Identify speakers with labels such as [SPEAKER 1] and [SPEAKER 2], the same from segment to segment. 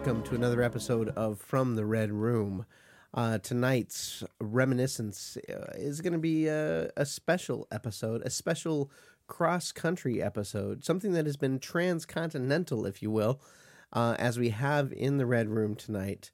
[SPEAKER 1] welcome to another episode of From the Red Room. Uh, tonight's reminiscence uh, is going to be a, a special episode, a special cross country episode, something that has been transcontinental, if you will, uh, as we have in the Red Room tonight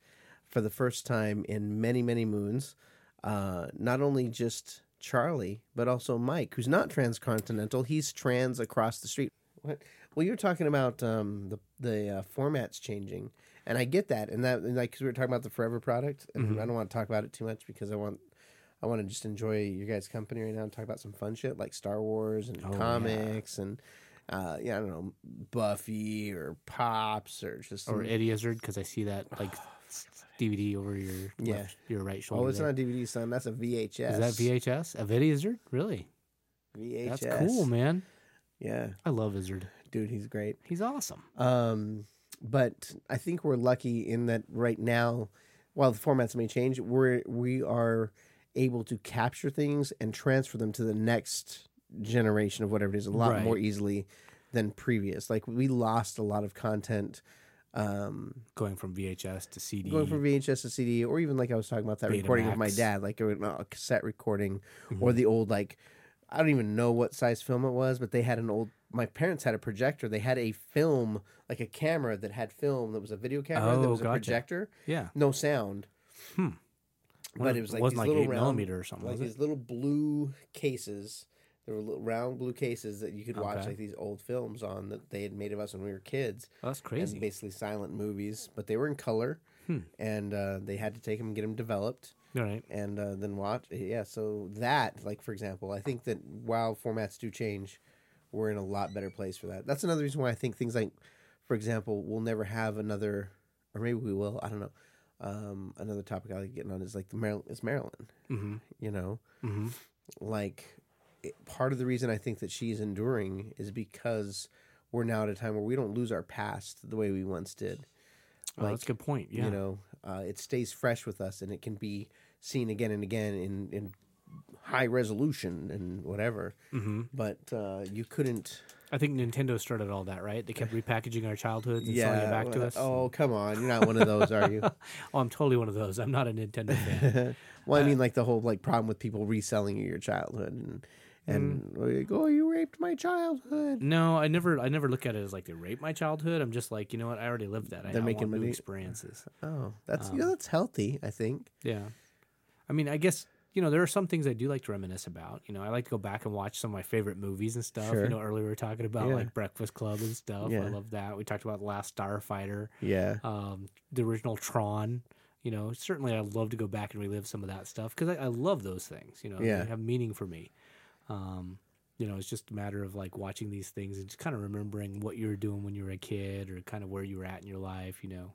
[SPEAKER 1] for the first time in many, many moons. Uh, not only just Charlie, but also Mike, who's not transcontinental. He's trans across the street. What? Well, you're talking about um, the the uh, formats changing, and I get that, and that and like because we were talking about the Forever product, and I don't want to talk about it too much because I want I want to just enjoy your guys' company right now and talk about some fun shit like Star Wars and comics and uh, yeah, I don't know Buffy or Pops or just
[SPEAKER 2] or Eddie Izzard because I see that like DVD over your
[SPEAKER 1] Yeah.
[SPEAKER 2] left, your right shoulder.
[SPEAKER 1] oh, it's
[SPEAKER 2] there.
[SPEAKER 1] not DVD, son. That's a VHS.
[SPEAKER 2] Is that VHS? Of Eddie Izzard? Really?
[SPEAKER 1] VHS.
[SPEAKER 2] That's cool, man.
[SPEAKER 1] Yeah,
[SPEAKER 2] I love Izzard.
[SPEAKER 1] dude, he's great.
[SPEAKER 2] He's awesome.
[SPEAKER 1] Um, but I think we're lucky in that right now, while the formats may change, we're we are able to capture things and transfer them to the next generation of whatever it is a lot
[SPEAKER 2] Right.
[SPEAKER 1] more easily than previous. Like we lost a lot of content um,
[SPEAKER 2] Going from VHS to CD.
[SPEAKER 1] going from VHS to CD, or even like I was talking about that recording of my dad, like a, a cassette recording,
[SPEAKER 2] Mm-hmm.
[SPEAKER 1] or the old like I don't even know what size film it was, but they had an old. My parents had a projector. They had a film, like a camera that had film that was a video camera that
[SPEAKER 2] Oh,
[SPEAKER 1] was a projector,
[SPEAKER 2] yeah.
[SPEAKER 1] no sound. But it was like
[SPEAKER 2] wasn't
[SPEAKER 1] these
[SPEAKER 2] like
[SPEAKER 1] little
[SPEAKER 2] eight
[SPEAKER 1] round,
[SPEAKER 2] millimeter or something,
[SPEAKER 1] like these little blue cases. There were little round blue cases that you could watch
[SPEAKER 2] Okay.
[SPEAKER 1] like these old films on that they had made of us when we were kids
[SPEAKER 2] Oh, that's crazy.
[SPEAKER 1] basically silent movies, but they were in color,
[SPEAKER 2] Hmm.
[SPEAKER 1] and uh, they had to take them and get them developed,
[SPEAKER 2] All right.
[SPEAKER 1] and uh, then watch. Yeah, so that, like for example, I think that while formats do change, we're in a lot better place for that. That's another reason why I think things like, for example, we'll never have another, or maybe we will. I don't know. Um, another topic I like getting on is like the Marilyn is Marilyn.
[SPEAKER 2] Mm-hmm.
[SPEAKER 1] You know,
[SPEAKER 2] Mm-hmm.
[SPEAKER 1] like it, part of the reason I think that she's enduring is because we're now at a time where we don't lose our past the way we once did.
[SPEAKER 2] Oh, that's a good point. Yeah.
[SPEAKER 1] You know, uh, it stays fresh with us and it can be seen again and again in, in high resolution and whatever.
[SPEAKER 2] mm-hmm.
[SPEAKER 1] But uh, you couldn't.
[SPEAKER 2] I think Nintendo started all that, right? They kept repackaging our childhoods and selling it back to us.
[SPEAKER 1] Oh, come on. You're not one of those, are you?
[SPEAKER 2] Oh, I'm totally one of those. I'm not a Nintendo fan.
[SPEAKER 1] well, I
[SPEAKER 2] Uh,
[SPEAKER 1] mean, like the whole like problem with people reselling your childhood and. And
[SPEAKER 2] Mm.
[SPEAKER 1] like, oh, you raped my childhood.
[SPEAKER 2] no, I never. I never look at it as like they raped my childhood. I'm just like, you know what? I already lived that. I,
[SPEAKER 1] They're
[SPEAKER 2] I
[SPEAKER 1] making
[SPEAKER 2] want new experiences.
[SPEAKER 1] Oh, that's
[SPEAKER 2] Um,
[SPEAKER 1] you know that's healthy. I think.
[SPEAKER 2] Yeah. I mean, I guess, you know, there are some things I do like to reminisce about. You know, I like to go back and watch some of my favorite movies and stuff.
[SPEAKER 1] Sure.
[SPEAKER 2] You know, earlier we were talking about
[SPEAKER 1] Yeah.
[SPEAKER 2] like Breakfast Club and stuff.
[SPEAKER 1] Yeah.
[SPEAKER 2] I love that. We talked about The Last Starfighter,
[SPEAKER 1] Yeah.
[SPEAKER 2] um, the original Tron. You know, certainly I'd love to go back and relive some of that stuff because I, I love those things. You know,
[SPEAKER 1] Yeah.
[SPEAKER 2] they have meaning for me. Um, you know, it's just a matter of like watching these things and just kind of remembering what you were doing when you were a kid or kind of where you were at in your life. You know,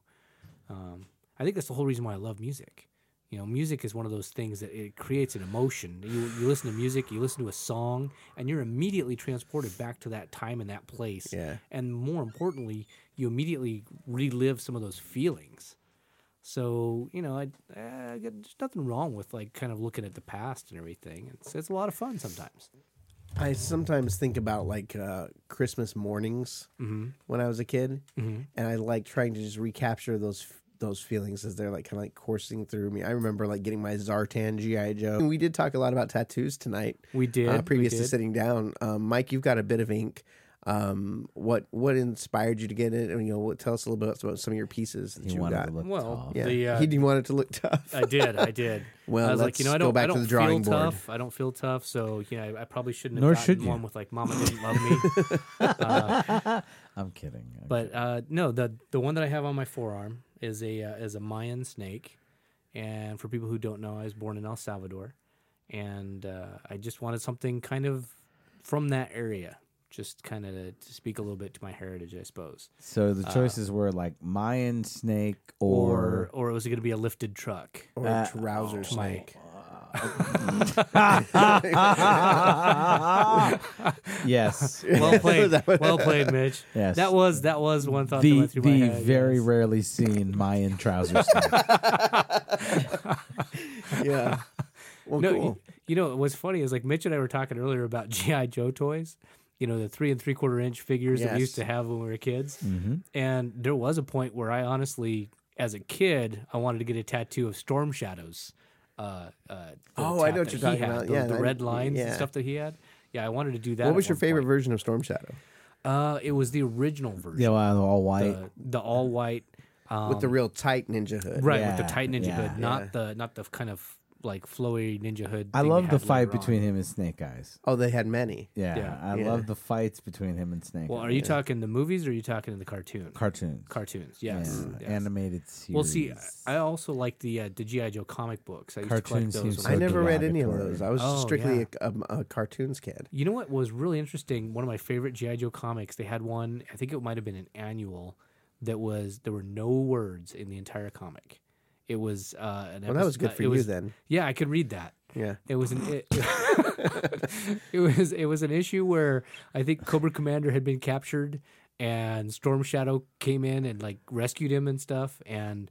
[SPEAKER 2] um, I think that's the whole reason why I love music. You know, music is one of those things that it creates an emotion. You you listen to music, you listen to a song, and you're immediately transported back to that time and that place.
[SPEAKER 1] Yeah.
[SPEAKER 2] And more importantly, you immediately relive some of those feelings. So you know, I, uh, there's nothing wrong with like kind of looking at the past and everything. It's it's a lot of fun sometimes.
[SPEAKER 1] I sometimes think about like uh, Christmas mornings
[SPEAKER 2] Mm-hmm.
[SPEAKER 1] when I was a kid,
[SPEAKER 2] Mm-hmm.
[SPEAKER 1] and I like trying to just recapture those those feelings as they're like kind of like coursing through me. I remember like getting my Zartan GI Joe. And We did talk a lot about tattoos tonight.
[SPEAKER 2] We did
[SPEAKER 1] uh,
[SPEAKER 2] we
[SPEAKER 1] previous to sitting down. Um, Mike, you've got a bit of ink. Um, what what inspired you to get it? And you know, tell us a little bit about some of your pieces that
[SPEAKER 3] He
[SPEAKER 1] you got.
[SPEAKER 3] to look
[SPEAKER 2] Well,
[SPEAKER 3] tough.
[SPEAKER 1] yeah,
[SPEAKER 2] the, uh,
[SPEAKER 1] he didn't want it to look tough.
[SPEAKER 2] I did, I did.
[SPEAKER 1] Well,
[SPEAKER 2] I was like,
[SPEAKER 1] let's
[SPEAKER 2] you know, I don't,
[SPEAKER 1] back
[SPEAKER 2] I
[SPEAKER 1] to
[SPEAKER 2] don't
[SPEAKER 1] the drawing
[SPEAKER 2] feel
[SPEAKER 1] board.
[SPEAKER 2] tough. I don't feel tough, so you know, I, I probably shouldn't have
[SPEAKER 3] Nor
[SPEAKER 2] gotten
[SPEAKER 3] should you.
[SPEAKER 2] one with like "Mama didn't love me." uh,
[SPEAKER 3] I'm kidding. I'm
[SPEAKER 2] but uh, no, the the one that I have on my forearm is a uh, is a Mayan snake, and for people who don't know, I was born in El Salvador, and uh, I just wanted something kind of from that area, just kind of to, to speak a little bit to my heritage, I suppose.
[SPEAKER 3] So the choices were like Mayan snake or,
[SPEAKER 2] Or or it was going to be a lifted truck.
[SPEAKER 1] or
[SPEAKER 3] Uh,
[SPEAKER 1] a trouser
[SPEAKER 2] oh, my-
[SPEAKER 1] snake.
[SPEAKER 3] yes,
[SPEAKER 2] Well played, well played, Mitch.
[SPEAKER 3] yes.
[SPEAKER 2] That was that was one thought that
[SPEAKER 3] the
[SPEAKER 2] went through my
[SPEAKER 3] the
[SPEAKER 2] head.
[SPEAKER 3] very
[SPEAKER 2] yes.
[SPEAKER 3] rarely seen Mayan trousers.
[SPEAKER 1] yeah. Well,
[SPEAKER 2] No,
[SPEAKER 1] cool.
[SPEAKER 2] you, you know what's funny is like Mitch and I were talking earlier about GI Joe toys, you know, the three and three quarter inch figures that we used to have when we were kids.
[SPEAKER 3] Mm-hmm.
[SPEAKER 2] And there was a point where I honestly, as a kid, I wanted to get a tattoo of Storm Shadows. Uh, uh,
[SPEAKER 1] Oh, I know what you're
[SPEAKER 2] he
[SPEAKER 1] talking
[SPEAKER 2] had,
[SPEAKER 1] about.
[SPEAKER 2] The,
[SPEAKER 1] Yeah,
[SPEAKER 2] the
[SPEAKER 1] I-
[SPEAKER 2] red lines and stuff that he had. Yeah, I wanted to do that.
[SPEAKER 1] What was your favorite
[SPEAKER 2] point.
[SPEAKER 1] version of Storm Shadow?
[SPEAKER 2] Uh, it was the original version.
[SPEAKER 3] Yeah, well, all white.
[SPEAKER 2] the, the all white. Um,
[SPEAKER 1] With the real tight ninja hood.
[SPEAKER 2] right with the tight ninja
[SPEAKER 3] yeah.
[SPEAKER 2] hood, not
[SPEAKER 1] Yeah.
[SPEAKER 2] the not the kind of like flowy ninja hood.
[SPEAKER 3] I love the fight
[SPEAKER 2] later on.
[SPEAKER 3] between him and Snake Eyes.
[SPEAKER 1] Oh, they had many.
[SPEAKER 3] Yeah,
[SPEAKER 2] Yeah.
[SPEAKER 3] I
[SPEAKER 1] Yeah.
[SPEAKER 3] love the fights between him and Snake.
[SPEAKER 2] Well,
[SPEAKER 3] Eyes.
[SPEAKER 2] are you talking the movies or are you talking in the cartoon?
[SPEAKER 3] cartoons?
[SPEAKER 2] Cartoons, yes.
[SPEAKER 3] Yeah,
[SPEAKER 2] yes.
[SPEAKER 3] animated series.
[SPEAKER 2] Well, see, I also like the uh, the GI Joe comic books. I used to
[SPEAKER 3] Cartoons
[SPEAKER 2] collect those.
[SPEAKER 3] seems
[SPEAKER 2] when
[SPEAKER 1] I
[SPEAKER 2] was
[SPEAKER 3] so
[SPEAKER 2] a
[SPEAKER 1] never read any of
[SPEAKER 3] derogatory.
[SPEAKER 1] those. I was
[SPEAKER 2] Oh,
[SPEAKER 1] strictly
[SPEAKER 2] yeah.
[SPEAKER 1] a, a, a cartoons kid.
[SPEAKER 2] You know what was really interesting? One of my favorite GI Joe comics. They had one. I think it might have been an annual. That was there were no words in the entire comic. It was uh, an
[SPEAKER 1] Well, that was good
[SPEAKER 2] uh,
[SPEAKER 1] for you
[SPEAKER 2] was-
[SPEAKER 1] then.
[SPEAKER 2] Yeah, I could read that.
[SPEAKER 1] Yeah.
[SPEAKER 2] It was an it, it was it was an issue where I think Cobra Commander had been captured and Storm Shadow came in and like rescued him and stuff and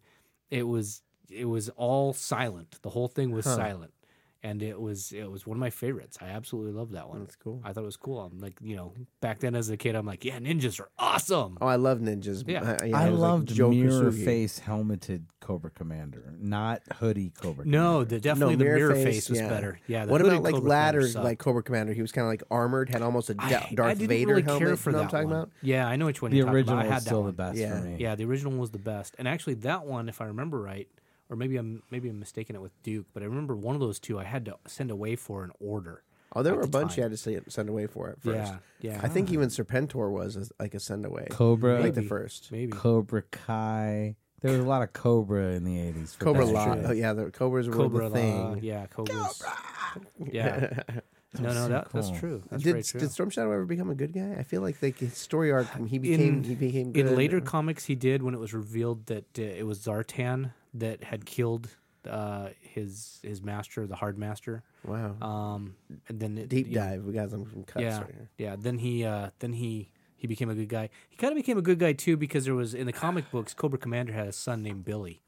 [SPEAKER 2] it was it was all silent. The whole thing was
[SPEAKER 1] Huh.
[SPEAKER 2] silent. And it was it was one of my favorites. I absolutely loved that one.
[SPEAKER 1] That's cool.
[SPEAKER 2] I thought it was cool. I'm like, you know, back then as a kid, I'm like, yeah, ninjas are awesome.
[SPEAKER 1] Oh, I love ninjas.
[SPEAKER 2] Yeah.
[SPEAKER 1] Uh, yeah,
[SPEAKER 3] I
[SPEAKER 1] it was like
[SPEAKER 3] loved
[SPEAKER 1] Joe
[SPEAKER 3] mirror
[SPEAKER 1] Kosugi.
[SPEAKER 3] face helmeted Cobra Commander, not hoodie Cobra.
[SPEAKER 2] No,
[SPEAKER 3] Commander.
[SPEAKER 2] the definitely the
[SPEAKER 1] mirror
[SPEAKER 2] mirror
[SPEAKER 1] face,
[SPEAKER 2] face, was
[SPEAKER 1] yeah.
[SPEAKER 2] better. Yeah. the
[SPEAKER 1] What about like
[SPEAKER 2] Cobra
[SPEAKER 1] ladder,
[SPEAKER 2] sucked.
[SPEAKER 1] like Cobra Commander? He was kind of like armored, had almost a
[SPEAKER 2] I-
[SPEAKER 1] Da-
[SPEAKER 2] I
[SPEAKER 1] Darth
[SPEAKER 2] didn't
[SPEAKER 1] Vader
[SPEAKER 2] really
[SPEAKER 1] helmet.
[SPEAKER 2] care
[SPEAKER 1] you
[SPEAKER 2] for
[SPEAKER 1] know what
[SPEAKER 2] that
[SPEAKER 1] I'm talking
[SPEAKER 2] one.
[SPEAKER 1] about?
[SPEAKER 2] Yeah, I know which one
[SPEAKER 3] the
[SPEAKER 2] you're talking
[SPEAKER 3] original
[SPEAKER 2] about. I had
[SPEAKER 3] was
[SPEAKER 2] that
[SPEAKER 3] still
[SPEAKER 2] one.
[SPEAKER 3] the best
[SPEAKER 1] Yeah.
[SPEAKER 3] for me.
[SPEAKER 2] Yeah, the original was the best. And actually, that one, if I remember right, or maybe I'm maybe I'm mistaken it with Duke, but I remember one of those two I had to send away for an order.
[SPEAKER 1] Oh, there were a
[SPEAKER 2] the
[SPEAKER 1] bunch
[SPEAKER 2] time.
[SPEAKER 1] you had to say, send away for it first.
[SPEAKER 2] Yeah, yeah.
[SPEAKER 1] I think even Serpentor was a, like a send away.
[SPEAKER 3] Cobra,
[SPEAKER 1] like the first.
[SPEAKER 2] maybe.
[SPEAKER 3] Cobra Kai. There was a lot of Cobra in the eighties.
[SPEAKER 1] Cobra
[SPEAKER 2] That's
[SPEAKER 1] Law.
[SPEAKER 2] true.
[SPEAKER 1] Oh, yeah, the Cobras were
[SPEAKER 2] Cobra
[SPEAKER 1] the thing.
[SPEAKER 2] Law, yeah, Cobras. Yeah, no, no,
[SPEAKER 3] so
[SPEAKER 2] that, that's true. That's
[SPEAKER 1] Did,
[SPEAKER 2] true.
[SPEAKER 1] did Storm Shadow ever become a good guy? I feel like the story arc, he became
[SPEAKER 2] In-
[SPEAKER 1] he became good.
[SPEAKER 2] In later comics, he did when it was revealed that uh, it was Zartan that had killed uh, his his master, the Hard Master.
[SPEAKER 1] wow,
[SPEAKER 2] Um, and then it,
[SPEAKER 1] deep
[SPEAKER 2] you know,
[SPEAKER 1] dive. We got some, some cuts
[SPEAKER 2] yeah,
[SPEAKER 1] right here.
[SPEAKER 2] yeah. Then he, uh, then he, he became a good guy. He kind of became a good guy too because there was in the comic books, Cobra Commander had a son named Billy,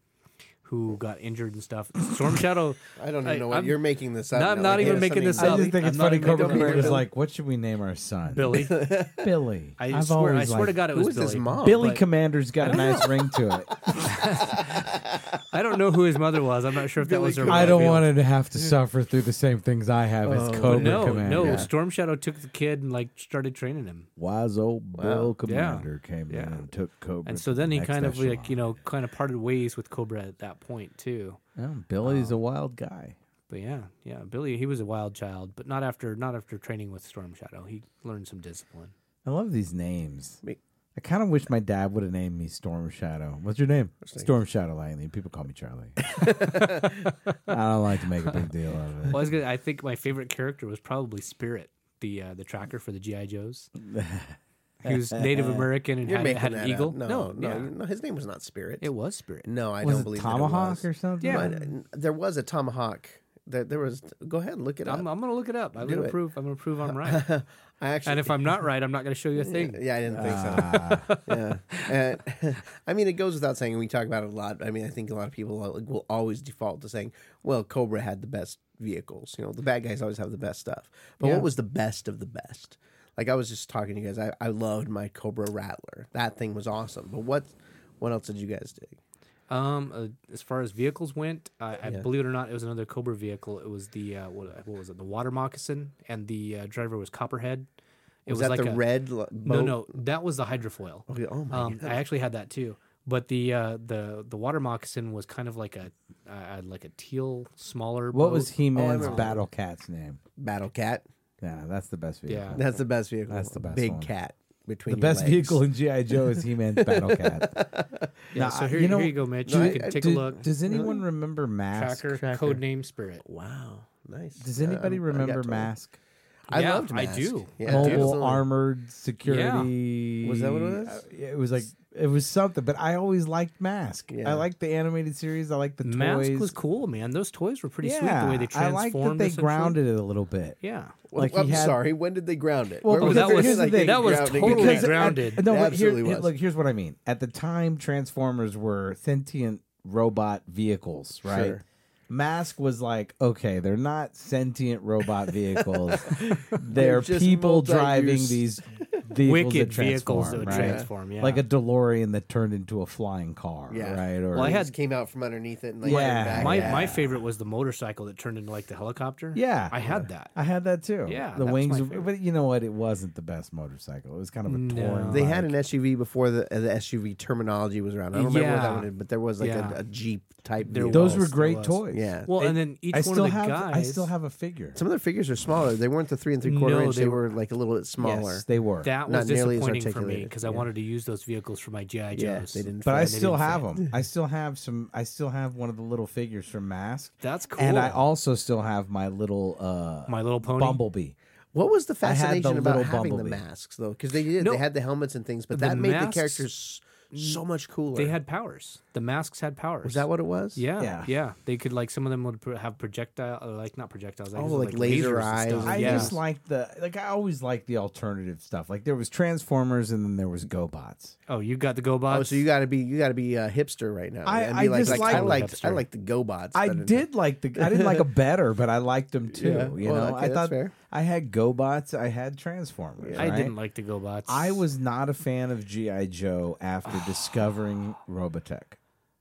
[SPEAKER 2] who got injured and stuff. Storm Shadow.
[SPEAKER 1] I don't even
[SPEAKER 2] I-
[SPEAKER 1] know what
[SPEAKER 2] I'm-
[SPEAKER 1] you're making this up.
[SPEAKER 2] No, I'm not
[SPEAKER 1] Like,
[SPEAKER 2] even
[SPEAKER 1] yeah,
[SPEAKER 2] making this
[SPEAKER 1] something-
[SPEAKER 3] I just think
[SPEAKER 2] I'm
[SPEAKER 3] it's funny. Cobra
[SPEAKER 2] making
[SPEAKER 3] Commander's
[SPEAKER 2] Billy.
[SPEAKER 3] like, what should we name our son?
[SPEAKER 2] Billy.
[SPEAKER 3] Billy.
[SPEAKER 2] I
[SPEAKER 3] I've
[SPEAKER 2] swear, I
[SPEAKER 3] always
[SPEAKER 2] swear to God, it
[SPEAKER 1] Who
[SPEAKER 2] was
[SPEAKER 1] is his
[SPEAKER 2] Billy.
[SPEAKER 1] mom?
[SPEAKER 3] Billy
[SPEAKER 2] but-
[SPEAKER 3] Commander's got a nice ring to it.
[SPEAKER 2] I don't know who his mother was. I'm not sure if that was her.
[SPEAKER 3] I don't want him to have to suffer through the same things I have as
[SPEAKER 1] Oh,
[SPEAKER 3] Cobra
[SPEAKER 2] no,
[SPEAKER 3] Commander.
[SPEAKER 2] no.
[SPEAKER 1] Yeah.
[SPEAKER 2] Storm Shadow took the kid and like started training him,
[SPEAKER 3] Wise old Bill
[SPEAKER 1] Wow.
[SPEAKER 3] Commander came
[SPEAKER 2] Yeah.
[SPEAKER 3] in and took Cobra.
[SPEAKER 2] and
[SPEAKER 3] to
[SPEAKER 2] so
[SPEAKER 3] the
[SPEAKER 2] then he
[SPEAKER 3] next
[SPEAKER 2] kind of like
[SPEAKER 3] echelon.
[SPEAKER 2] you know kind of parted ways with Cobra at that point too.
[SPEAKER 3] Yeah, Billy's
[SPEAKER 2] Um,
[SPEAKER 3] a wild guy.
[SPEAKER 2] But yeah, yeah, Billy, he was a wild child, but not after not after training with Storm Shadow. He learned some discipline.
[SPEAKER 3] I love these names.
[SPEAKER 1] Me-
[SPEAKER 3] I kind of wish my dad would have named me Storm Shadow. What's your name?
[SPEAKER 1] What's name?
[SPEAKER 3] Storm Shadow Langley. People call me Charlie. I don't like to make a big deal out of it.
[SPEAKER 2] Well, I, was gonna, I think my favorite character was probably Spirit, the uh, the tracker for the GI Joes. He was Native American and
[SPEAKER 1] You're
[SPEAKER 2] had,
[SPEAKER 1] making
[SPEAKER 2] had
[SPEAKER 1] that
[SPEAKER 2] an eagle.
[SPEAKER 1] Up. No,
[SPEAKER 2] no,
[SPEAKER 1] no,
[SPEAKER 2] yeah.
[SPEAKER 1] no, His name was not Spirit.
[SPEAKER 2] it was Spirit.
[SPEAKER 1] no, I
[SPEAKER 3] was
[SPEAKER 1] don't
[SPEAKER 3] it
[SPEAKER 1] believe
[SPEAKER 3] Tomahawk
[SPEAKER 1] that it
[SPEAKER 3] or
[SPEAKER 1] was.
[SPEAKER 3] something?
[SPEAKER 2] Yeah.
[SPEAKER 1] But, uh, there was a tomahawk. There, there was. Go ahead, and look it up.
[SPEAKER 2] I'm, I'm gonna look it up. I'm
[SPEAKER 1] Do
[SPEAKER 2] gonna
[SPEAKER 1] it.
[SPEAKER 2] prove. I'm gonna prove I'm right.
[SPEAKER 1] I actually.
[SPEAKER 2] and if I'm not right, I'm not gonna show you a thing.
[SPEAKER 1] Yeah, I didn't think so.
[SPEAKER 3] Ah,
[SPEAKER 1] yeah. And, I mean, it goes without saying. We talk about it a lot. I mean, I think a lot of people will always default to saying, "Well, Cobra had the best vehicles." You know, the bad guys always have the best stuff. But
[SPEAKER 2] Yeah.
[SPEAKER 1] what was the best of the best? Like I was just talking to you guys. I, I loved my Cobra Rattler. That thing was awesome. But what what else did you guys dig?
[SPEAKER 2] Um, uh, as far as vehicles went, I, I
[SPEAKER 1] Yeah.
[SPEAKER 2] believe it or not, it was another Cobra vehicle. It was the uh, what, what was it? The water moccasin, and the uh, driver was Copperhead. It
[SPEAKER 1] Was,
[SPEAKER 2] was,
[SPEAKER 1] that
[SPEAKER 2] like
[SPEAKER 1] the
[SPEAKER 2] a,
[SPEAKER 1] red? lo-
[SPEAKER 2] No, no, that was the hydrofoil.
[SPEAKER 1] Okay. Oh my
[SPEAKER 2] Um,
[SPEAKER 1] god.
[SPEAKER 2] I actually had that too. But the uh, the the water moccasin was kind of like a uh, like a teal, smaller.
[SPEAKER 3] what
[SPEAKER 2] boat.
[SPEAKER 3] was He Man's
[SPEAKER 1] remember.
[SPEAKER 3] Battle Cat's name?
[SPEAKER 1] Battle Cat.
[SPEAKER 3] Yeah, that's the best vehicle.
[SPEAKER 2] Yeah.
[SPEAKER 1] That's the best vehicle.
[SPEAKER 3] That's the best
[SPEAKER 1] Big
[SPEAKER 3] one.
[SPEAKER 1] cat between
[SPEAKER 3] The
[SPEAKER 1] your
[SPEAKER 3] best
[SPEAKER 1] legs.
[SPEAKER 3] vehicle in GI Joe is He Man's Battle Cat.
[SPEAKER 2] Yeah.
[SPEAKER 3] Now,
[SPEAKER 2] so here
[SPEAKER 3] you
[SPEAKER 2] you,
[SPEAKER 3] know-
[SPEAKER 2] here you go, Mitch.
[SPEAKER 1] No,
[SPEAKER 2] you
[SPEAKER 1] I-
[SPEAKER 2] can
[SPEAKER 1] I-
[SPEAKER 2] take
[SPEAKER 3] Do-
[SPEAKER 2] a look.
[SPEAKER 3] Does anyone remember Mask?
[SPEAKER 2] Tracker, code name Spirit.
[SPEAKER 1] Wow. Nice.
[SPEAKER 3] Does anybody
[SPEAKER 1] I'm- I
[SPEAKER 3] remember. Mask?
[SPEAKER 1] I
[SPEAKER 2] Yeah,
[SPEAKER 1] loved
[SPEAKER 2] I
[SPEAKER 1] Mask.
[SPEAKER 2] do.
[SPEAKER 1] Yeah,
[SPEAKER 3] Mobile
[SPEAKER 1] absolutely.
[SPEAKER 3] armored security.
[SPEAKER 1] Was that what it was?
[SPEAKER 3] Uh, It was like it was something, but I always liked Mask.
[SPEAKER 1] Yeah.
[SPEAKER 3] I liked the animated series. I liked the toys.
[SPEAKER 2] Mask
[SPEAKER 3] toys.
[SPEAKER 2] was cool, man. Those toys were pretty
[SPEAKER 3] yeah,
[SPEAKER 2] sweet. The way they
[SPEAKER 3] I
[SPEAKER 2] transformed.
[SPEAKER 3] liked that they grounded it a little bit.
[SPEAKER 2] Yeah.
[SPEAKER 1] Well,
[SPEAKER 3] Like he
[SPEAKER 1] I'm
[SPEAKER 3] had-
[SPEAKER 1] sorry. When did they ground it?
[SPEAKER 3] Well,
[SPEAKER 1] Where
[SPEAKER 2] that was
[SPEAKER 3] here's the thing.
[SPEAKER 2] that was totally
[SPEAKER 1] it?
[SPEAKER 3] Because at-
[SPEAKER 2] grounded.
[SPEAKER 3] no,
[SPEAKER 1] It
[SPEAKER 3] but here,
[SPEAKER 1] was.
[SPEAKER 3] look, here's what I mean. At the time, Transformers were sentient robot vehicles, right?
[SPEAKER 1] Sure.
[SPEAKER 3] Mask was like, okay, they're not sentient robot vehicles. they're
[SPEAKER 1] just
[SPEAKER 3] people
[SPEAKER 1] multi-use-
[SPEAKER 3] driving these vehicles
[SPEAKER 2] Wicked
[SPEAKER 3] that
[SPEAKER 2] vehicles that would
[SPEAKER 3] right?
[SPEAKER 2] transform. Yeah,
[SPEAKER 3] Like a DeLorean that turned into a flying car,
[SPEAKER 1] Yeah.
[SPEAKER 3] right? Or
[SPEAKER 2] Well, I
[SPEAKER 1] He
[SPEAKER 2] had-
[SPEAKER 1] came out from underneath it and like
[SPEAKER 3] Yeah,
[SPEAKER 1] back.
[SPEAKER 2] my
[SPEAKER 3] yeah.
[SPEAKER 2] my favorite was the motorcycle that turned into like the helicopter.
[SPEAKER 3] yeah,
[SPEAKER 2] I had that.
[SPEAKER 3] I had that too.
[SPEAKER 2] Yeah,
[SPEAKER 3] the
[SPEAKER 2] that was
[SPEAKER 3] wings,
[SPEAKER 2] my favorite.
[SPEAKER 3] but you know what? It wasn't the best motorcycle. It was kind of a
[SPEAKER 2] No.
[SPEAKER 3] touring.
[SPEAKER 1] They had an SUV before the, uh, the SUV terminology was around. I don't remember what that
[SPEAKER 2] Yeah.
[SPEAKER 1] one but there was like
[SPEAKER 2] Yeah.
[SPEAKER 1] a, a Jeep type.
[SPEAKER 2] There
[SPEAKER 1] vehicle.
[SPEAKER 3] Those were
[SPEAKER 2] was, there
[SPEAKER 3] great
[SPEAKER 2] was.
[SPEAKER 3] toys.
[SPEAKER 1] Yeah.
[SPEAKER 2] Well,
[SPEAKER 3] It-
[SPEAKER 2] and then each
[SPEAKER 3] I
[SPEAKER 2] one
[SPEAKER 3] still
[SPEAKER 2] of the
[SPEAKER 3] have.
[SPEAKER 2] guys.
[SPEAKER 3] I still have a figure.
[SPEAKER 1] Some of their figures are smaller. They weren't the three and three quarter
[SPEAKER 2] No,
[SPEAKER 1] inch.
[SPEAKER 2] they
[SPEAKER 1] They,
[SPEAKER 2] were-
[SPEAKER 1] were like a little bit smaller.
[SPEAKER 3] Yes, they were.
[SPEAKER 2] That
[SPEAKER 1] Not
[SPEAKER 2] was
[SPEAKER 1] nearly as
[SPEAKER 2] disappointing for me
[SPEAKER 1] articulated,
[SPEAKER 2] because I wanted to use those vehicles for my GI Joes.
[SPEAKER 1] yeah, they didn't.
[SPEAKER 3] but I
[SPEAKER 1] fit.
[SPEAKER 2] they
[SPEAKER 3] still have
[SPEAKER 2] fit.
[SPEAKER 3] them. I still have some. I still have one of the little figures from Mask,
[SPEAKER 2] That's cool.
[SPEAKER 3] and I also still have my little uh,
[SPEAKER 2] my little pony.
[SPEAKER 3] Bumblebee.
[SPEAKER 1] What was the
[SPEAKER 3] I had the
[SPEAKER 1] fascination about having
[SPEAKER 3] Bumblebee.
[SPEAKER 1] the masks though? Because they did.
[SPEAKER 2] No.
[SPEAKER 1] They had the helmets and things, but
[SPEAKER 2] The
[SPEAKER 1] that made
[SPEAKER 2] masks-
[SPEAKER 1] the characters so much cooler.
[SPEAKER 2] They had powers. The masks had powers.
[SPEAKER 1] Was that what it was?
[SPEAKER 2] Yeah,
[SPEAKER 3] Yeah.
[SPEAKER 2] yeah, They could like some of them would pro- have projectile, uh, like not projectiles. I
[SPEAKER 1] Oh,
[SPEAKER 2] guess it
[SPEAKER 1] like laser
[SPEAKER 2] lasers and
[SPEAKER 1] eyes
[SPEAKER 2] stuff.
[SPEAKER 3] I
[SPEAKER 2] yeah.
[SPEAKER 3] just like the like. I always like the alternative stuff. Like there was Transformers, and then there was GoBots.
[SPEAKER 2] oh, you got the GoBots.
[SPEAKER 1] Oh, so you got to be you got to be a hipster right now.
[SPEAKER 3] I-
[SPEAKER 1] and
[SPEAKER 3] I
[SPEAKER 1] like,
[SPEAKER 3] just
[SPEAKER 1] like,
[SPEAKER 3] like-
[SPEAKER 1] I liked I
[SPEAKER 2] Hipster.
[SPEAKER 1] like the GoBots.
[SPEAKER 3] I
[SPEAKER 1] better than-
[SPEAKER 3] did like the. I didn't like them better, but I liked them too.
[SPEAKER 1] Yeah.
[SPEAKER 3] You
[SPEAKER 1] Well,
[SPEAKER 3] know,
[SPEAKER 1] okay,
[SPEAKER 3] I
[SPEAKER 1] that's
[SPEAKER 3] thought
[SPEAKER 1] fair.
[SPEAKER 3] I had GoBots. I had Transformers.
[SPEAKER 2] I
[SPEAKER 3] right?
[SPEAKER 2] didn't like the GoBots.
[SPEAKER 3] I was not a fan of GI Joe after discovering Robotech.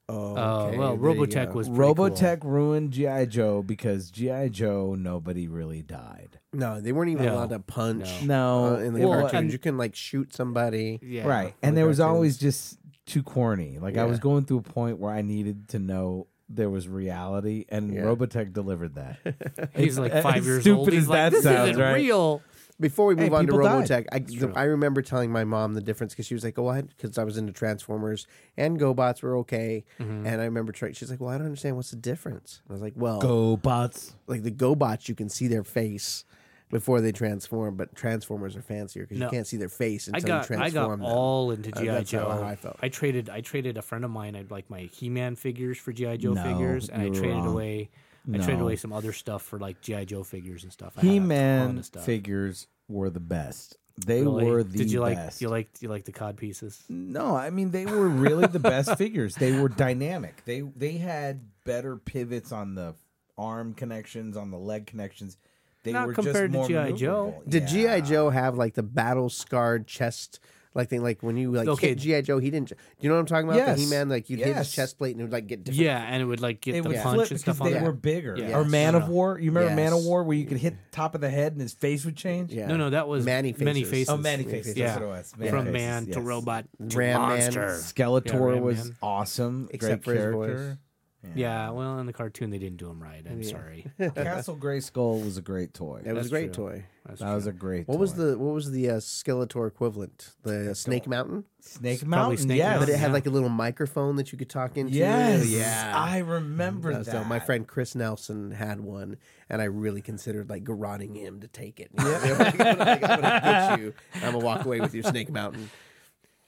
[SPEAKER 1] Oh,
[SPEAKER 2] Oh
[SPEAKER 1] okay,
[SPEAKER 2] well,
[SPEAKER 1] there
[SPEAKER 2] Robotech
[SPEAKER 1] go.
[SPEAKER 2] was pretty
[SPEAKER 3] Robotech ruined GI Joe because GI Joe nobody really died.
[SPEAKER 1] No, they weren't even
[SPEAKER 2] No.
[SPEAKER 1] allowed to punch.
[SPEAKER 3] No,
[SPEAKER 1] uh, in the
[SPEAKER 3] well,
[SPEAKER 1] cartoons,
[SPEAKER 3] and-
[SPEAKER 1] you can like shoot somebody.
[SPEAKER 2] Yeah,
[SPEAKER 3] right, and
[SPEAKER 1] the
[SPEAKER 3] there was always just too corny. Like I was going through a point where I needed to know there was reality, and
[SPEAKER 1] Yeah.
[SPEAKER 3] Robotech delivered that.
[SPEAKER 2] He's like
[SPEAKER 3] As
[SPEAKER 2] five years
[SPEAKER 3] stupid
[SPEAKER 2] old. He's
[SPEAKER 3] as
[SPEAKER 2] like,
[SPEAKER 3] that
[SPEAKER 2] this
[SPEAKER 3] sounds,
[SPEAKER 2] isn't
[SPEAKER 3] right?
[SPEAKER 2] real.
[SPEAKER 1] Before we
[SPEAKER 3] Hey,
[SPEAKER 1] move on to
[SPEAKER 3] people died.
[SPEAKER 1] Robotech, I,
[SPEAKER 2] true.
[SPEAKER 1] I remember telling my mom the difference because she was like, "Oh, I because I was into Transformers and GoBots were okay,"
[SPEAKER 2] Mm-hmm.
[SPEAKER 1] and I remember trying. She's like, "Well, I don't understand what's the difference." I was like, "Well,
[SPEAKER 3] GoBots.
[SPEAKER 1] like the GoBots, you can see their face before they transform, but Transformers are fancier because
[SPEAKER 2] No.
[SPEAKER 1] you can't see their face
[SPEAKER 2] I
[SPEAKER 1] until
[SPEAKER 2] got
[SPEAKER 1] you
[SPEAKER 2] I
[SPEAKER 1] transform
[SPEAKER 2] got
[SPEAKER 1] them."
[SPEAKER 2] all into
[SPEAKER 1] Uh,
[SPEAKER 2] GI
[SPEAKER 1] that's
[SPEAKER 2] Joe.
[SPEAKER 1] how I felt.
[SPEAKER 2] I traded I traded a friend of mine. I'd like my He Man figures for GI Joe
[SPEAKER 3] No,
[SPEAKER 2] figures, and I traded
[SPEAKER 3] wrong.
[SPEAKER 2] away. I traded away some other stuff for like GI Joe figures and stuff. I had a
[SPEAKER 3] He
[SPEAKER 2] ton
[SPEAKER 3] Man
[SPEAKER 2] of stuff.
[SPEAKER 3] figures were the best. They
[SPEAKER 2] Really?
[SPEAKER 3] were the
[SPEAKER 2] Did you like you like you like the cod pieces?
[SPEAKER 3] No, I mean they were really the best figures. They were dynamic. They they had better pivots on the arm connections, on the leg connections. They
[SPEAKER 2] Not
[SPEAKER 3] were
[SPEAKER 2] compared to
[SPEAKER 3] just more
[SPEAKER 2] G.I. Joe.
[SPEAKER 3] maneuverable.
[SPEAKER 1] Did
[SPEAKER 3] Yeah.
[SPEAKER 1] GI Joe have like the battle scarred chest? Like thing, like when you like
[SPEAKER 2] Okay.
[SPEAKER 1] hit GI Joe, he didn't. Do you know what I'm talking about?
[SPEAKER 3] Yes.
[SPEAKER 1] The He Man, like you'd hit his chest plate and it would like get different.
[SPEAKER 2] Yeah, and it would like get
[SPEAKER 3] It
[SPEAKER 2] the
[SPEAKER 3] would
[SPEAKER 2] punch
[SPEAKER 3] flip
[SPEAKER 2] and
[SPEAKER 3] because
[SPEAKER 2] stuff on
[SPEAKER 3] they
[SPEAKER 2] there.
[SPEAKER 3] were bigger.
[SPEAKER 2] Yeah.
[SPEAKER 3] Or
[SPEAKER 1] Yes.
[SPEAKER 3] Man of War. You remember Man of
[SPEAKER 1] Yes.
[SPEAKER 3] War where you could hit top of the head and his face would change?
[SPEAKER 1] Yeah.
[SPEAKER 2] No, no, that was
[SPEAKER 1] Many
[SPEAKER 2] many
[SPEAKER 1] Faces.
[SPEAKER 2] faces.
[SPEAKER 3] Oh, Manny
[SPEAKER 1] Many
[SPEAKER 3] Faces.
[SPEAKER 1] Faces.
[SPEAKER 2] Yeah.
[SPEAKER 3] That's what it was. Manny
[SPEAKER 2] From
[SPEAKER 3] Faces,
[SPEAKER 2] man to
[SPEAKER 3] yes.
[SPEAKER 2] robot to
[SPEAKER 1] Ram Man.
[SPEAKER 2] monster.
[SPEAKER 3] Skeletor
[SPEAKER 2] Yeah,
[SPEAKER 3] was
[SPEAKER 2] Man.
[SPEAKER 3] awesome.
[SPEAKER 1] Except
[SPEAKER 3] Great
[SPEAKER 1] for his voice.
[SPEAKER 3] Character.
[SPEAKER 2] Yeah, well, in the cartoon they didn't do him right. I'm sorry.
[SPEAKER 3] Castle Grayskull was a great toy.
[SPEAKER 1] It was
[SPEAKER 2] That's
[SPEAKER 1] a great
[SPEAKER 2] true.
[SPEAKER 1] toy.
[SPEAKER 2] That's
[SPEAKER 3] That
[SPEAKER 2] true.
[SPEAKER 3] was a great.
[SPEAKER 1] What was the what was the uh, Skeletor equivalent? The Snake Mountain,
[SPEAKER 3] Snake Mountain?
[SPEAKER 2] Snake
[SPEAKER 3] yes.
[SPEAKER 1] but it had like a little microphone that you could talk into.
[SPEAKER 3] Yes,
[SPEAKER 1] yeah.
[SPEAKER 3] I remember
[SPEAKER 1] That was
[SPEAKER 3] that.
[SPEAKER 1] dope. My friend Chris Nelson had one, and I really considered like garroting him to take it. You know? I'm, gonna, like, I'm gonna get you. I'm gonna walk away with your Snake Mountain.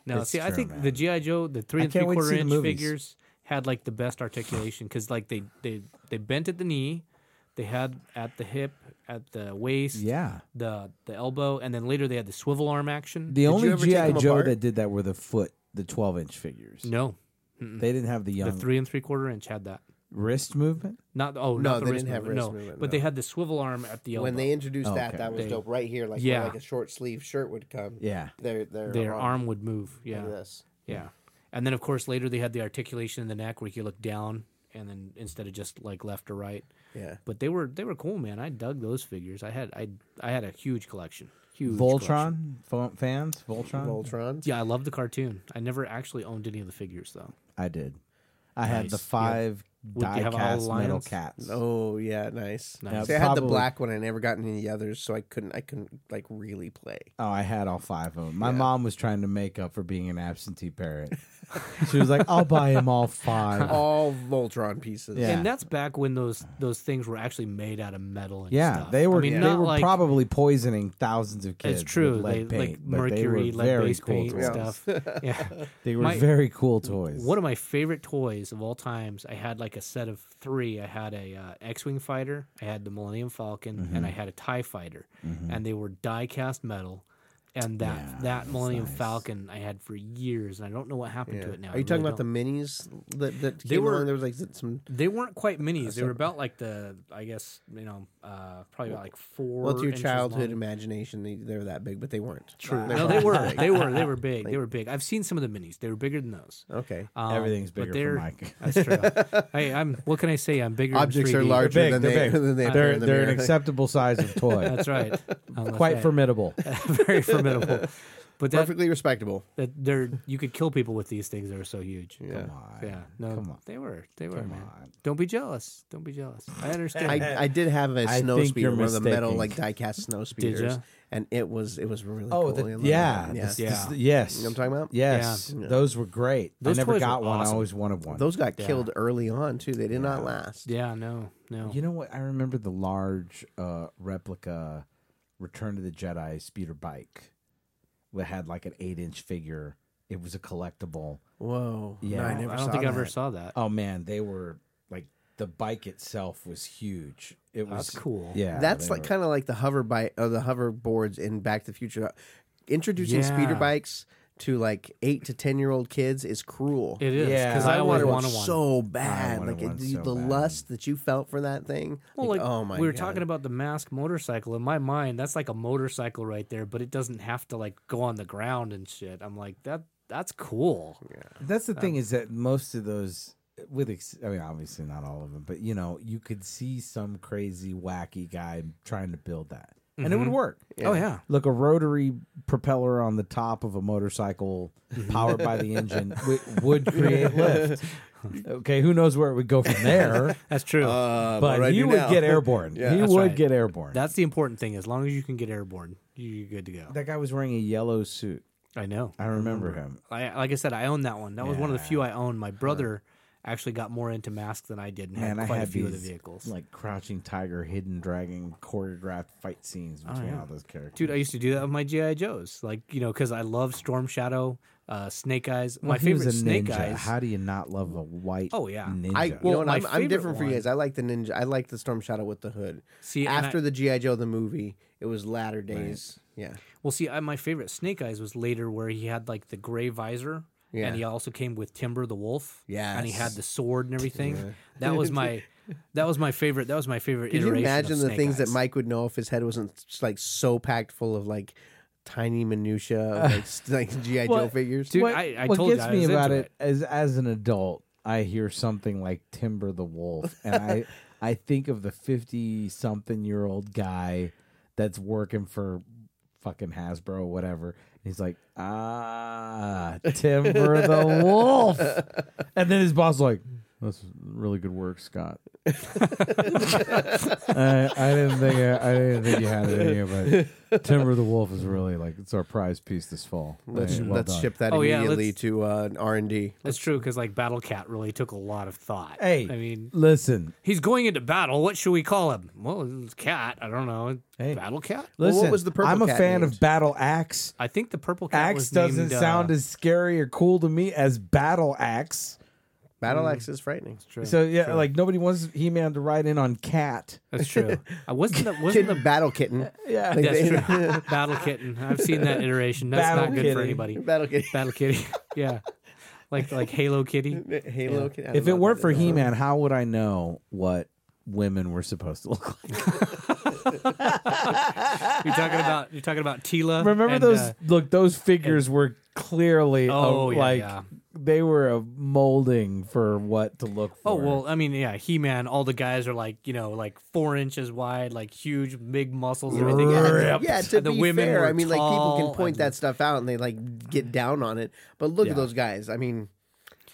[SPEAKER 2] No,
[SPEAKER 3] It's
[SPEAKER 2] see, I think
[SPEAKER 3] man.
[SPEAKER 2] the GI Joe, the three and three
[SPEAKER 3] can't wait to
[SPEAKER 2] quarter inch figures had like the best articulation because like they they they bent at the knee, they had at the hip, at the waist,
[SPEAKER 3] Yeah.
[SPEAKER 2] the the elbow, and then later they had the swivel arm action.
[SPEAKER 3] The
[SPEAKER 1] you
[SPEAKER 3] only
[SPEAKER 1] ever take
[SPEAKER 3] GI
[SPEAKER 1] them
[SPEAKER 3] Joe
[SPEAKER 1] apart?
[SPEAKER 3] that did that were the foot, the twelve inch figures.
[SPEAKER 2] no,
[SPEAKER 3] They didn't have the young the
[SPEAKER 2] three and three quarter inch had that.
[SPEAKER 3] wrist movement.
[SPEAKER 2] Not oh
[SPEAKER 1] No,
[SPEAKER 2] not the
[SPEAKER 1] they
[SPEAKER 2] wrist
[SPEAKER 1] didn't have
[SPEAKER 2] movement,
[SPEAKER 1] wrist
[SPEAKER 2] no,
[SPEAKER 1] movement,
[SPEAKER 2] but they
[SPEAKER 1] no.
[SPEAKER 2] had the swivel arm at the elbow.
[SPEAKER 1] When they introduced
[SPEAKER 3] Oh,
[SPEAKER 1] that,
[SPEAKER 3] okay.
[SPEAKER 1] that was
[SPEAKER 2] They-
[SPEAKER 1] dope. Right here, like
[SPEAKER 2] Yeah.
[SPEAKER 1] where, like a short sleeve shirt would come.
[SPEAKER 3] Yeah.
[SPEAKER 1] Their their,
[SPEAKER 2] their arm would move.
[SPEAKER 1] like
[SPEAKER 2] Yeah,
[SPEAKER 1] this.
[SPEAKER 2] yeah. And then of course later they had the articulation in the neck where you could look down and then instead of just like left or right.
[SPEAKER 1] Yeah.
[SPEAKER 2] But they were they were cool, man. I dug those figures. I had I I had a huge collection. Huge.
[SPEAKER 3] Voltron Fo- fans. Voltron.
[SPEAKER 1] Voltron.
[SPEAKER 2] Yeah, I love the cartoon. I never actually owned any of the figures though.
[SPEAKER 3] I did. I had the
[SPEAKER 2] Nice.
[SPEAKER 3] five
[SPEAKER 2] Would you have all the
[SPEAKER 3] die-cast metal cats.
[SPEAKER 1] Oh yeah, nice.
[SPEAKER 2] Nice.
[SPEAKER 1] See, I had the
[SPEAKER 3] Probably-
[SPEAKER 1] black one. I never got any of the others, so I couldn't. I couldn't like really play.
[SPEAKER 3] Oh, I had all five of them. My
[SPEAKER 1] Yeah.
[SPEAKER 3] mom was trying to make up for being an absentee parent. she was like, "I'll buy him all five.
[SPEAKER 1] All Voltron pieces.
[SPEAKER 3] Yeah.
[SPEAKER 2] And that's back when those those things were actually made out of metal and
[SPEAKER 3] Yeah,
[SPEAKER 2] stuff.
[SPEAKER 3] they were.
[SPEAKER 2] I mean,
[SPEAKER 3] they
[SPEAKER 2] not
[SPEAKER 3] were
[SPEAKER 2] like,
[SPEAKER 3] probably poisoning thousands of kids.
[SPEAKER 2] It's true.
[SPEAKER 3] With lead
[SPEAKER 2] They
[SPEAKER 3] paint,
[SPEAKER 2] like
[SPEAKER 3] but they were
[SPEAKER 2] mercury, lead
[SPEAKER 3] very
[SPEAKER 2] base
[SPEAKER 3] cool
[SPEAKER 2] paint and
[SPEAKER 3] toys.
[SPEAKER 2] stuff. Yeah.
[SPEAKER 3] They were
[SPEAKER 2] My-
[SPEAKER 3] very cool toys.
[SPEAKER 2] One of my favorite toys of all times. I had like a set of three. I had a uh, X-wing fighter, I had the Millennium Falcon,
[SPEAKER 3] Mm-hmm.
[SPEAKER 2] and I had a Tie fighter, and they were die-cast metal. And that
[SPEAKER 3] Yeah,
[SPEAKER 2] that Millennium
[SPEAKER 3] nice.
[SPEAKER 2] Falcon I had for years, and I don't know what happened
[SPEAKER 1] Yeah.
[SPEAKER 2] to it now.
[SPEAKER 1] Are
[SPEAKER 2] I
[SPEAKER 1] you talking
[SPEAKER 2] really
[SPEAKER 1] about the minis that, that
[SPEAKER 2] They
[SPEAKER 1] came
[SPEAKER 2] were-
[SPEAKER 1] along? There was like some.
[SPEAKER 2] They weren't quite minis. They were about like the, I guess, you know, uh, probably about like four.
[SPEAKER 1] Well, to your childhood
[SPEAKER 2] long.
[SPEAKER 1] imagination, they, they were that big, but they weren't.
[SPEAKER 2] True.
[SPEAKER 1] They're
[SPEAKER 2] No, they were.
[SPEAKER 1] big.
[SPEAKER 2] They were. They were big. They were big. I've seen some of the minis. They were bigger than those.
[SPEAKER 1] Okay.
[SPEAKER 2] Um,
[SPEAKER 3] Everything's
[SPEAKER 2] but
[SPEAKER 3] bigger
[SPEAKER 2] they're-
[SPEAKER 3] for Mike.
[SPEAKER 2] That's true. hey, I'm. What can I say? I'm bigger.
[SPEAKER 1] Objects
[SPEAKER 2] in
[SPEAKER 1] are
[SPEAKER 2] 3D.
[SPEAKER 1] larger
[SPEAKER 3] They're big,
[SPEAKER 1] than
[SPEAKER 3] they're
[SPEAKER 1] they
[SPEAKER 3] big.
[SPEAKER 1] than they appear
[SPEAKER 3] They're
[SPEAKER 1] in
[SPEAKER 3] they're an acceptable size of toy.
[SPEAKER 2] That's right.
[SPEAKER 3] Quite formidable.
[SPEAKER 2] Very formidable. But that,
[SPEAKER 1] Perfectly respectable.
[SPEAKER 2] that they're you could kill people with these things. They were so huge.
[SPEAKER 1] Yeah.
[SPEAKER 3] Come on.
[SPEAKER 2] Yeah. No.
[SPEAKER 3] Come on.
[SPEAKER 2] They were. They were.
[SPEAKER 3] Come
[SPEAKER 2] man.
[SPEAKER 3] on.
[SPEAKER 2] Don't be jealous. Don't be jealous. I understand.
[SPEAKER 1] I, I did have a
[SPEAKER 3] I
[SPEAKER 1] snow
[SPEAKER 3] think
[SPEAKER 1] speeder, one of the metal like diecast snow speeders,
[SPEAKER 2] ya?
[SPEAKER 1] and it was it was really
[SPEAKER 3] Oh,
[SPEAKER 1] cool.
[SPEAKER 3] the,
[SPEAKER 1] I
[SPEAKER 3] yeah,
[SPEAKER 1] it.
[SPEAKER 3] the-
[SPEAKER 1] yeah.
[SPEAKER 3] the- yes.
[SPEAKER 1] You know what I'm talking about?
[SPEAKER 3] Yes,
[SPEAKER 1] Yeah.
[SPEAKER 3] those were great.
[SPEAKER 2] Those
[SPEAKER 3] I never got
[SPEAKER 2] were
[SPEAKER 3] one. I always wanted one.
[SPEAKER 1] Those got
[SPEAKER 2] Yeah.
[SPEAKER 1] killed early on too. They did not last.
[SPEAKER 2] yeah. No. No.
[SPEAKER 3] You know what? I remember the large uh, replica Return to the Jedi speeder bike that had like an eight inch figure. It was a collectible.
[SPEAKER 1] Whoa.
[SPEAKER 3] Yeah.
[SPEAKER 1] No, I
[SPEAKER 3] I
[SPEAKER 1] never
[SPEAKER 2] I don't
[SPEAKER 1] saw
[SPEAKER 2] think I ever saw that.
[SPEAKER 3] Oh man, they were like the bike itself was huge. It was
[SPEAKER 2] That's cool.
[SPEAKER 3] Yeah,
[SPEAKER 1] That's like
[SPEAKER 3] were-
[SPEAKER 1] kind of like the hover bike or uh, the hoverboards in Back to the Future. Introducing speeder bikes to like eight to ten year old kids is cruel.
[SPEAKER 2] It is
[SPEAKER 3] Yeah.
[SPEAKER 2] because
[SPEAKER 1] I
[SPEAKER 2] I always
[SPEAKER 1] wanted one
[SPEAKER 2] wanted one.
[SPEAKER 1] so bad.
[SPEAKER 3] wanted
[SPEAKER 1] Like
[SPEAKER 3] one
[SPEAKER 1] it, the,
[SPEAKER 3] so
[SPEAKER 1] the
[SPEAKER 3] bad.
[SPEAKER 1] lust that you felt for that thing.
[SPEAKER 2] Well, like,
[SPEAKER 1] oh my
[SPEAKER 2] we were
[SPEAKER 1] God.
[SPEAKER 2] talking about the mask motorcycle. In my mind, that's like a motorcycle right there, but it doesn't have to like go on the ground and shit. I'm like that. That's cool.
[SPEAKER 3] That's the uh, thing is that most of those, with ex- I mean, obviously not all of them, but you know, you could see some crazy wacky guy trying to build that, and it would mm-hmm. work.
[SPEAKER 2] Oh yeah.
[SPEAKER 3] Look, a rotary propeller on the top of a motorcycle mm-hmm. powered by the engine w- would create lift. Okay, who knows where it would go from there?
[SPEAKER 2] That's true.
[SPEAKER 1] Uh,
[SPEAKER 3] but
[SPEAKER 1] what do I
[SPEAKER 3] he would
[SPEAKER 1] now?
[SPEAKER 3] get airborne.
[SPEAKER 1] Yeah.
[SPEAKER 3] he
[SPEAKER 2] That's
[SPEAKER 3] would
[SPEAKER 2] right.
[SPEAKER 3] get airborne.
[SPEAKER 2] that's the important thing. As long as you can get airborne, you're good to go.
[SPEAKER 3] that guy was wearing a yellow suit.
[SPEAKER 2] I know.
[SPEAKER 3] I remember mm-hmm. him.
[SPEAKER 2] I, like I said, I own that one. That was one of the few I owned. My brother actually got more into masks than I did and
[SPEAKER 3] Man,
[SPEAKER 2] had quite
[SPEAKER 3] had
[SPEAKER 2] a few
[SPEAKER 3] these
[SPEAKER 2] of the vehicles.
[SPEAKER 3] like crouching tiger, hidden dragon, choreographed fight scenes between
[SPEAKER 2] yeah.
[SPEAKER 3] all those characters.
[SPEAKER 2] Dude, I used to do that with my GI Joes, like you know, because I love Storm Shadow, uh, Snake Eyes.
[SPEAKER 3] Well,
[SPEAKER 2] my
[SPEAKER 3] he was
[SPEAKER 2] favorite
[SPEAKER 3] a
[SPEAKER 2] Snake
[SPEAKER 3] ninja.
[SPEAKER 2] Eyes.
[SPEAKER 3] How do you not love a white?
[SPEAKER 2] Oh, yeah.
[SPEAKER 3] ninja.
[SPEAKER 1] you know what i'm I'm
[SPEAKER 2] favorite
[SPEAKER 1] different for you guys. I like the ninja. I like the Storm Shadow with the hood.
[SPEAKER 2] See,
[SPEAKER 1] After
[SPEAKER 2] I-
[SPEAKER 1] the GI Joe the movie, it was latter days. Yeah,
[SPEAKER 2] Well, see, I, my favorite Snake Eyes was later, where he had like the gray visor,
[SPEAKER 1] Yeah.
[SPEAKER 2] and he also came with Timber the Wolf. Yeah. and he had the sword and everything. That was my, that was my favorite. That was my favorite.
[SPEAKER 1] Can you
[SPEAKER 2] iteration of
[SPEAKER 1] imagine the
[SPEAKER 2] Snake
[SPEAKER 1] things that Mike would know if his head wasn't just, like so packed full of like tiny minutia of like, like GI Joe figures?
[SPEAKER 2] Dude,
[SPEAKER 3] what,
[SPEAKER 2] I- I
[SPEAKER 3] what
[SPEAKER 2] told you
[SPEAKER 3] gets
[SPEAKER 2] I
[SPEAKER 3] me about
[SPEAKER 2] into
[SPEAKER 3] it, as as an adult, I hear something like Timber the Wolf, and I I think of the fifty something year old guy that's working for fucking Hasbro or whatever. He's like, ah, Timber the Wolf, and then his boss is like, that's really good work, Scott. I, I didn't think I, I didn't think you had it in you, but Timber the Wolf is really like it's our prize piece this fall.
[SPEAKER 1] Let's,
[SPEAKER 3] Hey, well
[SPEAKER 1] let's
[SPEAKER 3] done.
[SPEAKER 1] ship that
[SPEAKER 2] Oh, yeah,
[SPEAKER 1] immediately
[SPEAKER 2] let's-
[SPEAKER 1] to uh, R and D.
[SPEAKER 2] That's true because like Battle Cat really took a lot of thought.
[SPEAKER 3] Hey,
[SPEAKER 2] I mean,
[SPEAKER 3] listen,
[SPEAKER 2] he's going into battle. What should we call him? Well, it's Cat. I don't know.
[SPEAKER 3] Hey.
[SPEAKER 2] Battle Cat.
[SPEAKER 1] Well, what
[SPEAKER 3] listen.
[SPEAKER 1] was the purple
[SPEAKER 3] I'm a
[SPEAKER 1] cat
[SPEAKER 3] fan
[SPEAKER 1] named?
[SPEAKER 3] of Battle Axe.
[SPEAKER 2] I think the purple cat
[SPEAKER 3] Axe
[SPEAKER 2] was
[SPEAKER 3] doesn't
[SPEAKER 2] named,
[SPEAKER 3] sound
[SPEAKER 2] uh,
[SPEAKER 3] as scary or cool to me as Battle Axe.
[SPEAKER 1] Battle Axe is frightening.
[SPEAKER 2] true.
[SPEAKER 3] So yeah, like nobody wants He-Man to ride in on Cat.
[SPEAKER 2] That's true. I wasn't the wasn't
[SPEAKER 1] Kitten,
[SPEAKER 2] the
[SPEAKER 1] Battle Kitten.
[SPEAKER 3] Yeah,
[SPEAKER 1] Like
[SPEAKER 2] That's
[SPEAKER 1] they-
[SPEAKER 2] true. Battle Kitten. I've seen that iteration. That's
[SPEAKER 3] Battle
[SPEAKER 2] not good
[SPEAKER 3] Kitty.
[SPEAKER 2] for anybody.
[SPEAKER 1] Battle Kitten.
[SPEAKER 2] Battle Kitty. yeah. Like like Hello Kitty.
[SPEAKER 1] Halo. Kitten. I
[SPEAKER 3] If it
[SPEAKER 1] know
[SPEAKER 3] weren't
[SPEAKER 1] what
[SPEAKER 3] for. He-Man, how would I know what women were supposed to look like?
[SPEAKER 2] You're talking about you're talking about Teela.
[SPEAKER 3] Remember
[SPEAKER 2] and,
[SPEAKER 3] those?
[SPEAKER 2] uh,
[SPEAKER 3] look, those figures were clearly a-
[SPEAKER 2] Oh, yeah,
[SPEAKER 3] like
[SPEAKER 2] yeah.
[SPEAKER 3] They were a molding for what to look oh, for.
[SPEAKER 2] Oh well, I mean, yeah, He Man. All the guys are like, you know, like four inches wide, like huge, big muscles and everything.
[SPEAKER 1] Yeah,
[SPEAKER 3] Ripped.
[SPEAKER 1] yeah, to
[SPEAKER 2] The
[SPEAKER 1] be
[SPEAKER 2] women
[SPEAKER 1] fair, I mean, like people can point
[SPEAKER 2] and-
[SPEAKER 1] that stuff out and they like get down on it. But look
[SPEAKER 2] Yeah.
[SPEAKER 1] at those guys. I mean,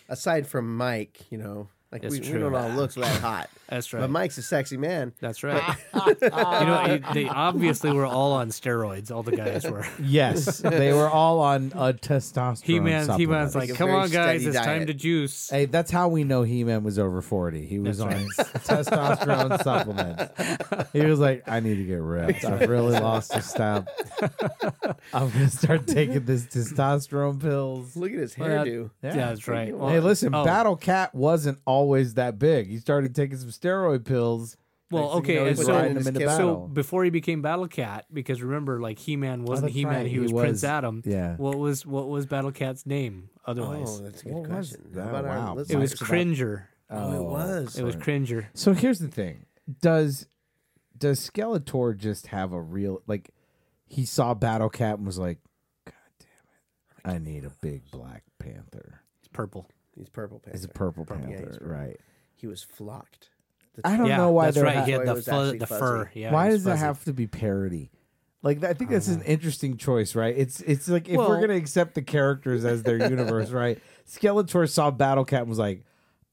[SPEAKER 1] aside from Mike, you know, like
[SPEAKER 2] It's
[SPEAKER 1] we, we don't all look that hot.
[SPEAKER 2] That's right.
[SPEAKER 1] But Mike's a sexy man.
[SPEAKER 2] That's right. you know, they obviously were all on steroids. All the guys were.
[SPEAKER 3] yes, they were all on uh, a testosterone.
[SPEAKER 2] He Man. He Man's like,
[SPEAKER 1] Like
[SPEAKER 2] come on, guys,
[SPEAKER 1] steady
[SPEAKER 2] it's time to juice.
[SPEAKER 3] Hey, that's how we know He Man was over 40. He was
[SPEAKER 2] That's
[SPEAKER 3] on testosterone supplements. He was like, I need to get ripped. I've really lost a step. I'm going to start taking this testosterone pills.
[SPEAKER 1] Look at his
[SPEAKER 2] Well, that-
[SPEAKER 1] hairdo.
[SPEAKER 2] yeah, that's right.
[SPEAKER 1] Hey,
[SPEAKER 2] Well,
[SPEAKER 3] hey, listen,
[SPEAKER 2] oh,
[SPEAKER 3] Battle Cat wasn't always that big. He started taking some steroid pills.
[SPEAKER 2] Well,
[SPEAKER 1] Next thing
[SPEAKER 2] okay,
[SPEAKER 1] you know,
[SPEAKER 2] and
[SPEAKER 1] he's
[SPEAKER 2] so,
[SPEAKER 3] into
[SPEAKER 1] kilt.
[SPEAKER 3] battle.
[SPEAKER 2] so before he became Battle Cat, because remember, like He Man wasn't
[SPEAKER 3] that's
[SPEAKER 2] He Man,
[SPEAKER 3] right,
[SPEAKER 2] he
[SPEAKER 3] he
[SPEAKER 2] was Prince Adam.
[SPEAKER 3] yeah.
[SPEAKER 2] What was what was Battle Cat's name otherwise?
[SPEAKER 1] Oh, that's a good
[SPEAKER 3] What was
[SPEAKER 1] question.
[SPEAKER 3] that?
[SPEAKER 1] How about
[SPEAKER 3] Wow.
[SPEAKER 1] let's
[SPEAKER 2] it was Cringer.
[SPEAKER 1] Oh, it oh. was.
[SPEAKER 2] It was Cringer.
[SPEAKER 3] So here's the thing: does does Skeletor just have a real like? He saw Battle Cat and was like, "God damn it, I need a big Black Panther."
[SPEAKER 2] It's purple.
[SPEAKER 1] He's purple panther.
[SPEAKER 3] It's a purple
[SPEAKER 1] Yeah,
[SPEAKER 3] panther,
[SPEAKER 1] he's purple.
[SPEAKER 3] right?
[SPEAKER 1] He was flocked. The
[SPEAKER 3] I don't
[SPEAKER 2] yeah,
[SPEAKER 3] know why
[SPEAKER 2] that's
[SPEAKER 3] they're
[SPEAKER 2] right.
[SPEAKER 3] ha-
[SPEAKER 2] he had
[SPEAKER 1] Why
[SPEAKER 2] the fu- the fur. Yeah,
[SPEAKER 3] why
[SPEAKER 2] it was
[SPEAKER 3] does it have to be parody? Like I think that's an interesting choice, right? It's it's like if
[SPEAKER 2] Well-
[SPEAKER 3] we're gonna accept the characters as their universe, right? Skeletor saw Battle Cat and was like,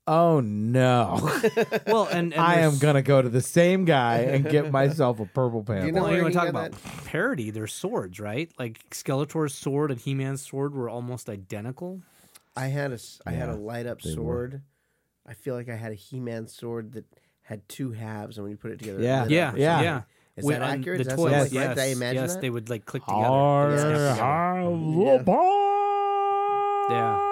[SPEAKER 3] "Oh no,
[SPEAKER 2] Well, and, and
[SPEAKER 3] I am gonna go to the same guy and get myself a purple panther."
[SPEAKER 1] you know
[SPEAKER 2] Well,
[SPEAKER 1] where
[SPEAKER 2] you want
[SPEAKER 1] he
[SPEAKER 2] to talk
[SPEAKER 1] got
[SPEAKER 2] about parody? Their swords, right? Like Skeletor's sword and He Man's sword were almost identical.
[SPEAKER 1] I had a s- I had a light up
[SPEAKER 3] they were.
[SPEAKER 1] sword. I feel like I had a He Man sword that had two halves, and when you put it together,
[SPEAKER 3] Yeah.
[SPEAKER 1] lit
[SPEAKER 2] Yeah, yeah. yeah.
[SPEAKER 1] Is
[SPEAKER 2] With-
[SPEAKER 1] that accurate?
[SPEAKER 2] The
[SPEAKER 1] Does that
[SPEAKER 2] toys,
[SPEAKER 1] sound
[SPEAKER 3] like
[SPEAKER 1] right?
[SPEAKER 2] yes,
[SPEAKER 1] Did I imagine
[SPEAKER 2] yes,
[SPEAKER 1] that?
[SPEAKER 2] they would like click together.
[SPEAKER 3] Har,
[SPEAKER 2] Snap together.
[SPEAKER 3] har,
[SPEAKER 1] Yeah.
[SPEAKER 3] boy.
[SPEAKER 2] Yeah.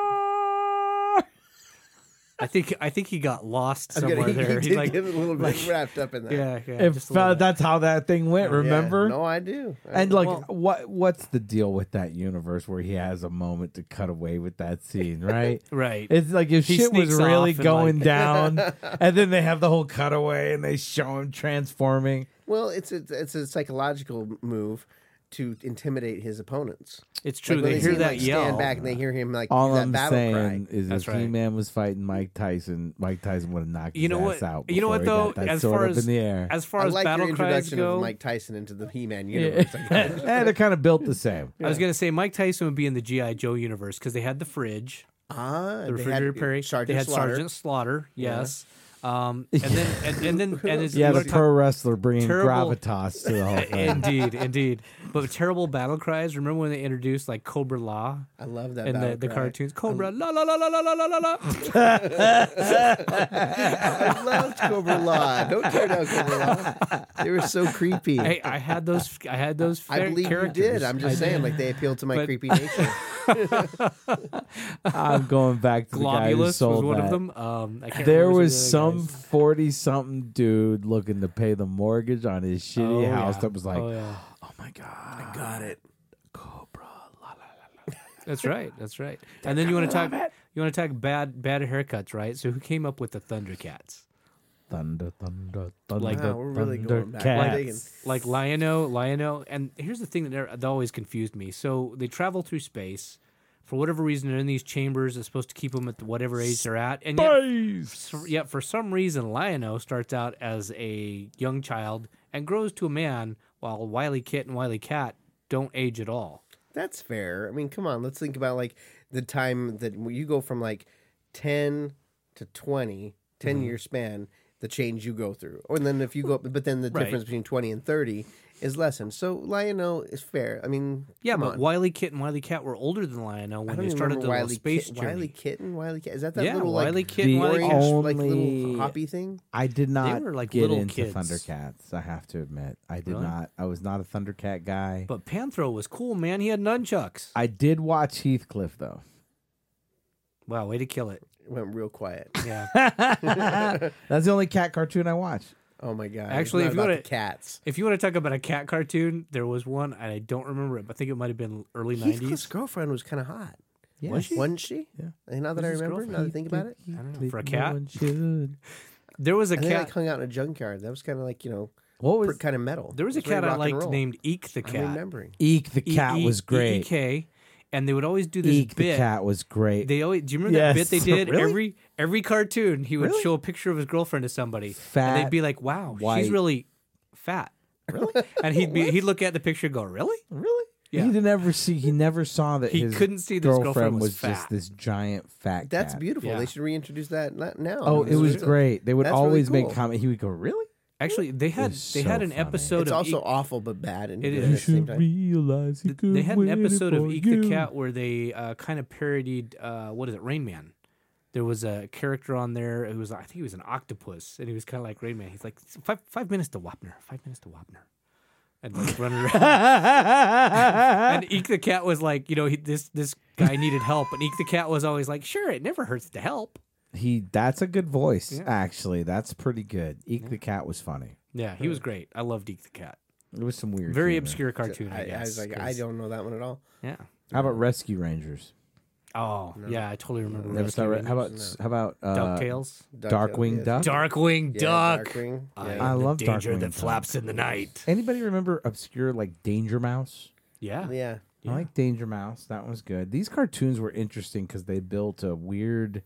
[SPEAKER 2] I think I think he got lost
[SPEAKER 1] I'm
[SPEAKER 2] somewhere
[SPEAKER 1] gonna, he,
[SPEAKER 2] there.
[SPEAKER 1] he
[SPEAKER 2] He's
[SPEAKER 1] did
[SPEAKER 2] like,
[SPEAKER 1] get a little bit wrapped up in that.
[SPEAKER 2] yeah, yeah.
[SPEAKER 3] If
[SPEAKER 2] just a little
[SPEAKER 3] uh, that's how that thing went,
[SPEAKER 1] Yeah.
[SPEAKER 3] remember?
[SPEAKER 1] No, I do. I
[SPEAKER 3] And
[SPEAKER 1] do.
[SPEAKER 3] like,
[SPEAKER 2] Well-
[SPEAKER 3] what what's the deal with that universe where he has a moment to cut away with that scene, right?
[SPEAKER 2] right.
[SPEAKER 3] It's like if
[SPEAKER 2] He
[SPEAKER 3] shit was really going
[SPEAKER 2] like-
[SPEAKER 3] down, and then they have the whole cutaway and they show him transforming.
[SPEAKER 1] well, it's a, it's a psychological move to intimidate his opponents.
[SPEAKER 2] It's true.
[SPEAKER 1] Like when
[SPEAKER 2] they hear
[SPEAKER 1] him,
[SPEAKER 2] that
[SPEAKER 1] like,
[SPEAKER 2] yell.
[SPEAKER 1] stand back and they hear him like
[SPEAKER 3] All
[SPEAKER 1] that
[SPEAKER 3] I'm
[SPEAKER 1] battle
[SPEAKER 3] saying
[SPEAKER 1] cry.
[SPEAKER 3] is,
[SPEAKER 2] That's
[SPEAKER 3] if
[SPEAKER 2] right.
[SPEAKER 3] He-Man was fighting Mike Tyson, Mike Tyson would have knocked
[SPEAKER 2] You know
[SPEAKER 3] his
[SPEAKER 2] what-
[SPEAKER 3] ass out.
[SPEAKER 2] you know what, though? As far as-
[SPEAKER 3] in the air,
[SPEAKER 2] As far
[SPEAKER 1] I
[SPEAKER 2] as
[SPEAKER 1] like
[SPEAKER 2] battle
[SPEAKER 1] your
[SPEAKER 2] cries go,
[SPEAKER 1] of Mike Tyson into the He-Man universe. I guess.
[SPEAKER 3] and they're kind of built the same.
[SPEAKER 2] I was gonna say Mike Tyson would be in the GI Joe universe because they had the fridge,
[SPEAKER 1] ah,
[SPEAKER 2] the
[SPEAKER 1] they
[SPEAKER 2] refrigerator
[SPEAKER 1] had
[SPEAKER 2] Perry.
[SPEAKER 1] Sergeant
[SPEAKER 2] they had
[SPEAKER 1] Slaughter.
[SPEAKER 2] Sergeant Slaughter. Yes. Um, and then and, and then and it's,
[SPEAKER 3] Yeah, the pro wrestler bringing
[SPEAKER 2] terrible-
[SPEAKER 3] gravitas to the whole thing.
[SPEAKER 2] indeed, indeed. But terrible battle cries. Remember when they introduced like Cobra-La
[SPEAKER 1] I love that
[SPEAKER 2] in the, the cartoons? Cobra la la la la la la la la la.
[SPEAKER 1] I loved Cobra-La. Don't tear down Cobra-La. They were so creepy.
[SPEAKER 2] I, I had those. I had those.
[SPEAKER 1] I believe
[SPEAKER 2] characters.
[SPEAKER 1] you did. I'm just
[SPEAKER 2] I
[SPEAKER 1] saying,
[SPEAKER 2] did.
[SPEAKER 1] like they appealed to my
[SPEAKER 2] But-
[SPEAKER 1] creepy nature.
[SPEAKER 3] I'm going back to the guy who
[SPEAKER 2] Golobulus was one
[SPEAKER 3] that.
[SPEAKER 2] of them. Um, I can't
[SPEAKER 3] There was
[SPEAKER 2] the other
[SPEAKER 3] some forty-something dude looking to pay the mortgage on his shitty
[SPEAKER 2] Oh,
[SPEAKER 3] house
[SPEAKER 2] yeah.
[SPEAKER 3] that was like,
[SPEAKER 2] oh, yeah.
[SPEAKER 3] "Oh my god, I
[SPEAKER 1] Got it.
[SPEAKER 3] Cobra!" La, la, la, la.
[SPEAKER 2] That's right. That's right. and then you want to talk. You want to talk bad bad haircuts, right? So who came up with the Thundercats?
[SPEAKER 3] Thunder, thunder, thunder,
[SPEAKER 2] Like-
[SPEAKER 1] Wow, we're really going back. We're digging.
[SPEAKER 2] Like Lion-O, Lion-O. And here's the thing that, never- that always confused me. So they travel through space. For whatever reason, they're in these chambers that's supposed to keep them at whatever age they're at. And yet, so- yet for some reason, Lion-O starts out as a young child and grows to a man, while Wily Kit and Wily Cat don't age at all.
[SPEAKER 1] That's fair. I mean, come on. Let's think about like the time that you go from like 10 to 20, 10
[SPEAKER 2] Mm-hmm.
[SPEAKER 1] year span, the change you go through. Or then if you go, but then the
[SPEAKER 2] Right.
[SPEAKER 1] difference between 20 and 30 is lessened. So Lion-O is fair. I mean,
[SPEAKER 2] Yeah, but
[SPEAKER 1] on.
[SPEAKER 2] Wily Kit and Wily Cat were older than Lion-O
[SPEAKER 1] I
[SPEAKER 2] when they started the little
[SPEAKER 1] Wily
[SPEAKER 2] space
[SPEAKER 1] Kit,
[SPEAKER 2] journey.
[SPEAKER 1] Wily Kitten, Wily Cat. Is that that
[SPEAKER 2] yeah,
[SPEAKER 1] little
[SPEAKER 2] Wily
[SPEAKER 1] like
[SPEAKER 2] Kit and
[SPEAKER 3] the
[SPEAKER 2] Wily Cat.
[SPEAKER 1] like little hoppy thing?
[SPEAKER 3] I did not
[SPEAKER 2] were like
[SPEAKER 3] get into
[SPEAKER 2] kids.
[SPEAKER 3] Thundercats. I have to admit, I did
[SPEAKER 2] Really?
[SPEAKER 3] not. I was not a Thundercat guy.
[SPEAKER 2] But Panthro was cool, man. He had nunchucks.
[SPEAKER 3] I did watch Heathcliff though.
[SPEAKER 2] Wow, way to kill it.
[SPEAKER 1] It went real quiet.
[SPEAKER 2] Yeah.
[SPEAKER 3] That's the only cat cartoon I watch.
[SPEAKER 1] Oh my god!
[SPEAKER 2] Actually,
[SPEAKER 1] it's
[SPEAKER 2] if you wanna-
[SPEAKER 1] cats,
[SPEAKER 2] if you want to talk about a cat cartoon, there was one, and I don't remember it, but I think it might have been early
[SPEAKER 1] Heathcliff's
[SPEAKER 2] 90s.
[SPEAKER 1] girlfriend was kind of hot,
[SPEAKER 2] Was she?
[SPEAKER 1] wasn't she?
[SPEAKER 3] Yeah.
[SPEAKER 1] And now that I remember, now that I think about it,
[SPEAKER 2] I don't know, for a cat?
[SPEAKER 3] one.
[SPEAKER 2] There was a
[SPEAKER 1] think
[SPEAKER 2] cat.
[SPEAKER 1] like hung out in a junkyard. That was kind of like you know,
[SPEAKER 3] What was
[SPEAKER 1] kind of metal.
[SPEAKER 2] there was a cat I liked named Eek the cat.
[SPEAKER 1] I'm
[SPEAKER 2] cat.
[SPEAKER 1] remembering.
[SPEAKER 3] Eek the cat was great.
[SPEAKER 2] EEK, and they would always do this
[SPEAKER 3] Eek the cat was great.
[SPEAKER 2] They always do you remember that bit they did
[SPEAKER 3] Really?
[SPEAKER 2] every every cartoon? He would
[SPEAKER 3] Really?
[SPEAKER 2] show a picture of his girlfriend to somebody, and they'd be like, "Wow,
[SPEAKER 3] white.
[SPEAKER 2] she's really fat." Really? and he'd be he'd look at the picture, and go, "Really?"
[SPEAKER 3] really?
[SPEAKER 2] Yeah.
[SPEAKER 3] He did never see. He never saw that
[SPEAKER 2] He
[SPEAKER 3] his
[SPEAKER 2] couldn't see that his girlfriend was
[SPEAKER 3] just
[SPEAKER 2] fat.
[SPEAKER 3] this giant fat.
[SPEAKER 1] That's
[SPEAKER 3] cat.
[SPEAKER 1] beautiful.
[SPEAKER 2] Yeah.
[SPEAKER 1] They should reintroduce that now.
[SPEAKER 3] Oh, it was
[SPEAKER 1] it's-
[SPEAKER 3] great. They would
[SPEAKER 1] That's really
[SPEAKER 3] always make comment. He would go, "Really?
[SPEAKER 2] Actually, they had they
[SPEAKER 3] so
[SPEAKER 2] had an
[SPEAKER 3] funny.
[SPEAKER 2] episode
[SPEAKER 1] It's
[SPEAKER 2] of
[SPEAKER 1] also
[SPEAKER 2] Eek-
[SPEAKER 1] awful but bad. And
[SPEAKER 2] It
[SPEAKER 1] good
[SPEAKER 2] is.
[SPEAKER 3] You should realize he could
[SPEAKER 2] they had an episode of
[SPEAKER 3] for
[SPEAKER 2] Eek
[SPEAKER 3] you.
[SPEAKER 2] the Cat where they uh, kind of parodied uh, what is it, Rain Man. There was a character on there who was I think he was an octopus and he was kind of like Rain Man. He's like five five minutes to Wapner, five minutes to Wapner, and like running around. and Eek the Cat was like, you know, he, this this guy needed help, and Eek the Cat was always like, sure, it never hurts to help.
[SPEAKER 3] He that's a good voice.
[SPEAKER 2] Yeah.
[SPEAKER 3] Actually, that's pretty good. Eek the cat was funny.
[SPEAKER 2] Yeah, he was great. I loved Eek the Cat.
[SPEAKER 3] It was some weird.
[SPEAKER 2] Very
[SPEAKER 3] humor.
[SPEAKER 2] obscure cartoon, I,
[SPEAKER 1] I, I
[SPEAKER 2] guess.
[SPEAKER 1] was like, I
[SPEAKER 2] 'cause-
[SPEAKER 1] don't know that one at all.
[SPEAKER 2] Yeah.
[SPEAKER 3] How about Rescue Rangers?
[SPEAKER 2] Oh, yeah, I totally remember.
[SPEAKER 3] Never
[SPEAKER 2] Rescue
[SPEAKER 3] saw Re- how about
[SPEAKER 2] Rangers.
[SPEAKER 3] how about uh,
[SPEAKER 2] DuckTales?
[SPEAKER 3] Darkwing. Duck?
[SPEAKER 2] Darkwing Duck.
[SPEAKER 1] Darkwing.
[SPEAKER 2] I,
[SPEAKER 1] Yeah.
[SPEAKER 3] I
[SPEAKER 2] the
[SPEAKER 3] love
[SPEAKER 2] danger
[SPEAKER 3] Darkwing
[SPEAKER 2] that
[SPEAKER 3] Duck.
[SPEAKER 2] flaps in the night.
[SPEAKER 3] Anybody remember obscure like Danger Mouse?
[SPEAKER 2] Yeah.
[SPEAKER 1] yeah.
[SPEAKER 2] Yeah.
[SPEAKER 3] I like Danger Mouse. That was good. These cartoons were interesting because they built a weird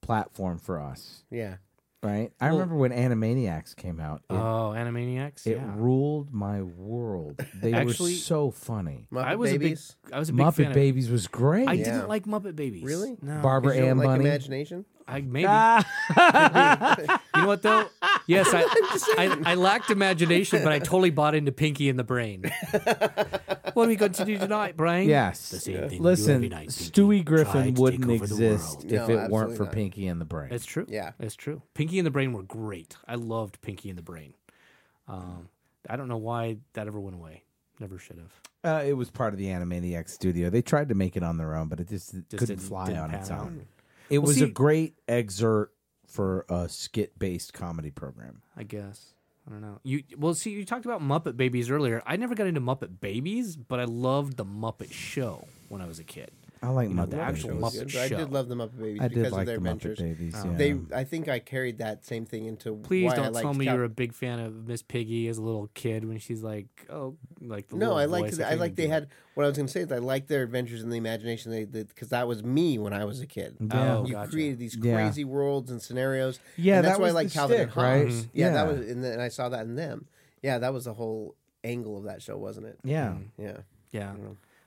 [SPEAKER 3] platform for us,
[SPEAKER 1] Yeah.
[SPEAKER 3] Right? I
[SPEAKER 2] Well-
[SPEAKER 3] remember when Animaniacs came out. It,
[SPEAKER 2] Oh, Animaniacs.
[SPEAKER 3] it
[SPEAKER 2] yeah.
[SPEAKER 3] ruled my world. They
[SPEAKER 2] Actually-
[SPEAKER 3] were so funny.
[SPEAKER 1] Muppet
[SPEAKER 2] I was
[SPEAKER 1] Babies.
[SPEAKER 2] a big, I was a big fan
[SPEAKER 3] Muppet
[SPEAKER 2] of-
[SPEAKER 3] Babies was great.
[SPEAKER 2] I
[SPEAKER 1] Yeah.
[SPEAKER 2] didn't like Muppet Babies.
[SPEAKER 1] Really?
[SPEAKER 2] No.
[SPEAKER 3] Barbara
[SPEAKER 1] You don't
[SPEAKER 3] Ann
[SPEAKER 1] like
[SPEAKER 3] Bunny.
[SPEAKER 1] Imagination?
[SPEAKER 2] I maybe. You know what though? Yes, I, I I lacked imagination, but I totally bought into Pinky in the Brain. what are we going to do tonight, Brain?
[SPEAKER 3] yes.
[SPEAKER 2] The same thing we do
[SPEAKER 3] Listen,
[SPEAKER 2] every night, Pinky.
[SPEAKER 3] Stewie Griffin
[SPEAKER 2] to
[SPEAKER 3] wouldn't
[SPEAKER 2] take over the
[SPEAKER 3] exist
[SPEAKER 2] world.
[SPEAKER 3] if
[SPEAKER 1] No,
[SPEAKER 3] it weren't
[SPEAKER 1] absolutely
[SPEAKER 3] for
[SPEAKER 1] not.
[SPEAKER 3] Pinky and the Brain.
[SPEAKER 2] It's true.
[SPEAKER 1] Yeah.
[SPEAKER 2] it's true. Pinky and the Brain were great. I loved Pinky and the Brain. Um, I don't know why that ever went away. Never should have.
[SPEAKER 3] Uh, it was part of the Animaniacs studio. They tried to make it on their own, but it just, couldn't
[SPEAKER 2] didn't-
[SPEAKER 3] fly
[SPEAKER 2] didn't
[SPEAKER 3] on
[SPEAKER 2] pan
[SPEAKER 3] its
[SPEAKER 2] out.
[SPEAKER 3] own. It
[SPEAKER 2] Well,
[SPEAKER 3] was
[SPEAKER 2] see-
[SPEAKER 3] a great excerpt for a skit-based comedy program.
[SPEAKER 2] I guess. I don't know. You well, see, you talked about Muppet Babies earlier. I never got into Muppet Babies, but I loved the Muppet Show when I was a kid.
[SPEAKER 3] I like
[SPEAKER 2] You know,
[SPEAKER 3] Muppet
[SPEAKER 2] the actual
[SPEAKER 3] Babies.
[SPEAKER 2] Muppet
[SPEAKER 1] Good, but I did love the Muppet Babies
[SPEAKER 3] I
[SPEAKER 1] because
[SPEAKER 3] did like
[SPEAKER 1] of their
[SPEAKER 3] the Muppet
[SPEAKER 1] adventures.
[SPEAKER 3] Babies.
[SPEAKER 2] Oh.
[SPEAKER 3] Yeah.
[SPEAKER 1] They, I think I carried that same thing into.
[SPEAKER 2] Please
[SPEAKER 1] why
[SPEAKER 2] don't
[SPEAKER 1] liked
[SPEAKER 2] tell me
[SPEAKER 1] Cap-
[SPEAKER 2] you're a big fan of Miss Piggy as a little kid when she's like, oh, like the
[SPEAKER 1] No,
[SPEAKER 2] little
[SPEAKER 1] I liked.
[SPEAKER 2] voice.
[SPEAKER 1] I like they had. What I was going to say is I liked their adventures in the imagination. They because that was me when I was a kid.
[SPEAKER 3] Yeah.
[SPEAKER 2] Oh,
[SPEAKER 1] you
[SPEAKER 2] gotcha.
[SPEAKER 1] created these
[SPEAKER 3] Yeah.
[SPEAKER 1] crazy worlds and scenarios.
[SPEAKER 3] Yeah,
[SPEAKER 1] and that's
[SPEAKER 3] that
[SPEAKER 1] why
[SPEAKER 3] was
[SPEAKER 1] I like
[SPEAKER 3] the
[SPEAKER 1] Calvin and
[SPEAKER 3] shtick, right?
[SPEAKER 1] Hobbes.
[SPEAKER 3] Mhm.
[SPEAKER 1] Yeah, that
[SPEAKER 3] Yeah.
[SPEAKER 1] was, and, then I saw that in them. Yeah, that was the whole angle of that show, wasn't it?
[SPEAKER 3] yeah.
[SPEAKER 1] Yeah.
[SPEAKER 2] Yeah.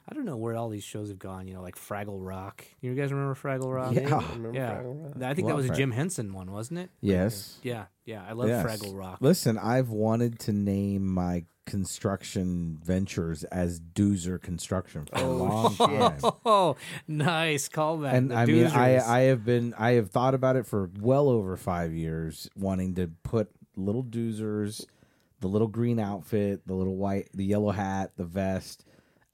[SPEAKER 1] Know.
[SPEAKER 2] I don't know where all these shows have gone. You know, like Fraggle Rock. You guys remember Fraggle Rock?
[SPEAKER 3] Yeah.
[SPEAKER 1] I remember
[SPEAKER 2] Yeah.
[SPEAKER 1] Fraggle Rock.
[SPEAKER 2] I think that was a Jim Henson one, wasn't it?
[SPEAKER 3] Yes.
[SPEAKER 2] Yeah, yeah. I love
[SPEAKER 3] Yes.
[SPEAKER 2] Fraggle Rock.
[SPEAKER 3] Listen, I've wanted to name my construction ventures as Doozer Construction for a
[SPEAKER 1] Oh,
[SPEAKER 3] long
[SPEAKER 1] shit.
[SPEAKER 3] time.
[SPEAKER 2] Oh, nice callback.
[SPEAKER 3] and
[SPEAKER 2] the
[SPEAKER 3] I mean, I I have been I have thought about it for well over five years, wanting to put little doozers, the little green outfit, the little white, the yellow hat, the vest.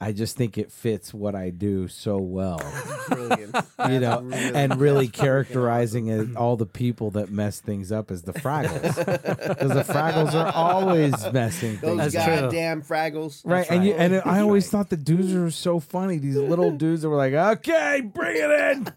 [SPEAKER 3] I just think it fits what I do so well,
[SPEAKER 1] Brilliant.
[SPEAKER 3] you know,
[SPEAKER 1] really
[SPEAKER 3] and really characterizing it, all the people that mess things up as the Fraggles, because the Fraggles are always messing things
[SPEAKER 2] That's
[SPEAKER 3] up.
[SPEAKER 2] true.
[SPEAKER 1] goddamn Fraggles.
[SPEAKER 3] Right, and you, and I always
[SPEAKER 2] right.
[SPEAKER 3] thought the dudes were so funny. These little dudes that were like, "Okay, bring it in.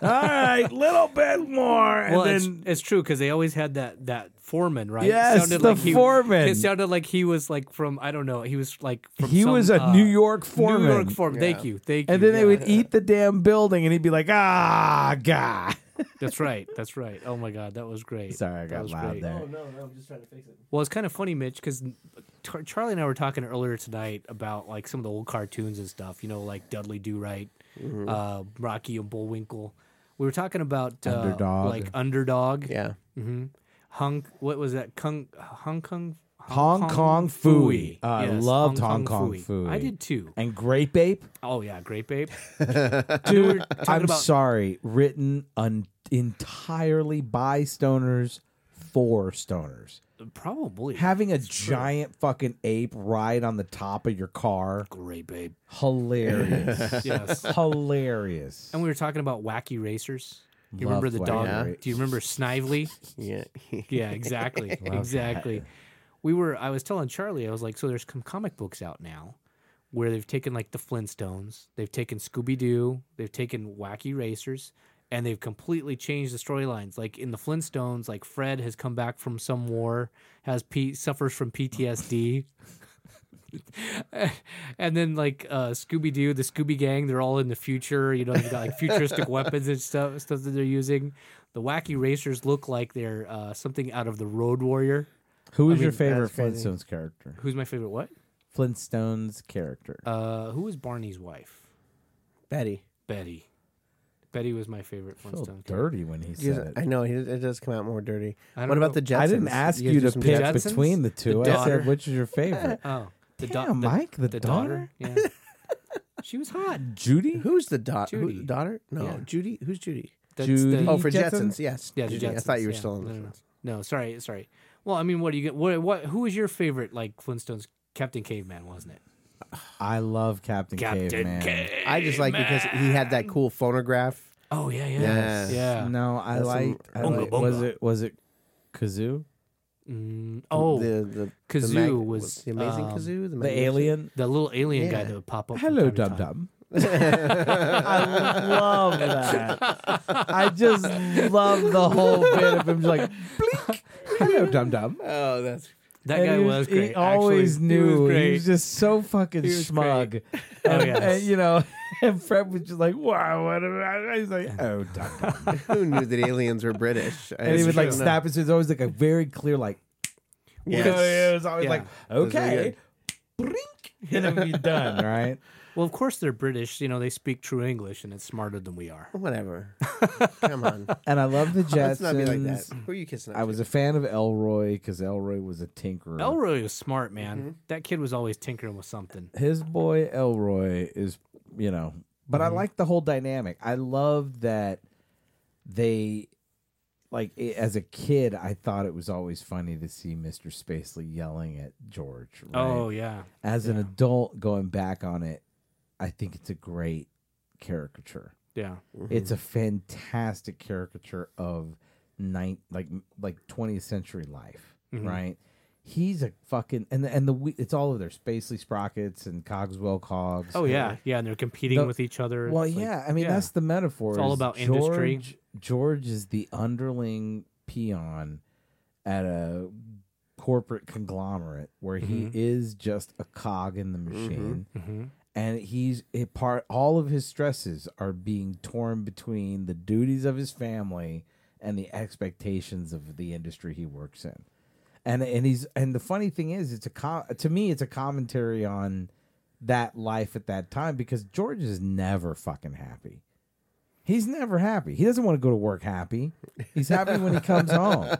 [SPEAKER 3] All right, little bit more." And
[SPEAKER 2] well,
[SPEAKER 3] then
[SPEAKER 2] it's, it's true because they always had that that foreman, right?
[SPEAKER 3] Yes, the
[SPEAKER 2] he,
[SPEAKER 3] foreman.
[SPEAKER 2] It sounded like he was like from I don't know. He was like from
[SPEAKER 3] he
[SPEAKER 2] some,
[SPEAKER 3] was a
[SPEAKER 2] uh,
[SPEAKER 3] New York foreman.
[SPEAKER 2] New York foreman. Thank you, thank you.
[SPEAKER 3] and then they
[SPEAKER 2] yeah.
[SPEAKER 3] would eat the damn building, and he'd be like, "Ah, God."
[SPEAKER 2] That's right. That's right. Oh my god, that was great.
[SPEAKER 3] Sorry, I
[SPEAKER 2] That
[SPEAKER 3] got
[SPEAKER 2] was
[SPEAKER 3] loud
[SPEAKER 2] great.
[SPEAKER 3] there.
[SPEAKER 1] Oh, no, no, I'm just trying to fix it.
[SPEAKER 2] Well, it's kind of funny, Mitch, because Charlie and I were talking earlier tonight about like some of the old cartoons and stuff. You know, like Dudley Do Right,
[SPEAKER 3] Mm-hmm.
[SPEAKER 2] uh, Rocky and Bullwinkle. We were talking about uh,
[SPEAKER 3] Underdog.
[SPEAKER 2] like Underdog.
[SPEAKER 1] Yeah.
[SPEAKER 2] hmm Hung. What was that? Kung. Hong Kong.
[SPEAKER 3] Hong Kong Phooey. I
[SPEAKER 2] Yes,
[SPEAKER 3] loved Hong Kong Phooey.
[SPEAKER 2] I did too.
[SPEAKER 3] And Grape Ape,
[SPEAKER 2] Oh yeah, Great Babe.
[SPEAKER 3] dude. I'm
[SPEAKER 2] about-
[SPEAKER 3] sorry, written un- entirely by stoners for stoners.
[SPEAKER 2] Probably.
[SPEAKER 3] Having a giant fucking ape ride on the top of your car,
[SPEAKER 2] Great Babe.
[SPEAKER 3] hilarious.
[SPEAKER 2] Yes.
[SPEAKER 3] hilarious.
[SPEAKER 2] and we were talking about wacky racers. You
[SPEAKER 3] Loved
[SPEAKER 2] remember the dog?
[SPEAKER 1] Yeah.
[SPEAKER 2] Do you remember Snively?
[SPEAKER 1] Yeah.
[SPEAKER 2] Yeah, exactly. exactly. We were I was telling Charlie, I was like, so there's some comic books out now where they've taken like the Flintstones, they've taken Scooby Doo, they've taken Wacky Racers, and they've completely changed the storylines. Like in the Flintstones, like Fred has come back from some war, has P- suffers from PTSD. and then like uh, Scooby Doo, the Scooby Gang, they're all in the future. You know, they've got like futuristic weapons and stuff, stuff that they're using. The Wacky Racers look like they're uh, something out of the Road Warrior.
[SPEAKER 3] Who is was
[SPEAKER 2] I
[SPEAKER 3] your favorite
[SPEAKER 1] that's crazy.
[SPEAKER 3] Flintstones character?
[SPEAKER 2] Who's my favorite? What?
[SPEAKER 3] Flintstones character.
[SPEAKER 2] Uh, who was Barney's wife?
[SPEAKER 1] Betty.
[SPEAKER 2] Betty. Betty was my favorite
[SPEAKER 3] I feel
[SPEAKER 2] Flintstone.
[SPEAKER 3] dirty when he said it.
[SPEAKER 1] I know. It, it does come out more dirty.
[SPEAKER 2] I don't
[SPEAKER 1] What about the Jetsons?
[SPEAKER 3] I didn't ask
[SPEAKER 1] guys
[SPEAKER 3] you to
[SPEAKER 1] some
[SPEAKER 3] pick
[SPEAKER 2] Jetsons?
[SPEAKER 3] between the two.
[SPEAKER 2] The
[SPEAKER 3] I
[SPEAKER 2] daughter.
[SPEAKER 3] said, which is your favorite?
[SPEAKER 2] Oh, the
[SPEAKER 3] Damn,
[SPEAKER 2] da-
[SPEAKER 3] Mike, the,
[SPEAKER 2] the
[SPEAKER 3] daughter?
[SPEAKER 2] daughter. Yeah, she was hot.
[SPEAKER 3] Judy?
[SPEAKER 1] Who's the da- who, daughter? No,
[SPEAKER 2] Yeah.
[SPEAKER 1] Judy. Who's Judy?
[SPEAKER 2] That's
[SPEAKER 3] Judy.
[SPEAKER 2] The,
[SPEAKER 1] Oh, for
[SPEAKER 3] Jetsons?
[SPEAKER 1] Jetsons. Yes.
[SPEAKER 2] yeah, the
[SPEAKER 1] Judy.
[SPEAKER 2] Jetsons.
[SPEAKER 1] I thought you were
[SPEAKER 2] yeah.
[SPEAKER 1] still on the
[SPEAKER 2] no, no.
[SPEAKER 1] Flintstones.
[SPEAKER 2] no, sorry, sorry. Well, I mean, what do you get? What? What? Who was your favorite? Like Flintstones, Captain Caveman, wasn't it?
[SPEAKER 3] I love Captain,
[SPEAKER 2] Captain
[SPEAKER 3] Caveman.
[SPEAKER 2] Caveman.
[SPEAKER 1] I just like because he had that cool phonograph.
[SPEAKER 2] Oh yeah, yeah,
[SPEAKER 1] Yes.
[SPEAKER 2] yeah.
[SPEAKER 3] No, I
[SPEAKER 1] That's some-
[SPEAKER 3] liked. I
[SPEAKER 2] Bunga
[SPEAKER 3] liked was it was it Gazoo?
[SPEAKER 2] Mm, oh, the,
[SPEAKER 1] the, the
[SPEAKER 2] Gazoo
[SPEAKER 1] the mag-
[SPEAKER 2] was,
[SPEAKER 1] the amazing
[SPEAKER 2] um,
[SPEAKER 1] Gazoo, the, alien.
[SPEAKER 3] The
[SPEAKER 1] magnificent-
[SPEAKER 3] alien.
[SPEAKER 2] little alien guy that would pop up.
[SPEAKER 3] Hello,
[SPEAKER 2] time to
[SPEAKER 3] Dum. Dum. I love that. I just love the whole bit of him just like blink. Hello, Dum Dum.
[SPEAKER 1] Oh, that's
[SPEAKER 2] That
[SPEAKER 3] And
[SPEAKER 2] guy
[SPEAKER 3] he
[SPEAKER 2] was, great.
[SPEAKER 3] He always
[SPEAKER 2] actually.
[SPEAKER 3] knew.
[SPEAKER 2] He was
[SPEAKER 3] He was just so fucking smug. And,
[SPEAKER 2] Oh, yes.
[SPEAKER 3] and, you know, and Fred was just like, "Wow, what?" Am I? He's like, "Oh, Dum Dum."
[SPEAKER 1] who knew that aliens were British? I
[SPEAKER 3] and he would like
[SPEAKER 1] shouldn't
[SPEAKER 3] snap his. It's always like a very clear, like, you
[SPEAKER 1] Yes.
[SPEAKER 3] know, it was always
[SPEAKER 2] Yeah.
[SPEAKER 3] like,
[SPEAKER 1] was really
[SPEAKER 3] okay, brink, and it'll be done, right?
[SPEAKER 2] Well, of course they're British. You know, they speak true English, and it's smarter than we are.
[SPEAKER 1] Whatever. Come on.
[SPEAKER 3] And I love the Jetsons.
[SPEAKER 1] Let's not be like that. Who are you kissing? up
[SPEAKER 3] I was a fan of Elroy because Elroy was a tinkerer.
[SPEAKER 2] Elroy was smart, man.
[SPEAKER 3] Mm-hmm.
[SPEAKER 2] That kid was always tinkering with something.
[SPEAKER 3] His boy Elroy is, you know, but I like the whole dynamic. I love that they, like, i as a kid, I thought it was always funny to see Mr. Spacely yelling at George. Right?
[SPEAKER 2] Oh yeah,
[SPEAKER 3] as an adult, going back on it, I think it's a great caricature.
[SPEAKER 2] yeah.
[SPEAKER 3] It's a fantastic caricature of nine like like 20th century life,
[SPEAKER 2] Mhm.
[SPEAKER 3] right? He's a fucking and the, and the we- it's all of their Spacely Sprockets and Cogswell Cogs.
[SPEAKER 2] Oh yeah, yeah. And they're competing
[SPEAKER 3] The-
[SPEAKER 2] with each other.
[SPEAKER 3] Well,
[SPEAKER 2] like-
[SPEAKER 3] yeah. I mean,
[SPEAKER 2] yeah.
[SPEAKER 3] that's the metaphor.
[SPEAKER 2] It's all about
[SPEAKER 3] George,
[SPEAKER 2] industry.
[SPEAKER 3] George is the underling peon at a corporate conglomerate where he
[SPEAKER 2] Mhm.
[SPEAKER 3] is just a cog in the
[SPEAKER 1] Mm-hmm.
[SPEAKER 3] machine
[SPEAKER 2] Mhm.
[SPEAKER 3] and he's a part all of his stresses are being torn between the duties of his family and the expectations of the industry he works in and and he's and the funny thing is it's a com- to me it's a commentary on that life at that time because george is never fucking happy. He's never happy. He doesn't want to go to work happy. He's happy when he comes home.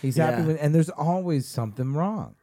[SPEAKER 3] He's happy
[SPEAKER 1] Yeah.
[SPEAKER 3] when and there's always something wrong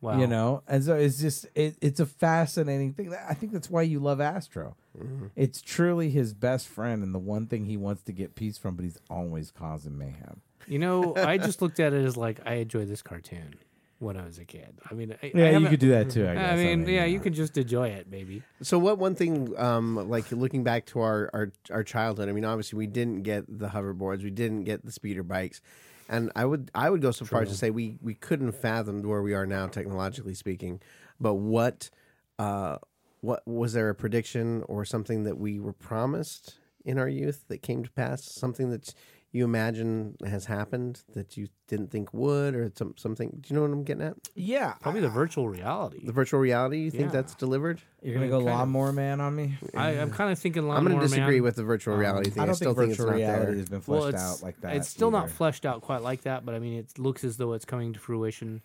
[SPEAKER 2] Wow.
[SPEAKER 3] you know? And so it's just it, it's a fascinating thing. I think that's why you love astro. Mm-hmm. It's truly his best friend and the one thing he wants to get peace from but he's always causing mayhem
[SPEAKER 2] You know, I just looked at it as like I enjoyed this cartoon when I was a kid. I mean, I, I
[SPEAKER 3] yeah you could do that too i guess
[SPEAKER 2] I mean, yeah, you
[SPEAKER 3] know.
[SPEAKER 2] can just enjoy it, maybe.
[SPEAKER 1] So what one thing, um, like looking back to our, our our childhood, I mean, obviously we didn't get the hoverboards, we didn't get the speeder bikes, and I would I would go so far as to say we we couldn't fathom where we are now technologically speaking. But what, uh, what was there a prediction or something that we were promised in our youth that came to pass? Something that you imagine has happened that you didn't think would, or some something? Do you know what I'm getting at?
[SPEAKER 3] yeah
[SPEAKER 2] Probably the virtual reality.
[SPEAKER 1] The virtual reality. You think
[SPEAKER 2] Yeah.
[SPEAKER 1] that's delivered?
[SPEAKER 3] you're gonna
[SPEAKER 2] I
[SPEAKER 3] go
[SPEAKER 2] mean, kind of.
[SPEAKER 3] lawnmower man on me
[SPEAKER 2] I, I'm kind of thinking.
[SPEAKER 1] lawnmower I'm going to disagree
[SPEAKER 2] Man.
[SPEAKER 1] with the virtual reality thing.
[SPEAKER 3] i
[SPEAKER 1] I,
[SPEAKER 3] don't
[SPEAKER 1] still
[SPEAKER 3] think
[SPEAKER 1] think,
[SPEAKER 3] virtual
[SPEAKER 1] it's not
[SPEAKER 3] reality
[SPEAKER 1] there.
[SPEAKER 3] has been fleshed
[SPEAKER 2] it's,
[SPEAKER 3] out like that
[SPEAKER 2] It's still not fleshed out quite like that, but I mean, it looks as though it's coming to fruition.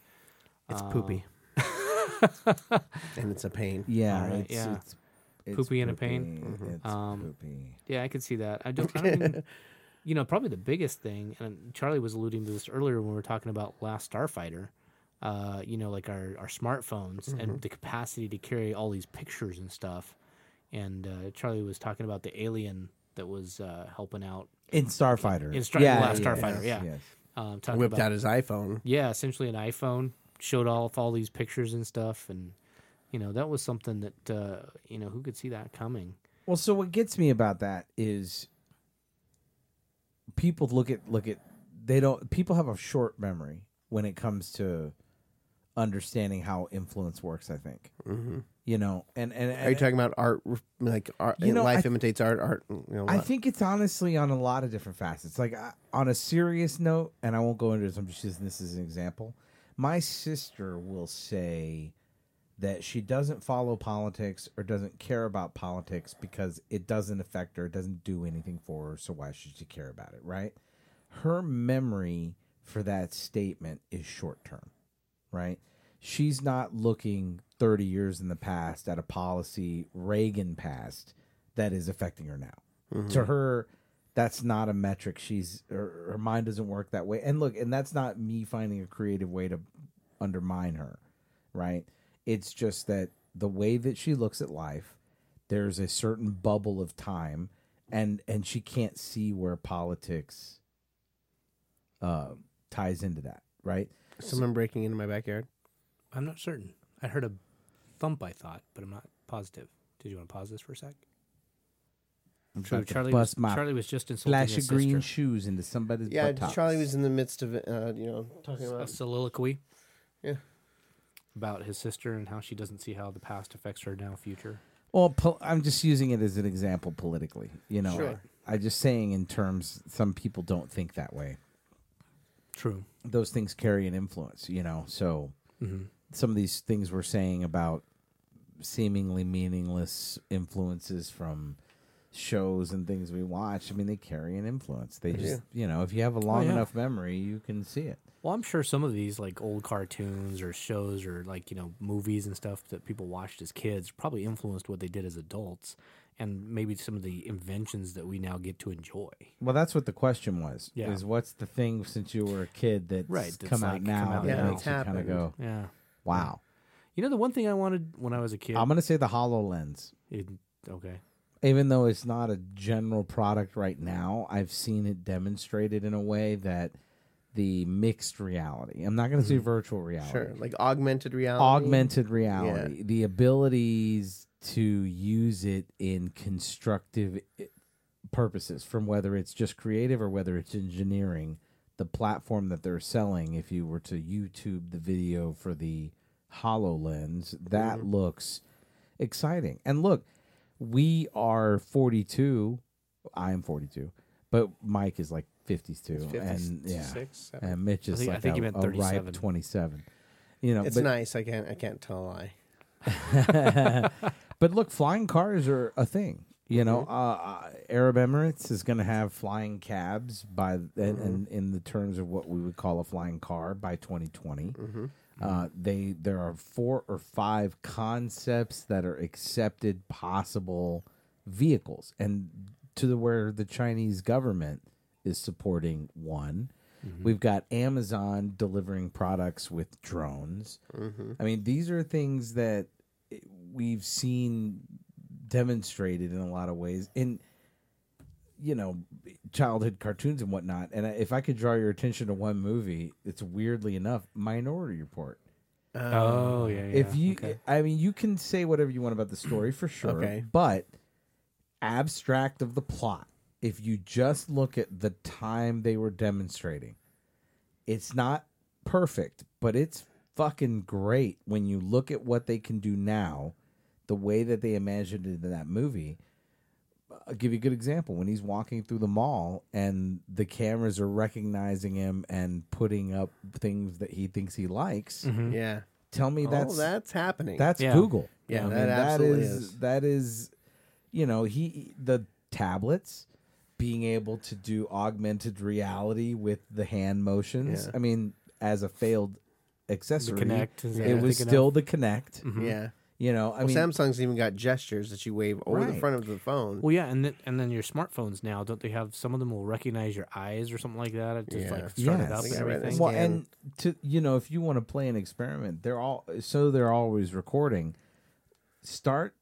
[SPEAKER 1] It's
[SPEAKER 2] Uh,
[SPEAKER 1] poopy. and it's a pain.
[SPEAKER 3] yeah
[SPEAKER 2] Alright,
[SPEAKER 3] it's,
[SPEAKER 2] yeah.
[SPEAKER 3] it's, it's
[SPEAKER 2] Poopy and a pain.
[SPEAKER 3] poopy. It's
[SPEAKER 2] Um,
[SPEAKER 3] poopy.
[SPEAKER 2] Yeah, I could see that. I don't. I don't even, you know, probably the biggest thing, and Charlie was alluding to this earlier when we were talking about Last Starfighter. Uh, you know, like our our smartphones and the capacity to carry all these pictures and stuff. And uh, Charlie was talking about the alien that was uh, helping out.
[SPEAKER 3] in starfighter
[SPEAKER 2] In Star-
[SPEAKER 3] yeah,
[SPEAKER 2] Last
[SPEAKER 3] yeah,
[SPEAKER 2] Starfighter,
[SPEAKER 3] yes,
[SPEAKER 2] yeah.
[SPEAKER 3] yes.
[SPEAKER 2] Um,
[SPEAKER 1] Whipped
[SPEAKER 2] about,
[SPEAKER 1] out his iPhone.
[SPEAKER 2] yeah, essentially an iPhone showed off all these pictures and stuff, and you know that was something that uh, you know who could see that coming.
[SPEAKER 3] Well, so what gets me about that is people look at look at they don't people have a short memory when it comes to understanding how influence works. I think
[SPEAKER 1] hmm
[SPEAKER 3] you know, and and,
[SPEAKER 1] Are you talking about art? Like art,
[SPEAKER 3] You know,
[SPEAKER 1] life
[SPEAKER 3] I-
[SPEAKER 1] imitates art. Art. You know,
[SPEAKER 3] I think it's honestly on a lot of different facets. Like uh, on a serious note, and I won't go into this. I'm just using this as an example. My sister will say that she doesn't follow politics or doesn't care about politics because it doesn't affect her, it doesn't do anything for her. So why should she care about it, right? Her memory for that statement is short term, right? She's not looking 30 years in the past at a policy Reagan passed that is affecting her now. Mm-hmm. To her, that's not a metric. She's her, her mind doesn't work that way. And look, and that's not me finding a creative way to undermine her, right? It's just that the way that she looks at life, there's a certain bubble of time, and and she can't see where politics uh, ties into that, right?
[SPEAKER 1] someone breaking into my backyard.
[SPEAKER 2] I'm not certain. I heard a thump. I thought, but I'm not positive. Did you want to pause this for a sec? True.
[SPEAKER 3] about to
[SPEAKER 2] Charlie
[SPEAKER 3] bust
[SPEAKER 2] was,
[SPEAKER 3] my
[SPEAKER 2] Charlie was just insulting
[SPEAKER 3] flash
[SPEAKER 2] his
[SPEAKER 3] of green
[SPEAKER 2] sister.
[SPEAKER 3] shoes into somebody's
[SPEAKER 1] Yeah,
[SPEAKER 3] buttocks.
[SPEAKER 1] Charlie was in the midst of it, uh, you know, talking
[SPEAKER 2] a
[SPEAKER 1] about.
[SPEAKER 2] soliloquy.
[SPEAKER 1] Yeah.
[SPEAKER 2] About his sister and how she doesn't see how the past affects her now future.
[SPEAKER 3] Well, pol- I'm just using it as an example politically. You know,
[SPEAKER 1] Sure.
[SPEAKER 3] I am just saying in terms. Some people don't think that way.
[SPEAKER 2] True.
[SPEAKER 3] Those things carry an influence. You know, so
[SPEAKER 2] Mm-hmm.
[SPEAKER 3] some of these things we're saying about seemingly meaningless influences from shows and things we watch. I mean, they carry an influence. They
[SPEAKER 1] They
[SPEAKER 3] just, you know, if you have a oh, long
[SPEAKER 2] yeah.
[SPEAKER 3] enough memory, you can see it.
[SPEAKER 2] Well, I'm sure some of these like old cartoons or shows or like you know movies and stuff that people watched as kids probably influenced what they did as adults, and maybe some of the inventions that we now get to enjoy.
[SPEAKER 3] Well, that's what the question was.
[SPEAKER 2] Yeah.
[SPEAKER 3] Is what's the thing since you were a kid that's
[SPEAKER 2] Right, that's,
[SPEAKER 3] come out now
[SPEAKER 2] come out
[SPEAKER 3] that
[SPEAKER 1] now.
[SPEAKER 3] makes you kind of go,
[SPEAKER 2] Yeah.
[SPEAKER 3] wow.
[SPEAKER 2] You know the one thing I wanted when I was a kid.
[SPEAKER 3] I'm going to say the HoloLens.
[SPEAKER 2] it, okay.
[SPEAKER 3] Even though it's not a general product right now, I've seen it demonstrated in a way that the mixed reality. I'm not going to say mm-hmm. virtual reality.
[SPEAKER 1] Sure, like augmented reality.
[SPEAKER 3] augmented reality, the abilities to use it in constructive eh, purposes, from whether it's just creative or whether it's engineering. The platform that they're selling, if you were to YouTube the video for the HoloLens, that mm-hmm. looks exciting. And look, we are 42. I am 42, but Mike is like 52, and yeah,
[SPEAKER 1] 56, seven.
[SPEAKER 3] and Mitch
[SPEAKER 2] I
[SPEAKER 3] is
[SPEAKER 2] think- I
[SPEAKER 3] like
[SPEAKER 2] think
[SPEAKER 3] a,
[SPEAKER 2] he meant
[SPEAKER 3] a ripe
[SPEAKER 2] 37.
[SPEAKER 3] 27. You know,
[SPEAKER 1] It's
[SPEAKER 3] but,
[SPEAKER 1] nice. I can't. I can't tell a lie.
[SPEAKER 3] but look, flying cars are a thing. You know,
[SPEAKER 1] Mm-hmm.
[SPEAKER 3] uh, uh, Arab Emirates is going to have flying cabs by and,
[SPEAKER 1] Mm-hmm.
[SPEAKER 3] and in the terms of what we would call a flying car by 2020.
[SPEAKER 1] Mm-hmm.
[SPEAKER 3] Uh, they there are four or five concepts that are accepted possible vehicles, and to the where the Chinese government is supporting one. We've got Amazon delivering products with drones. I mean, these are things that we've seen demonstrated in a lot of ways in you know childhood cartoons and whatnot. And if I could draw your attention to one movie, it's weirdly enough Minority Report.
[SPEAKER 2] oh yeah, yeah.
[SPEAKER 3] if you,
[SPEAKER 2] okay.
[SPEAKER 3] I mean, you can say whatever you want about the story for sure,
[SPEAKER 1] Okay.
[SPEAKER 3] but abstract of the plot. If you just look at the time they were demonstrating, it's not perfect, but it's fucking great when you look at what they can do now, the way that they imagined it in that movie. I'll give you a good example. When he's walking through the mall and the cameras are recognizing him and putting up things that he thinks he likes, mm-hmm.
[SPEAKER 1] Yeah.
[SPEAKER 3] tell me oh, that's
[SPEAKER 1] oh, that's happening.
[SPEAKER 3] that's
[SPEAKER 2] Yeah.
[SPEAKER 3] Google.
[SPEAKER 1] Yeah,
[SPEAKER 3] I
[SPEAKER 1] that
[SPEAKER 3] mean, that
[SPEAKER 1] absolutely
[SPEAKER 3] is,
[SPEAKER 1] is.
[SPEAKER 3] that is you know, he the tablets being able to do augmented reality with the hand motions.
[SPEAKER 1] Yeah.
[SPEAKER 3] I mean, as a failed accessory,
[SPEAKER 2] Kinect is
[SPEAKER 1] Yeah.
[SPEAKER 3] it
[SPEAKER 2] what
[SPEAKER 3] was
[SPEAKER 2] thinking
[SPEAKER 3] still
[SPEAKER 2] of?
[SPEAKER 3] the Kinect.
[SPEAKER 1] yeah.
[SPEAKER 3] You know, I
[SPEAKER 1] well,
[SPEAKER 3] mean,
[SPEAKER 1] Samsung's even got gestures that you wave over the front of the phone.
[SPEAKER 2] Well, yeah, and then and then your smartphones now don't they have some of them will recognize your eyes or something like that? It just
[SPEAKER 1] Yeah.
[SPEAKER 2] like start it up and
[SPEAKER 1] got rid of
[SPEAKER 2] everything.
[SPEAKER 3] well, and to you know, if you want to play an experiment, they're all so they're always recording. Start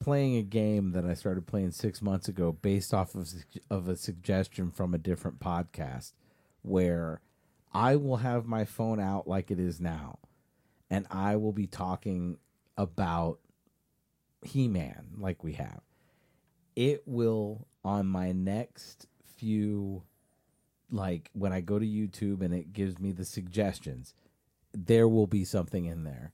[SPEAKER 3] playing a game that I started playing six months ago, based off of of a suggestion from a different podcast, where I will have my phone out like it is now, and I will be talking about He Man like we have. It will on my next few like when I go to YouTube and it gives me the suggestions, there will be something in there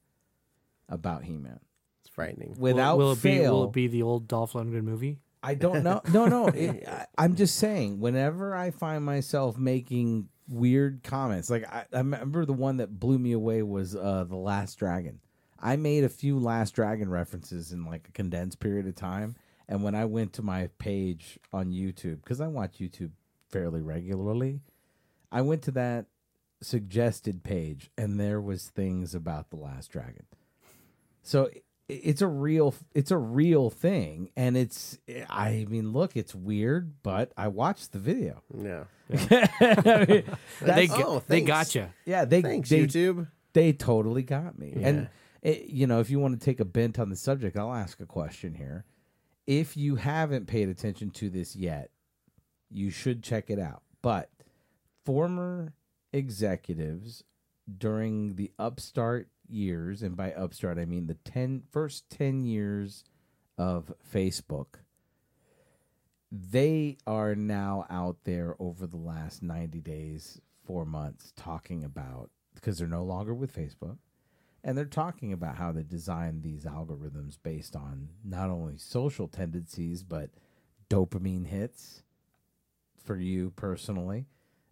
[SPEAKER 3] about He Man.
[SPEAKER 1] it's frightening.
[SPEAKER 3] Without
[SPEAKER 2] will, it
[SPEAKER 3] fail,
[SPEAKER 2] be will it be the old Dolph Lundgren movie?
[SPEAKER 3] I don't know. No, no. It, I, I'm just saying. Whenever I find myself making weird comments, like I, I remember the one that blew me away was uh, the Last Dragon. I made a few Last Dragon references in like a condensed period of time, and when I went to my page on YouTube because I watch YouTube fairly regularly, I went to that suggested page, and there was things about the Last Dragon. So it's a real it's a real thing and it's I mean look it's weird but I watched the video.
[SPEAKER 1] Yeah.
[SPEAKER 3] I mean,
[SPEAKER 2] They
[SPEAKER 1] oh,
[SPEAKER 2] they got you.
[SPEAKER 3] yeah, they
[SPEAKER 1] Thanks,
[SPEAKER 3] they,
[SPEAKER 1] YouTube.
[SPEAKER 3] they totally got me.
[SPEAKER 1] Yeah.
[SPEAKER 3] And it, you know, if you want to take a bent on the subject, I'll ask a question here. If you haven't paid attention to this yet, you should check it out. But former executives during the upstart years, and by upstart I mean the 10 first 10 years of Facebook they are now out there over the last 90 days, four months, talking about because they're no longer with Facebook. And they're talking about how they designed these algorithms based on not only social tendencies, but dopamine hits for you personally,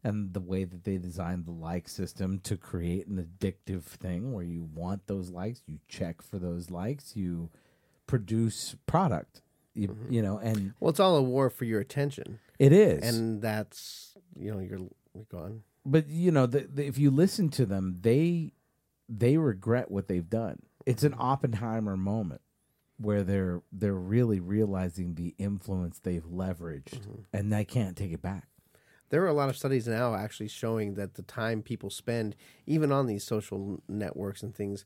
[SPEAKER 3] and the way that they designed the like system to create an addictive thing where you want those likes, you check for those likes, you produce product, you, mm-hmm. you know, and
[SPEAKER 1] Well, it's all a war for your attention,
[SPEAKER 3] it is.
[SPEAKER 1] and that's you know you're gone.
[SPEAKER 3] but you know, the, the, if you listen to them, they they regret what they've done. It's an Oppenheimer moment where they're they're really realizing the influence they've leveraged, mm-hmm. and they can't take it back.
[SPEAKER 1] There are a lot of studies now actually showing that the time people spend, even on these social networks and things,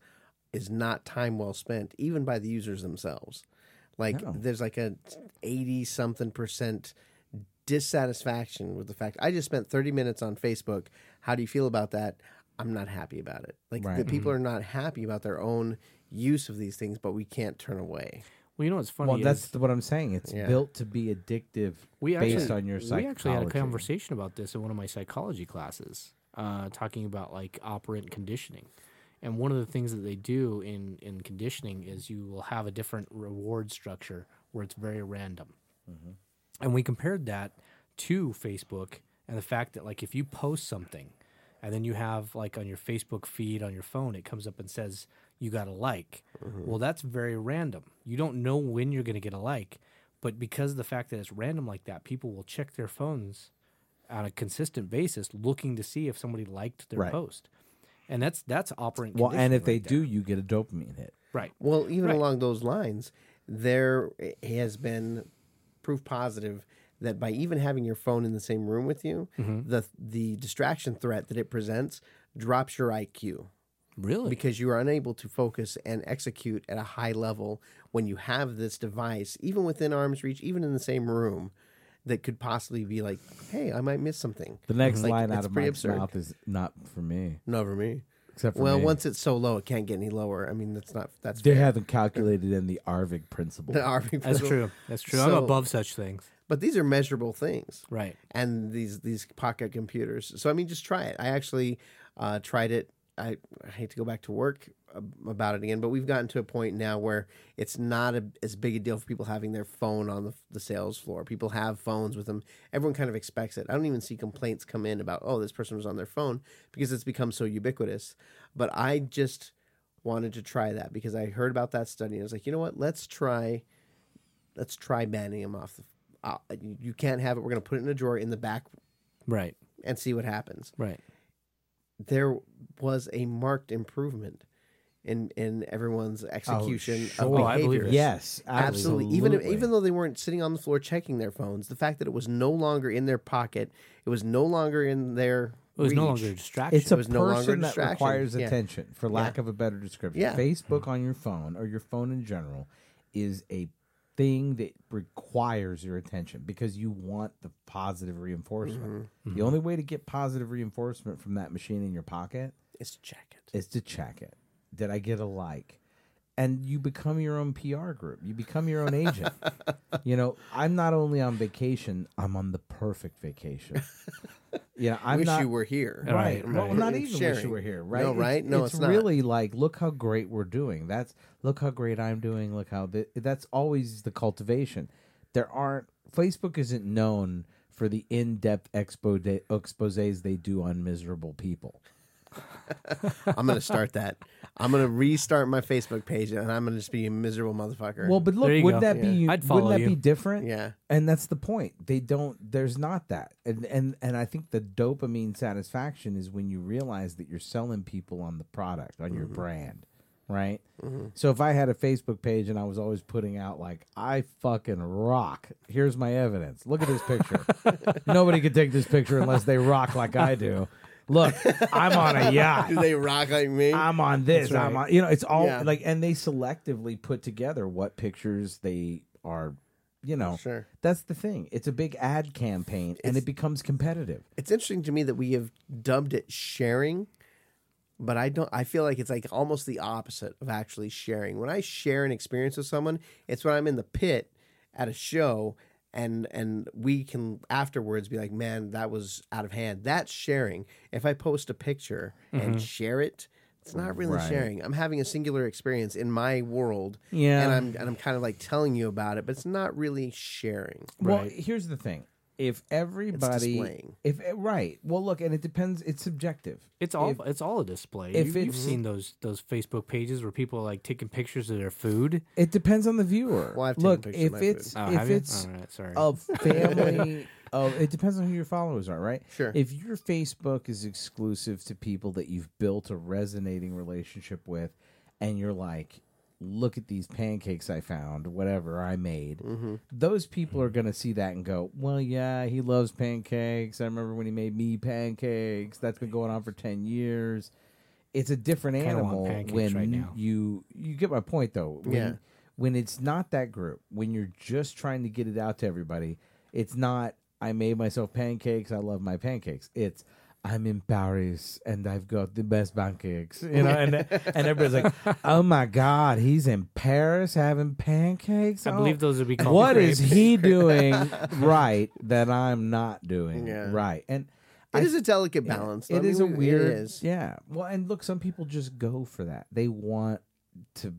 [SPEAKER 1] is not time well spent, even by the users themselves. Like
[SPEAKER 3] No.
[SPEAKER 1] there's like a eighty something percent dissatisfaction with the fact I just spent thirty minutes on Facebook. How do you feel about that? I'm not happy about it. Like the
[SPEAKER 3] Right.
[SPEAKER 1] people are not happy about their own use of these things, but we can't turn away.
[SPEAKER 2] Well, you know what's funny
[SPEAKER 3] Well,
[SPEAKER 2] is
[SPEAKER 3] that's what I'm saying. It's
[SPEAKER 1] Yeah.
[SPEAKER 3] built to be addictive
[SPEAKER 2] we
[SPEAKER 3] based
[SPEAKER 2] actually,
[SPEAKER 3] on your
[SPEAKER 2] we actually had a conversation about this in one of my psychology classes, uh, talking about like operant conditioning. And one of the things that they do in, in conditioning is you will have a different reward structure where it's very random. And we compared that to Facebook and the fact that like if you post something and then you have like on your Facebook feed on your phone it comes up and says you got a like. Mm-hmm. Well, that's very random. You don't know when you're going to get a like, but because of the fact that it's random like that, people will check their phones on a consistent basis looking to see if somebody liked their
[SPEAKER 3] Right.
[SPEAKER 2] post. And that's that's operant
[SPEAKER 3] Well, and if
[SPEAKER 2] conditioning
[SPEAKER 3] they
[SPEAKER 2] right
[SPEAKER 3] do, you get a dopamine hit.
[SPEAKER 2] right.
[SPEAKER 1] Well, even
[SPEAKER 2] Right.
[SPEAKER 1] along those lines, there eh, has been proof positive that by even having your phone in the same room with you,
[SPEAKER 2] Mm-hmm.
[SPEAKER 1] the the distraction threat that it presents drops your IQ
[SPEAKER 2] Really?
[SPEAKER 1] because you are unable to focus and execute at a high level when you have this device, even within arm's reach, even in the same room, that could possibly be like, "Hey, I might miss something."
[SPEAKER 3] The next
[SPEAKER 1] Like,
[SPEAKER 3] line out of
[SPEAKER 1] pretty
[SPEAKER 3] Mike's
[SPEAKER 1] absurd.
[SPEAKER 3] mouth is not for me,
[SPEAKER 1] No, for me.
[SPEAKER 3] except for
[SPEAKER 1] Well,
[SPEAKER 3] me.
[SPEAKER 1] once it's so low, it can't get any lower. I mean, that's not that's
[SPEAKER 3] they
[SPEAKER 1] fair.
[SPEAKER 3] haven't calculated in the Arvig principle.
[SPEAKER 1] the RV
[SPEAKER 2] That's true. That's true. I'm above such things.
[SPEAKER 1] But these are measurable things.
[SPEAKER 2] Right.
[SPEAKER 1] and these these pocket computers. So I mean, just try it. I actually uh, tried it. I, I hate to go back to work uh, about it again, but we've gotten to a point now where it's not a, as big a deal for people having their phone on the, the sales floor. People have phones with them. Everyone kind of expects it. I don't even see complaints come in about oh this person was on their phone because it's become so ubiquitous. But I just wanted to try that because I heard about that study and I was like, you know what? Let's try let's try banning them off the. Uh, you, you can't have it. We're going to put it in a drawer in the back
[SPEAKER 2] Right.
[SPEAKER 1] and see what happens.
[SPEAKER 2] Right.
[SPEAKER 1] There was a marked improvement in in everyone's execution
[SPEAKER 3] sure.
[SPEAKER 1] of
[SPEAKER 2] Oh, I believe
[SPEAKER 1] behaviors.
[SPEAKER 2] it.
[SPEAKER 3] yes,
[SPEAKER 1] Absolutely.
[SPEAKER 3] absolutely.
[SPEAKER 1] Even if, even though they weren't sitting on the floor checking their phones, the fact that it was no longer in their pocket, it was no longer in their
[SPEAKER 2] It was no longer a distraction.
[SPEAKER 3] it's a
[SPEAKER 1] was no longer a
[SPEAKER 3] person that
[SPEAKER 1] distraction.
[SPEAKER 3] requires
[SPEAKER 1] Yeah.
[SPEAKER 3] attention, for lack of a better description.
[SPEAKER 1] Yeah.
[SPEAKER 3] Facebook on your phone or your phone in general is a thing that requires your attention because you want the positive reinforcement.
[SPEAKER 1] Mm-hmm.
[SPEAKER 3] The only way to get positive reinforcement from that machine in your pocket
[SPEAKER 1] is to check it.
[SPEAKER 3] is to check it. Did I get a like? And you become your own PR group. You become your own agent. you know, I'm not only on vacation, I'm on the perfect vacation. Yeah, I'm
[SPEAKER 1] Wish
[SPEAKER 3] not
[SPEAKER 1] you were here.
[SPEAKER 3] right.
[SPEAKER 2] Right,
[SPEAKER 3] Well, not
[SPEAKER 1] And
[SPEAKER 3] even wish you were here, right?
[SPEAKER 1] No,
[SPEAKER 3] It's-
[SPEAKER 1] right? No,
[SPEAKER 3] it's,
[SPEAKER 1] it's not.
[SPEAKER 3] really like look how great we're doing. That's look how great I'm doing. Look how th- that's always the cultivation. There aren't Facebook isn't known for the in-depth expose exposés they do on miserable people.
[SPEAKER 1] I'm going to start that. I'm going to restart my Facebook page and I'm going to just be a miserable motherfucker.
[SPEAKER 3] Well, but look,
[SPEAKER 2] There you
[SPEAKER 3] wouldn't
[SPEAKER 2] go.
[SPEAKER 3] that be
[SPEAKER 2] I'd
[SPEAKER 3] wouldn't that
[SPEAKER 2] you.
[SPEAKER 3] be different?
[SPEAKER 1] yeah.
[SPEAKER 3] And that's the point. They don't. There's not that. And and and I think the dopamine satisfaction is when you realize that you're selling people on the product, on your mm-hmm. brand, right? Mm-hmm. So if I had a Facebook page and I was always putting out like I fucking rock. Here's my evidence. Look at this picture. Nobody could take this picture unless they rock like I do. Look, I'm on a yacht.
[SPEAKER 1] Do they rock like me?
[SPEAKER 3] I'm on this.
[SPEAKER 1] That's
[SPEAKER 3] I'm on. You know, it's all
[SPEAKER 1] Yeah.
[SPEAKER 3] like, and they selectively put together what pictures they are. You know,
[SPEAKER 1] Sure.
[SPEAKER 3] that's the thing. It's a big ad campaign, and it becomes competitive.
[SPEAKER 1] it's interesting to me that we have dubbed it sharing but i don't i feel like it's like almost the opposite of actually sharing when i share an experience with someone it's when i'm in the pit at a show and and we can afterwards be like, man, that was out of hand. That's sharing. If I post a picture and mm-hmm. share it, it's not really
[SPEAKER 3] Right.
[SPEAKER 1] sharing. I'm having a singular experience in my world,
[SPEAKER 3] Yeah.
[SPEAKER 1] and I'm and I'm kind of like telling you about it, but it's not really sharing.
[SPEAKER 3] Well,
[SPEAKER 2] Right.
[SPEAKER 3] here's the thing: if everybody,
[SPEAKER 1] displaying.
[SPEAKER 3] if right, well, look, and it depends. It's subjective.
[SPEAKER 2] It's all
[SPEAKER 3] If-
[SPEAKER 2] it's all a display.
[SPEAKER 3] if
[SPEAKER 2] you, you've
[SPEAKER 3] it's-
[SPEAKER 2] seen those those Facebook pages where people are like taking pictures of their food.
[SPEAKER 3] It depends on the viewer.
[SPEAKER 1] Well, I've taken
[SPEAKER 3] look,
[SPEAKER 1] pictures of
[SPEAKER 3] if
[SPEAKER 1] my
[SPEAKER 3] it's
[SPEAKER 2] Oh,
[SPEAKER 3] if
[SPEAKER 2] have you?
[SPEAKER 3] it's
[SPEAKER 2] All right, sorry.
[SPEAKER 3] a family of, it depends on who your followers are, right?
[SPEAKER 1] Sure.
[SPEAKER 3] If your Facebook is exclusive to people that you've built a resonating relationship with, and you're like, look at these pancakes I found, whatever I made.
[SPEAKER 1] Mm-hmm.
[SPEAKER 3] Those people are going to see that and go, well, yeah, he loves pancakes. I remember when he made me pancakes. That's been going on for 10 years. It's a different
[SPEAKER 2] Kinda
[SPEAKER 3] animal when
[SPEAKER 2] right
[SPEAKER 3] you you get my point though. When,
[SPEAKER 1] Yeah.
[SPEAKER 3] when it's not that group, when you're just trying to get it out to everybody, it's not I made myself pancakes, I love my pancakes. It's I'm in Paris and I've got the best pancakes. You know, and and everybody's like, "Oh my god, he's in Paris having pancakes."
[SPEAKER 2] I
[SPEAKER 3] Oh,
[SPEAKER 2] believe those would be called.
[SPEAKER 3] what is
[SPEAKER 2] crepes.
[SPEAKER 3] he doing right that I'm not doing
[SPEAKER 1] Yeah.
[SPEAKER 3] right? And
[SPEAKER 1] It
[SPEAKER 3] I
[SPEAKER 1] is a delicate balance.
[SPEAKER 3] it
[SPEAKER 1] I
[SPEAKER 3] is a
[SPEAKER 1] mean,
[SPEAKER 3] weird,
[SPEAKER 1] It is.
[SPEAKER 3] yeah. Well, and look, some people just go for that. They want to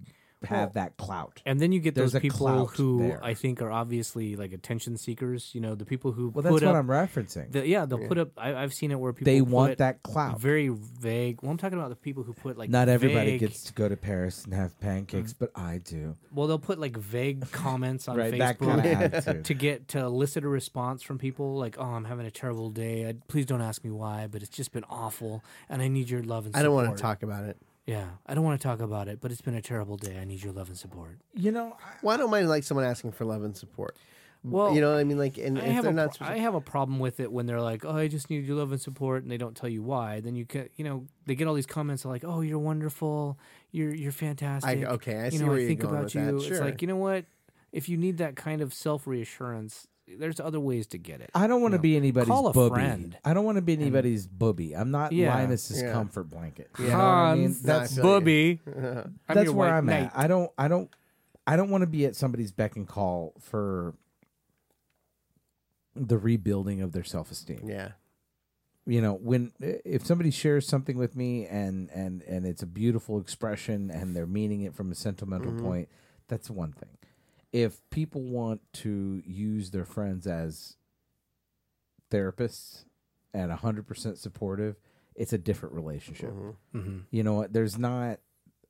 [SPEAKER 3] have that clout.
[SPEAKER 2] And then you get
[SPEAKER 3] There's
[SPEAKER 2] those people who
[SPEAKER 3] there.
[SPEAKER 2] I think are obviously like attention seekers. You know, the people who
[SPEAKER 3] Well,
[SPEAKER 2] put
[SPEAKER 3] that's what
[SPEAKER 2] up.
[SPEAKER 3] I'm referencing.
[SPEAKER 2] the, yeah, they'll put up. I, I've seen it where people
[SPEAKER 3] they
[SPEAKER 2] put
[SPEAKER 3] want that clout.
[SPEAKER 2] very vague. Well, I'm talking about the people who put like
[SPEAKER 3] Not everybody
[SPEAKER 2] vague-
[SPEAKER 3] gets to go to Paris and have pancakes,
[SPEAKER 2] Mm.
[SPEAKER 3] but I do.
[SPEAKER 2] Well, they'll put like vague comments on
[SPEAKER 3] Right, that kind of
[SPEAKER 2] Facebook
[SPEAKER 3] attitude.
[SPEAKER 2] to get to elicit a response from people. Like, "Oh, I'm having a terrible day. I, please don't ask me why, but it's just been awful, and I need your love and Support.
[SPEAKER 1] I don't want to talk about it.
[SPEAKER 2] Yeah, I don't want to talk about it, but it's been a terrible day. I need your love and support.
[SPEAKER 3] You know, I,
[SPEAKER 1] Well, I don't mind like someone asking for love and support.
[SPEAKER 2] Well,
[SPEAKER 1] you know what I mean? Like, and
[SPEAKER 2] I
[SPEAKER 1] if
[SPEAKER 2] have
[SPEAKER 1] they're
[SPEAKER 2] a
[SPEAKER 1] not,
[SPEAKER 2] pro- I have a problem with it when they're like, "Oh, I just need your love and support," and they don't tell you why. Then you can, you know, they get all these comments like, "Oh, you're wonderful. You're you're fantastic."
[SPEAKER 1] okay, I
[SPEAKER 2] you
[SPEAKER 1] see
[SPEAKER 2] know,
[SPEAKER 1] where
[SPEAKER 2] I
[SPEAKER 1] you're
[SPEAKER 2] think
[SPEAKER 1] going
[SPEAKER 2] about
[SPEAKER 1] with
[SPEAKER 2] you.
[SPEAKER 1] that.
[SPEAKER 2] It's like you know what? If you need that kind of self reassurance, there's other ways to get it.
[SPEAKER 3] I don't want to be anybody's
[SPEAKER 2] call a
[SPEAKER 3] booby.
[SPEAKER 2] friend.
[SPEAKER 3] I don't want to be anybody's booby. I'm not
[SPEAKER 2] Yeah.
[SPEAKER 3] Linus's
[SPEAKER 1] Yeah.
[SPEAKER 3] comfort blanket. You know what I mean?
[SPEAKER 2] Hans,
[SPEAKER 3] That's
[SPEAKER 1] I feel.
[SPEAKER 2] Booby. I'm
[SPEAKER 3] that's
[SPEAKER 2] your
[SPEAKER 3] where
[SPEAKER 2] white
[SPEAKER 3] I'm
[SPEAKER 2] knight.
[SPEAKER 3] at. I don't I don't I don't want to be at somebody's beck and call for the rebuilding of their self esteem.
[SPEAKER 1] yeah.
[SPEAKER 3] You know, when if somebody shares something with me and and and it's a beautiful expression and they're meaning it from a sentimental
[SPEAKER 1] Mhm.
[SPEAKER 3] point, that's one thing. If people want to use their friends as therapists and 100% supportive, it's a different relationship.
[SPEAKER 1] Mhm.
[SPEAKER 2] hmm
[SPEAKER 3] You know what? There's not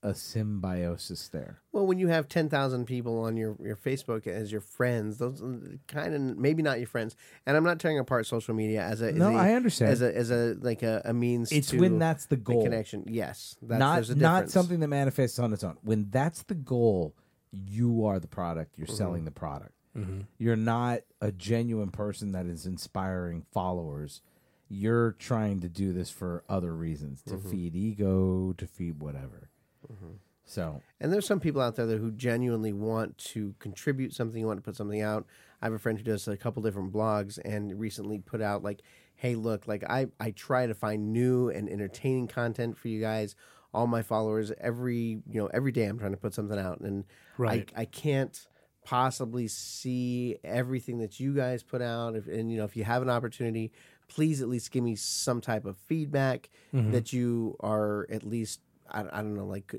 [SPEAKER 3] a symbiosis there.
[SPEAKER 1] Well, when you have ten thousand people on your, your Facebook as your friends, those kind of maybe not your friends. And I'm not tearing apart social media as a as
[SPEAKER 3] No,
[SPEAKER 1] a,
[SPEAKER 3] I understand.
[SPEAKER 1] as a as a like a, a means.
[SPEAKER 3] it's
[SPEAKER 1] to
[SPEAKER 3] when that's the
[SPEAKER 1] the
[SPEAKER 3] goal,
[SPEAKER 1] connection. Yes, that's,
[SPEAKER 3] not
[SPEAKER 1] there's a
[SPEAKER 3] not something that manifests on its own. When that's the goal, you are the product. You're mm-hmm. selling the product.
[SPEAKER 2] hmm
[SPEAKER 3] You're not a genuine person that is inspiring followers. You're trying to do this for other reasons to mm-hmm. feed ego, to feed whatever. Mm-hmm. So
[SPEAKER 1] And there's some people out there that who genuinely want to contribute something, you want to put something out. I have a friend who does a couple different blogs and recently put out like, "Hey, look, like I I try to find new and entertaining content for you guys, all my followers. Every you know every day I'm trying to put something out, and
[SPEAKER 2] Right.
[SPEAKER 1] I I can't possibly see everything that you guys put out. If, and you know if you have an opportunity, please at least give me some type of feedback
[SPEAKER 2] Mm-hmm.
[SPEAKER 1] that you are at least I, I don't know like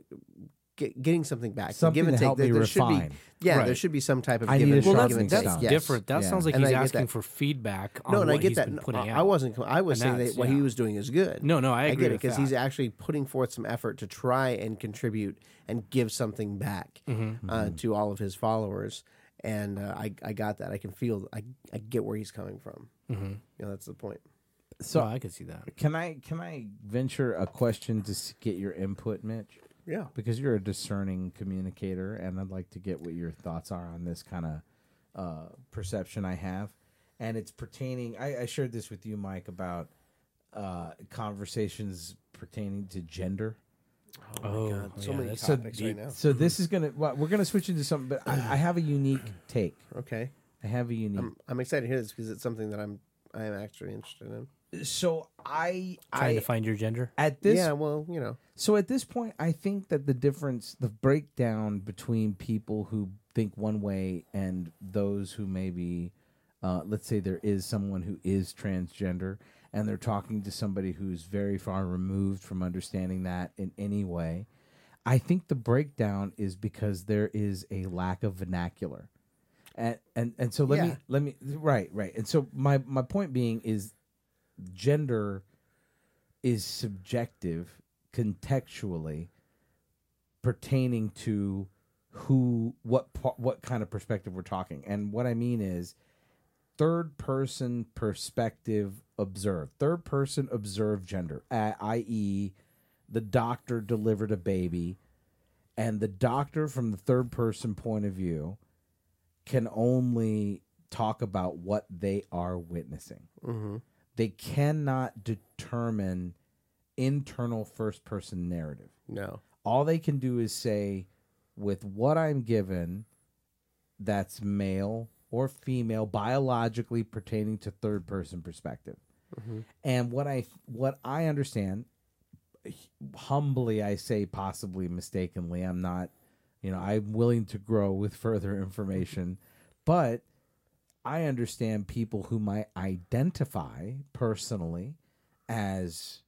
[SPEAKER 1] get, getting something back
[SPEAKER 3] something
[SPEAKER 1] give and
[SPEAKER 3] to
[SPEAKER 1] take
[SPEAKER 3] help
[SPEAKER 1] there,
[SPEAKER 3] me
[SPEAKER 1] there should
[SPEAKER 3] refine.
[SPEAKER 1] be yeah there should be some type of
[SPEAKER 3] I
[SPEAKER 1] give
[SPEAKER 3] need
[SPEAKER 1] and,
[SPEAKER 3] a
[SPEAKER 2] Well,
[SPEAKER 1] give
[SPEAKER 2] that's,
[SPEAKER 1] and
[SPEAKER 2] that's
[SPEAKER 1] take yes.
[SPEAKER 2] different. That
[SPEAKER 3] Yeah.
[SPEAKER 2] sounds like
[SPEAKER 1] And
[SPEAKER 2] he's asking for feedback on
[SPEAKER 1] no and
[SPEAKER 2] what
[SPEAKER 1] I get that No, I, wasn't I was
[SPEAKER 2] And
[SPEAKER 1] saying that
[SPEAKER 2] that's-
[SPEAKER 1] what he was doing is good
[SPEAKER 2] No, no, I
[SPEAKER 1] I, get it because he's actually putting forth some effort to try and contribute and give something back
[SPEAKER 2] Mm-hmm.
[SPEAKER 1] uh, to all of his followers and uh, I, I got that I can feel I, I get where he's coming from
[SPEAKER 2] Mm-hmm.
[SPEAKER 1] you know that's the point
[SPEAKER 2] So I can see that.
[SPEAKER 3] Can I can I venture a question to get your input, Mitch?
[SPEAKER 1] Yeah
[SPEAKER 3] Because you're a discerning communicator, and I'd like to get what your thoughts are on this kind of uh, perception I have, and it's pertaining. I, I shared this with you, Mike, about uh, conversations pertaining to gender.
[SPEAKER 2] Oh,
[SPEAKER 1] God, so
[SPEAKER 2] yeah,
[SPEAKER 1] many topics
[SPEAKER 2] deep.
[SPEAKER 1] right now
[SPEAKER 3] So this is gonna. Well, we're gonna switch into something, but I, I have a unique take.
[SPEAKER 1] okay
[SPEAKER 3] I have a unique.
[SPEAKER 1] I'm, I'm excited to hear this because it's something that I'm I am actually interested in
[SPEAKER 3] so I
[SPEAKER 2] Trying
[SPEAKER 3] I
[SPEAKER 2] to find your gender.
[SPEAKER 3] at this
[SPEAKER 1] yeah well you know
[SPEAKER 3] So at this point, I think that the difference, the breakdown between people who think one way and those who maybe uh, let's say there is someone who is transgender and they're talking to somebody who's very far removed from understanding that in any way. I think the breakdown is because there is a lack of vernacular. And and, and so let me let me right, right. And so my my point being is gender is subjective contextually pertaining to who what what kind of perspective we're talking and what i mean is third person perspective observe third person observe gender i.e the doctor delivered a baby and the doctor from the third person point of view can only talk about what they are witnessing
[SPEAKER 1] Mm-hmm.
[SPEAKER 3] They cannot determine internal first person narrative.
[SPEAKER 1] No.
[SPEAKER 3] All they can do is say, with what I'm given, that's male or female, biologically pertaining to third person perspective. Mm-hmm. And what I what I understand, humbly I say, possibly mistakenly, I'm not, you know, I'm willing to grow with further information, but I understand people who might identify personally as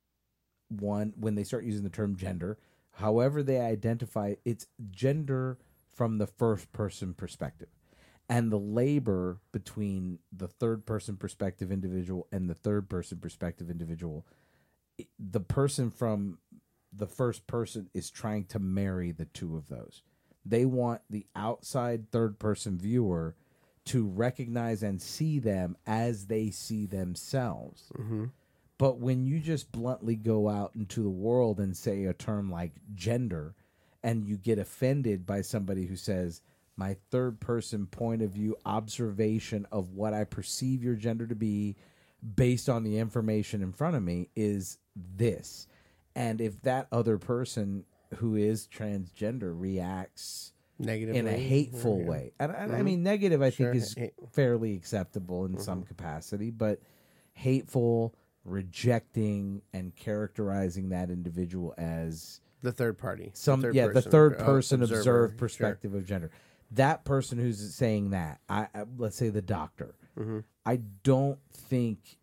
[SPEAKER 3] one when they start using the term gender, however they identify, it's gender from the first person perspective. And the labor between the third person perspective individual and the third person perspective individual, the person from the first person is trying to marry the two of those. They want the outside third person viewer to recognize and see them as they see themselves. Mm-hmm. But when you just bluntly go out into the world and say a term like gender, and you get offended by somebody who says, my third person point of view observation of what I perceive your gender to be based on the information in front of me is this. And if that other person who is transgender reacts
[SPEAKER 1] Negatively.
[SPEAKER 3] in a hateful
[SPEAKER 1] Yeah.
[SPEAKER 3] way. And, and I mean, negative, I
[SPEAKER 1] Sure,
[SPEAKER 3] think, is
[SPEAKER 1] hate-
[SPEAKER 3] fairly acceptable in some capacity, but hateful, rejecting, and characterizing that individual as
[SPEAKER 1] The third party. The
[SPEAKER 3] some,
[SPEAKER 1] third
[SPEAKER 3] yeah, the third person
[SPEAKER 1] observer,
[SPEAKER 3] observed
[SPEAKER 1] sure.
[SPEAKER 3] perspective of gender. That person who's saying that, I, I let's say the doctor,
[SPEAKER 1] Mm-hmm.
[SPEAKER 3] I don't think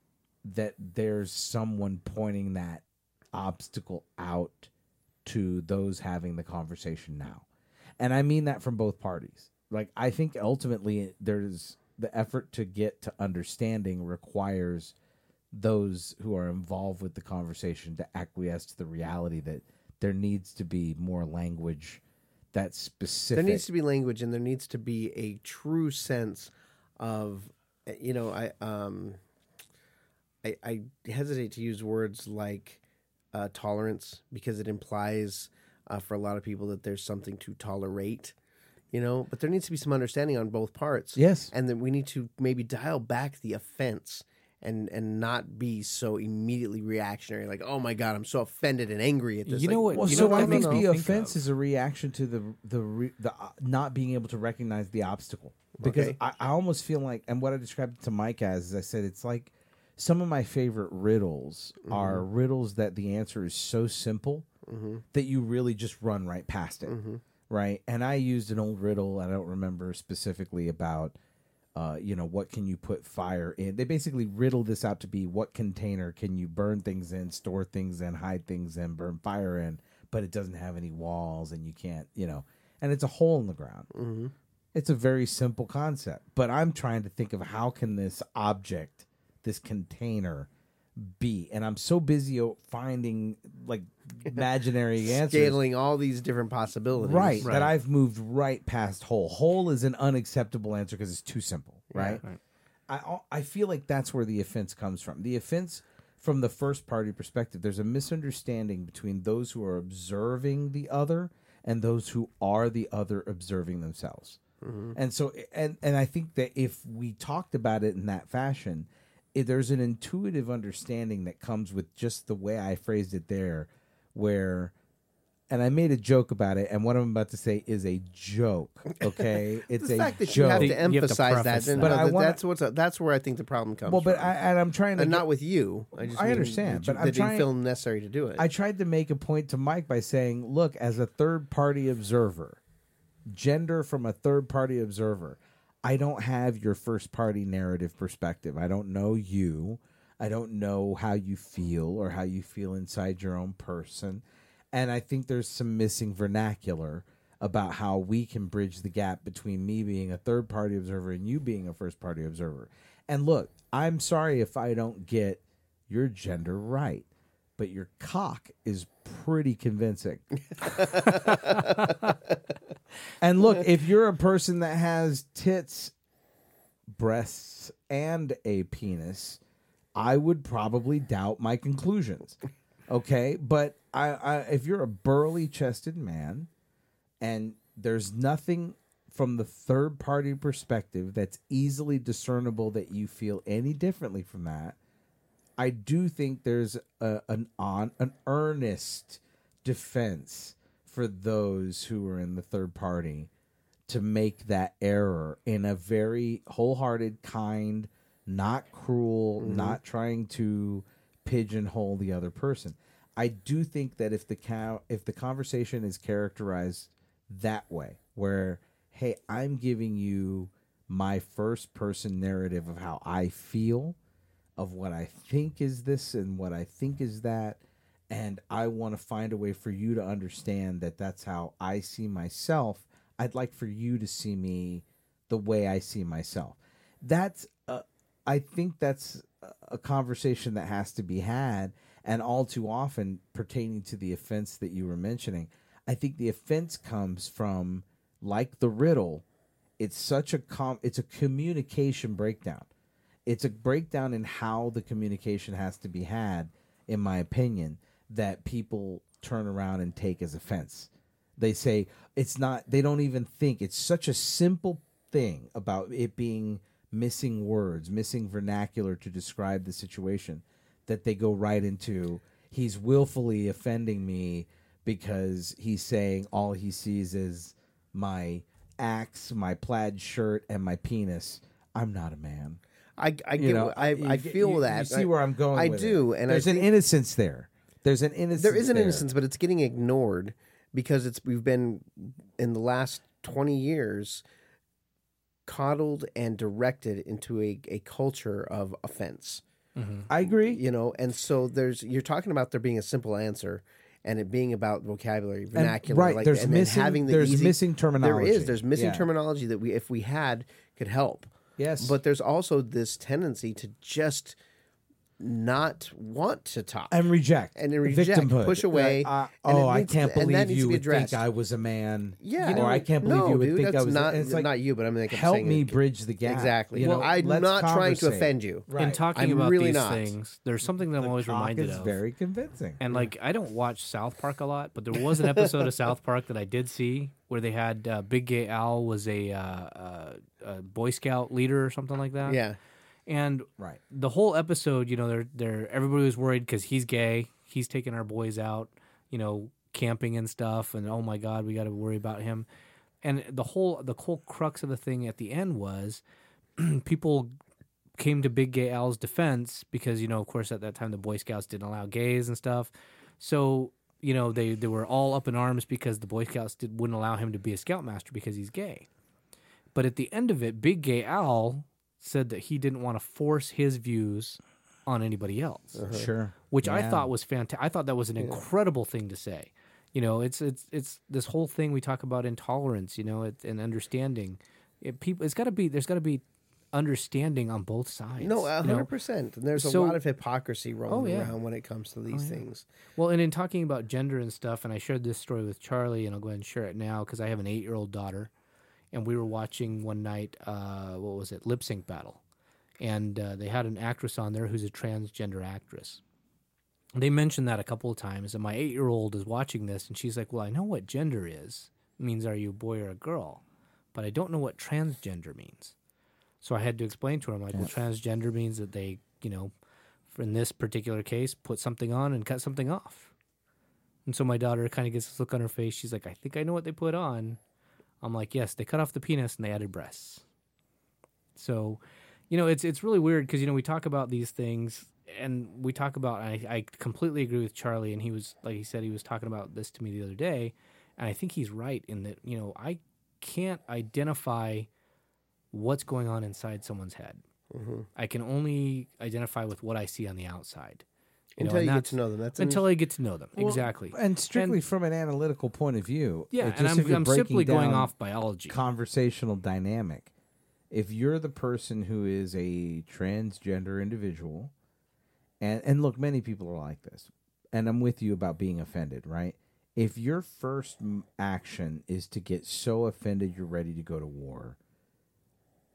[SPEAKER 3] that there's someone pointing that obstacle out to those having the conversation now. And I mean that from both parties. Like I think ultimately there's the effort to get to understanding requires those who are involved with the conversation to acquiesce to the reality that there needs to be more language that's specific.
[SPEAKER 1] There needs to be language, and there needs to be a true sense of, you know, I um, I, I hesitate to use words like uh, tolerance because it implies uh, for a lot of people that there's something to tolerate, you know. But there needs to be some understanding on both parts.
[SPEAKER 3] Yes.
[SPEAKER 1] and then we need to maybe dial back the offense. And, and not be so immediately reactionary, like oh my god, I'm so offended and angry at this.
[SPEAKER 2] You know
[SPEAKER 1] Like,
[SPEAKER 2] what-
[SPEAKER 3] Well,
[SPEAKER 2] you
[SPEAKER 3] so
[SPEAKER 2] know
[SPEAKER 3] I
[SPEAKER 2] what
[SPEAKER 3] think
[SPEAKER 2] makes
[SPEAKER 3] the offense
[SPEAKER 2] of?
[SPEAKER 3] is a reaction to the the re, the uh, not being able to recognize the obstacle. Because
[SPEAKER 1] Okay.
[SPEAKER 3] I, I almost feel like, and what I described to Mike as, is I said it's like some of my favorite riddles are riddles that the answer is so simple that you really just run right past it, right? And I used an old riddle, I don't remember specifically about. Uh, you know what can you put fire in? They basically riddle this out to be what container can you burn things in, store things in, hide things in, burn fire in, but it doesn't have any walls and you can't, you know, and it's a hole in the ground.
[SPEAKER 1] Mm-hmm.
[SPEAKER 3] It's a very simple concept, but I'm trying to think of how can this object, this container, be, and I'm so busy finding like imaginary answers,
[SPEAKER 1] scaling all these different possibilities.
[SPEAKER 3] right,
[SPEAKER 2] Right.
[SPEAKER 3] That I've moved right past whole whole is an unacceptable answer because it's too simple, right?
[SPEAKER 2] Right.
[SPEAKER 3] I I feel like that's where the offense comes from. The offense from the first party perspective, there's a misunderstanding between those who are observing the other and those who are the other observing themselves. Mm-hmm. And so and and I think that if we talked about it in that fashion, it, there's an intuitive understanding that comes with just the way I phrased it there where and I made a joke about it, and what I'm about to say is a joke. Okay, it's
[SPEAKER 1] the
[SPEAKER 3] a
[SPEAKER 1] fact that
[SPEAKER 3] joke.
[SPEAKER 1] you have
[SPEAKER 2] You
[SPEAKER 1] to
[SPEAKER 2] have to
[SPEAKER 1] emphasize that,
[SPEAKER 2] preface
[SPEAKER 3] that.
[SPEAKER 1] no,
[SPEAKER 3] But I wanna-
[SPEAKER 1] that's what's that's where I think the problem comes.
[SPEAKER 3] well, but
[SPEAKER 1] from.
[SPEAKER 3] I, and I'm trying to
[SPEAKER 1] and
[SPEAKER 3] get-
[SPEAKER 1] not with you. I just
[SPEAKER 3] I understand,
[SPEAKER 1] you,
[SPEAKER 3] but I'm
[SPEAKER 1] that you
[SPEAKER 3] trying-
[SPEAKER 1] feel necessary to do it.
[SPEAKER 3] I tried to make a point to Mike by saying, look, as a third party observer, gender from a third party observer, I don't have your first party narrative perspective. I don't know you. I don't know how you feel or how you feel inside your own person. And I think there's some missing vernacular about how we can bridge the gap between me being a third party observer and you being a first party observer. And look, I'm sorry if I don't get your gender right, but your cock is pretty convincing. and look, if you're a person that has tits, breasts, and a penis, I would probably doubt my conclusions. Okay, but I, I if you're a burly chested man and there's nothing from the third party perspective that's easily discernible that you feel any differently from that, I do think there's a, an on an earnest defense for those who are in the third party to make that error in a very wholehearted, kind, not cruel, mm-hmm. not trying to pigeonhole the other person. I do think that if the cow if the conversation is characterized that way, where hey, I'm giving you my first person narrative of how I feel, of what I think is this and what I think is that, and I want to find a way for you to understand that that's how I see myself. I'd like for you to see me the way I see myself. That's uh, I think that's a conversation that has to be had, and all too often pertaining to the offense that you were mentioning. I think the offense comes from like the riddle. It's such a com. It's a communication breakdown. It's a breakdown in how the communication has to be had, in my opinion, that people turn around and take as offense. They say it's not. They don't even think it's such a simple thing about it being missing words, missing vernacular to describe the situation that they go right into he's willfully offending me because he's saying all he sees is my axe, my plaid shirt, and my penis. I'm not a man.
[SPEAKER 1] I, I
[SPEAKER 3] You
[SPEAKER 1] get,
[SPEAKER 3] know,
[SPEAKER 1] I, I feel
[SPEAKER 3] you-
[SPEAKER 1] that.
[SPEAKER 3] You see
[SPEAKER 1] I-
[SPEAKER 3] where I'm going.
[SPEAKER 1] I
[SPEAKER 3] with it.
[SPEAKER 1] do, and I
[SPEAKER 3] there's an
[SPEAKER 1] think-
[SPEAKER 3] innocence there. There's an innocence.
[SPEAKER 1] there is an
[SPEAKER 3] there.
[SPEAKER 1] innocence, but it's getting ignored because it's we've been in the last twenty years coddled and directed into a, a culture of offense. Mm-hmm.
[SPEAKER 3] I agree.
[SPEAKER 1] You know, and so there's you're talking about there being a simple answer and it being about vocabulary,
[SPEAKER 3] And-
[SPEAKER 1] vernacular,
[SPEAKER 3] right,
[SPEAKER 1] like,
[SPEAKER 3] there's
[SPEAKER 1] and then
[SPEAKER 3] missing-
[SPEAKER 1] having the
[SPEAKER 3] there's
[SPEAKER 1] easy,
[SPEAKER 3] missing terminology.
[SPEAKER 1] There is. There's missing
[SPEAKER 3] Yeah.
[SPEAKER 1] terminology that we, if we had, could help.
[SPEAKER 3] Yes,
[SPEAKER 1] But there's also this tendency to just not want to talk.
[SPEAKER 3] and reject
[SPEAKER 1] And then reject,
[SPEAKER 3] victimhood.
[SPEAKER 1] push away,
[SPEAKER 3] Uh,
[SPEAKER 1] and
[SPEAKER 3] oh,
[SPEAKER 1] it
[SPEAKER 3] I can't
[SPEAKER 1] to-
[SPEAKER 3] believe you would think. I was a man.
[SPEAKER 1] Yeah,
[SPEAKER 3] or I can't believe
[SPEAKER 1] no,
[SPEAKER 3] you would
[SPEAKER 1] dude,
[SPEAKER 3] think I
[SPEAKER 1] that's
[SPEAKER 3] was.
[SPEAKER 1] not
[SPEAKER 3] and it's like,
[SPEAKER 1] not you, but I'm like I'm
[SPEAKER 3] help me
[SPEAKER 1] it-
[SPEAKER 3] bridge the gap.
[SPEAKER 1] Exactly.
[SPEAKER 3] You know,
[SPEAKER 1] well, I'm
[SPEAKER 3] let's
[SPEAKER 1] not trying to offend you.
[SPEAKER 2] In talking
[SPEAKER 1] I'm
[SPEAKER 2] about
[SPEAKER 1] really
[SPEAKER 2] these
[SPEAKER 1] not.
[SPEAKER 2] things, there's something that I'm
[SPEAKER 3] The
[SPEAKER 2] always
[SPEAKER 3] cock
[SPEAKER 2] reminded
[SPEAKER 3] is
[SPEAKER 2] of.
[SPEAKER 3] very convincing.
[SPEAKER 2] And like, I don't watch South Park a lot, but there was an episode of South Park that I did see where they had uh, Big Gay Al was a, uh, uh, a Boy Scout leader or something like that.
[SPEAKER 1] Yeah.
[SPEAKER 2] And
[SPEAKER 3] Right.
[SPEAKER 2] the whole episode, you know, they're they're everybody was worried because he's gay. He's taking our boys out, you know, camping and stuff. And oh my God, we got to worry about him. And the whole the whole crux of the thing at the end was people came to Big Gay Al's defense because you know, of course, at that time the Boy Scouts didn't allow gays and stuff. So you know, they they were all up in arms because the Boy Scouts did, wouldn't allow him to be a scoutmaster because he's gay. But at the end of it, Big Gay Al said that he didn't want to force his views on anybody else, uh-huh.
[SPEAKER 3] Sure.
[SPEAKER 2] which I thought was fantastic. I thought that was an incredible thing to say. You know, it's it's it's this whole thing we talk about intolerance, you know, it, and understanding. It, people, it's got to be there's got to be understanding on both sides.
[SPEAKER 1] No, a
[SPEAKER 2] you know?
[SPEAKER 1] hundred percent. And there's a lot of hypocrisy rolling oh,
[SPEAKER 2] yeah.
[SPEAKER 1] around when it comes to these oh, things.
[SPEAKER 2] Well, and in talking about gender and stuff, and I shared this story with Charlie, and I'll go ahead and share it now because I have an eight-year-old daughter, and we were watching one night. Uh, what was it? Lip sync battle, and uh, they had an actress on there who's a transgender actress. They mentioned that a couple of times, and my eight-year-old is watching this, and she's like, "Well, I know what gender is. It means are you a boy or a girl, but I don't know what transgender means." So I had to explain to her. I'm like, "Well, transgender means that they, you know." for- in this particular case, put something on and cut something off. And so my daughter kind of gets this look on her face. She's like, I think I know what they put on. I'm like, yes, they cut off the penis and they added breasts. So, you know, it's it's really weird because you know we talk about these things and we talk about. I, I completely agree with Charlie, and he was like he said he was talking about this to me the other day, and I think he's right in that you know I can't identify what's going on inside someone's head.
[SPEAKER 1] Mm-hmm.
[SPEAKER 2] I can only identify with what I see on the outside. You
[SPEAKER 1] Until
[SPEAKER 2] and
[SPEAKER 1] you get to know them. That's
[SPEAKER 2] until I get to know them.
[SPEAKER 3] Well,
[SPEAKER 2] exactly.
[SPEAKER 3] And strictly from an analytical point of view.
[SPEAKER 2] Yeah,
[SPEAKER 3] like,
[SPEAKER 2] and
[SPEAKER 3] just
[SPEAKER 2] I'm,
[SPEAKER 3] if you're
[SPEAKER 2] I'm simply going off biology.
[SPEAKER 3] conversational dynamic. If you're the person who is a transgender individual, and and look, many people are like this, and I'm with you about being offended, right? If your first action is to get so offended you're ready to go to war,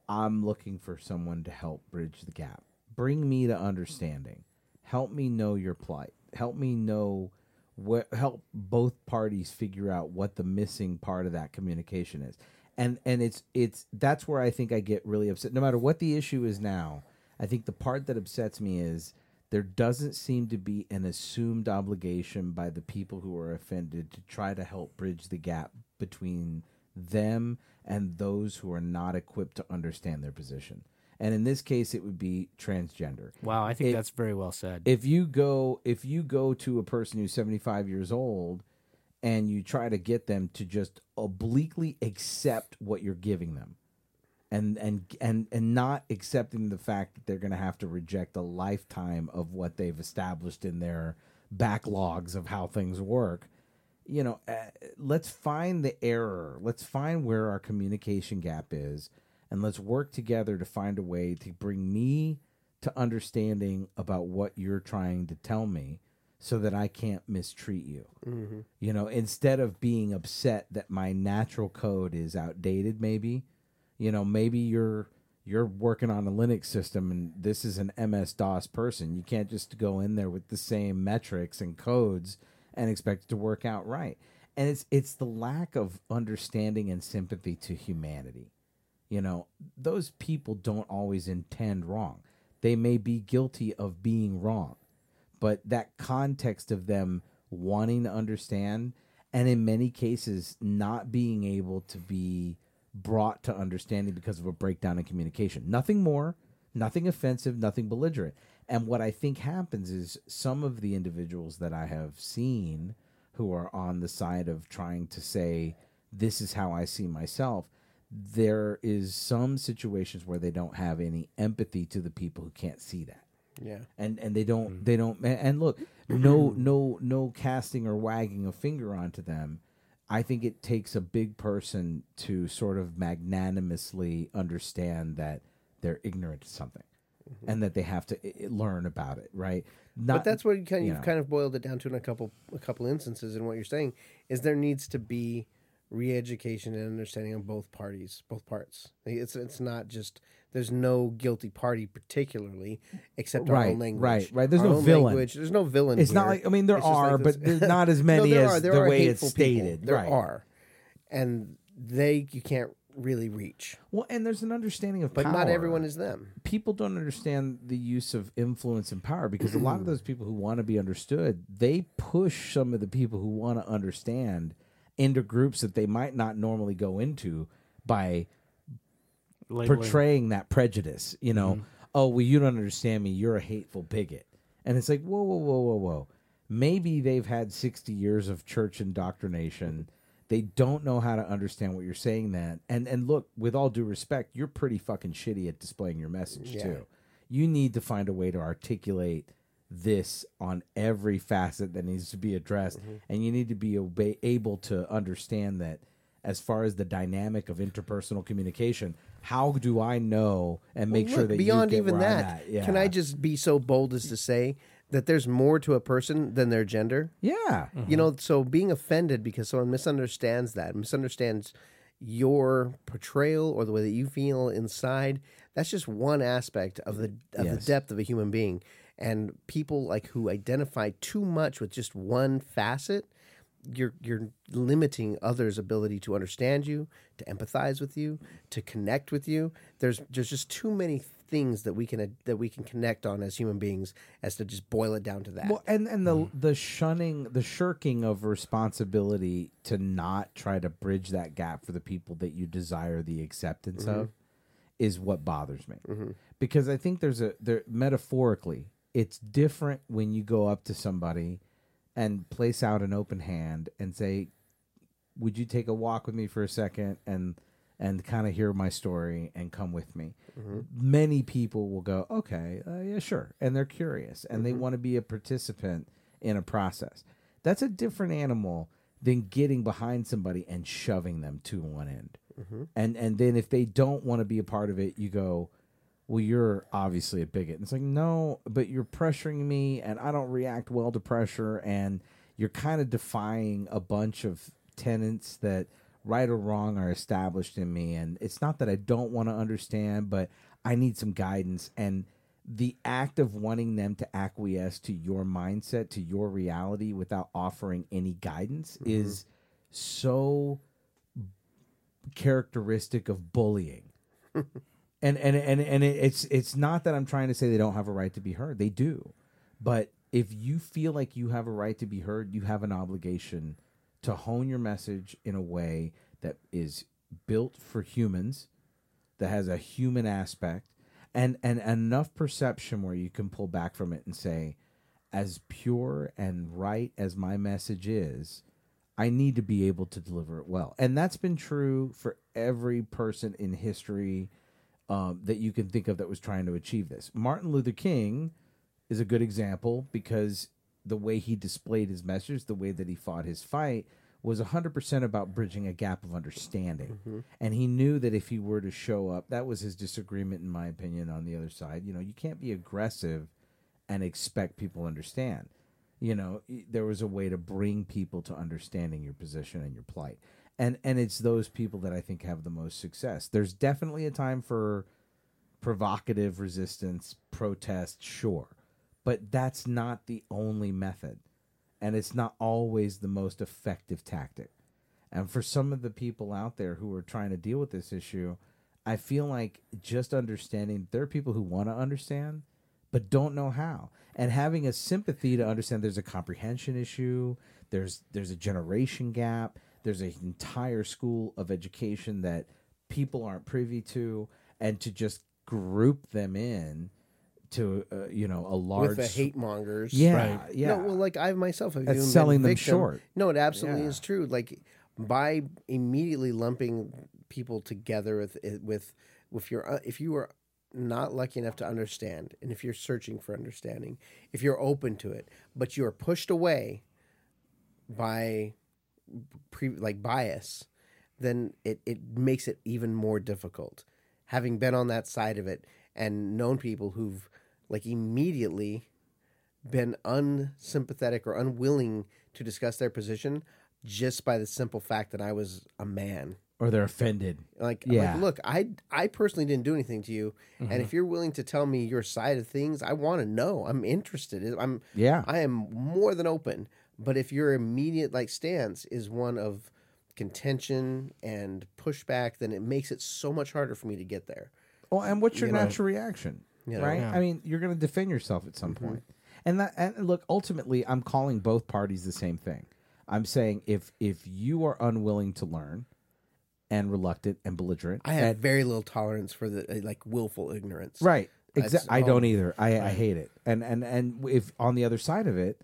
[SPEAKER 3] I'm looking for someone to help bridge the gap. Bring me to understanding. Help me know your plight. Help me know what help both parties figure out what the missing part of that communication is. And and it's it's that's where I think I get really upset. No matter what the issue is now, I think the part that upsets me is there doesn't seem to be an assumed obligation by the people who are offended to try to help bridge the gap between them and those who are not equipped to understand their position. And in this case, it would be transgender.
[SPEAKER 2] wow, I think
[SPEAKER 3] It-
[SPEAKER 2] that's very well said.
[SPEAKER 3] If you go, if you go to a person who's seventy five years old, and you try to get them to just obliquely accept what you're giving them, and and and and not accepting the fact that they're going to have to reject a lifetime of what they've established in their backlogs of how things work you know uh, let's find the error let's find where our communication gap is and let's work together to find a way to bring me to understanding about what you're trying to tell me so that I can't mistreat you. Mm-hmm. You know, instead of being upset that my natural code is outdated maybe, you know, maybe you're you're working on a Linux system and this is an MS DOS person. You can't just go in there with the same metrics and codes and expect it to work out right. And it's it's the lack of understanding and sympathy to humanity. You know, those people don't always intend wrong. They may be guilty of being wrong but that context of them wanting to understand and in many cases not being able to be brought to understanding because of a breakdown in communication nothing more nothing offensive nothing belligerent and what i think happens is some of the individuals that i have seen who are on the side of trying to say this is how i see myself there is some situations where they don't have any empathy to the people who can't see that.
[SPEAKER 1] Yeah.
[SPEAKER 3] and and they don't mm. they don't and look no no no casting or wagging a finger onto them. I think it takes a big person to sort of magnanimously understand that they're ignorant to something mm-hmm. and that they have to i- i- learn about it right? Not
[SPEAKER 1] but that's what you kind
[SPEAKER 3] you
[SPEAKER 1] you've
[SPEAKER 3] know.
[SPEAKER 1] kind of boiled it down to in a couple a couple instances in what you're saying is there needs to be re-education and understanding on both parties both parts it's it's not just there's no guilty party particularly except our
[SPEAKER 3] Right,
[SPEAKER 1] own language
[SPEAKER 3] right, right. There's
[SPEAKER 1] Our
[SPEAKER 3] no villain.
[SPEAKER 1] language. there's no villain
[SPEAKER 3] it's not like i mean there
[SPEAKER 1] It's
[SPEAKER 3] are
[SPEAKER 1] like
[SPEAKER 3] but there's not as
[SPEAKER 1] No,
[SPEAKER 3] many
[SPEAKER 1] there
[SPEAKER 3] as
[SPEAKER 1] are.
[SPEAKER 3] The way it's
[SPEAKER 1] hateful people.
[SPEAKER 3] stated
[SPEAKER 1] there
[SPEAKER 3] right
[SPEAKER 1] are and they you can't really reach
[SPEAKER 3] well and there's an understanding of
[SPEAKER 1] but not everyone is them
[SPEAKER 3] people don't understand the use of influence and power because a lot of those people who want to be understood, they push some of the people who want to understand into groups that they might not normally go into by
[SPEAKER 2] Labeling.
[SPEAKER 3] portraying that prejudice. You know,
[SPEAKER 1] Mm-hmm.
[SPEAKER 3] oh well, you don't understand me. You're a hateful bigot, and it's like whoa, whoa, whoa, whoa, whoa. Maybe they've had sixty years of church indoctrination. They don't know how to understand what you're saying. That and and look, with all due respect, you're pretty fucking shitty at displaying your message
[SPEAKER 1] Yeah.
[SPEAKER 3] too. You need to find a way to articulate this on every facet that needs to be addressed,
[SPEAKER 1] Mm-hmm.
[SPEAKER 3] and you need to be obe- able to understand that as far as the dynamic of interpersonal communication, how do I know and make
[SPEAKER 1] Well,
[SPEAKER 3] sure that
[SPEAKER 1] beyond even that,
[SPEAKER 3] at? Yeah.
[SPEAKER 1] can I just be so bold as to say that there's more to a person than their gender?
[SPEAKER 3] Yeah.
[SPEAKER 1] You know, so being offended because someone misunderstands that, misunderstands your portrayal or the way that you feel inside, that's just one aspect of the of
[SPEAKER 3] Yes.
[SPEAKER 1] the depth of a human being. And people like who identify too much with just one facet, you're you're limiting others' ability to understand you, to empathize with you, to connect with you. There's there's just too many things that we can that we can connect on as human beings as to just boil it down to that.
[SPEAKER 3] Well, and and the mm-hmm. the shunning, the shirking of responsibility to not try to bridge that gap for the people that you desire the acceptance mm-hmm. of, is what bothers me. Mm-hmm. Because I think there's a there metaphorically, it's different when you go up to somebody and place out an open hand and say, "Would you take a walk with me for a second? And and kind of hear my story and come with me. Mm-hmm. Many people will go, okay, uh, yeah, sure. And they're curious and they mm-hmm. want to be a participant in a process. That's a different animal than getting behind somebody and shoving them to one end. Mm-hmm. And and then if they don't want to be a part of it, you go, well, you're obviously a bigot. And it's like, no, but you're pressuring me, and I don't react well to pressure, and you're kind of defying a bunch of tenets that, right or wrong, are established in me. And it's not that I don't want to understand, but I need some guidance. And the act of wanting them to acquiesce to your mindset, to your reality, without offering any guidance mm-hmm. is so characteristic of bullying and and and and it's it's not that I'm trying to say they don't have a right to be heard. They do, but if you feel like you have a right to be heard, you have an obligation to hone your message in a way that is built for humans, that has a human aspect, and and enough perception where you can pull back from it and say, as pure and right as my message is, I need to be able to deliver it well. And that's been true for every person in history um, that you can think of that was trying to achieve this. Martin Luther King is a good example because the way he displayed his message, the way that he fought his fight, was 100% about bridging a gap of understanding. And he knew that if he were to show up, that was his disagreement, in my opinion, on the other side. You know, you can't be aggressive and expect people to understand. You know, there was a way to bring people to understanding your position and your plight. And and it's those people that I think have the most success. There's definitely a time for provocative resistance, protest, sure. But that's not the only method. And it's not always the most effective tactic. And for some of the people out there who are trying to deal with this issue, I feel like just understanding there are people who want to understand but don't know how. And having a sympathy to understand there's a comprehension issue, there's there's a generation gap, there's an entire school of education that people aren't privy to and to just group them in to uh, you know a large
[SPEAKER 1] with the hate mongers.
[SPEAKER 3] yeah yeah
[SPEAKER 1] No, well, like I myself have
[SPEAKER 3] That's
[SPEAKER 1] even been
[SPEAKER 3] selling them
[SPEAKER 1] victim-
[SPEAKER 3] short.
[SPEAKER 1] No, it absolutely
[SPEAKER 3] Yeah.
[SPEAKER 1] is true. Like by immediately lumping people together with with if you're uh, if you are not lucky enough to understand, and if you're searching for understanding, if you're open to it, but you're pushed away by pre, like bias, then it, it makes it even more difficult. Having been on that side of it and known people who've like immediately been unsympathetic or unwilling to discuss their position just by the simple fact that I was a man.
[SPEAKER 3] or they're offended
[SPEAKER 1] Like,
[SPEAKER 3] Yeah.
[SPEAKER 1] like look, I I personally didn't do anything to you, and mm-hmm. if you're willing to tell me your side of things, I want to know. I'm interested. I'm
[SPEAKER 3] yeah
[SPEAKER 1] I am more than open. But if your immediate like stance is one of contention and pushback, then it makes it so much harder for me to get there.
[SPEAKER 3] Well, and what's your
[SPEAKER 1] You know.
[SPEAKER 3] natural reaction?
[SPEAKER 1] You know.
[SPEAKER 3] right?
[SPEAKER 2] Yeah.
[SPEAKER 3] I mean, you're going to defend yourself at some point. And that and look, ultimately, I'm calling both parties the same thing. I'm saying if if you are unwilling to learn and reluctant and belligerent,
[SPEAKER 1] I have
[SPEAKER 3] and-
[SPEAKER 1] very little tolerance for the uh, like willful ignorance.
[SPEAKER 3] right. Exactly. I don't either. I, I hate it. And and and if on the other side of it,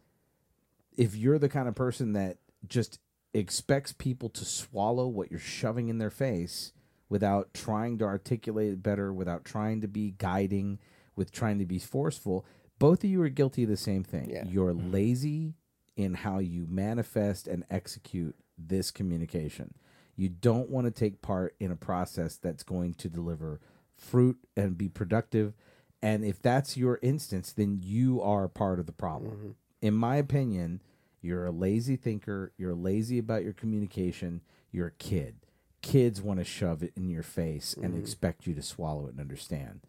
[SPEAKER 3] if you're the kind of person that just expects people to swallow what you're shoving in their face without trying to articulate it better, without trying to be guiding, with trying to be forceful, both of you are guilty of the same thing.
[SPEAKER 1] Yeah.
[SPEAKER 3] You're mm-hmm. lazy in how you manifest and execute this communication. You don't want to take part in a process that's going to deliver fruit and be productive. And if that's your instance, then you are part of the problem. Mm-hmm. In my opinion, you're a lazy thinker, you're lazy about your communication, you're a kid. Kids want to shove it in your face and mm-hmm. expect you to swallow it and understand.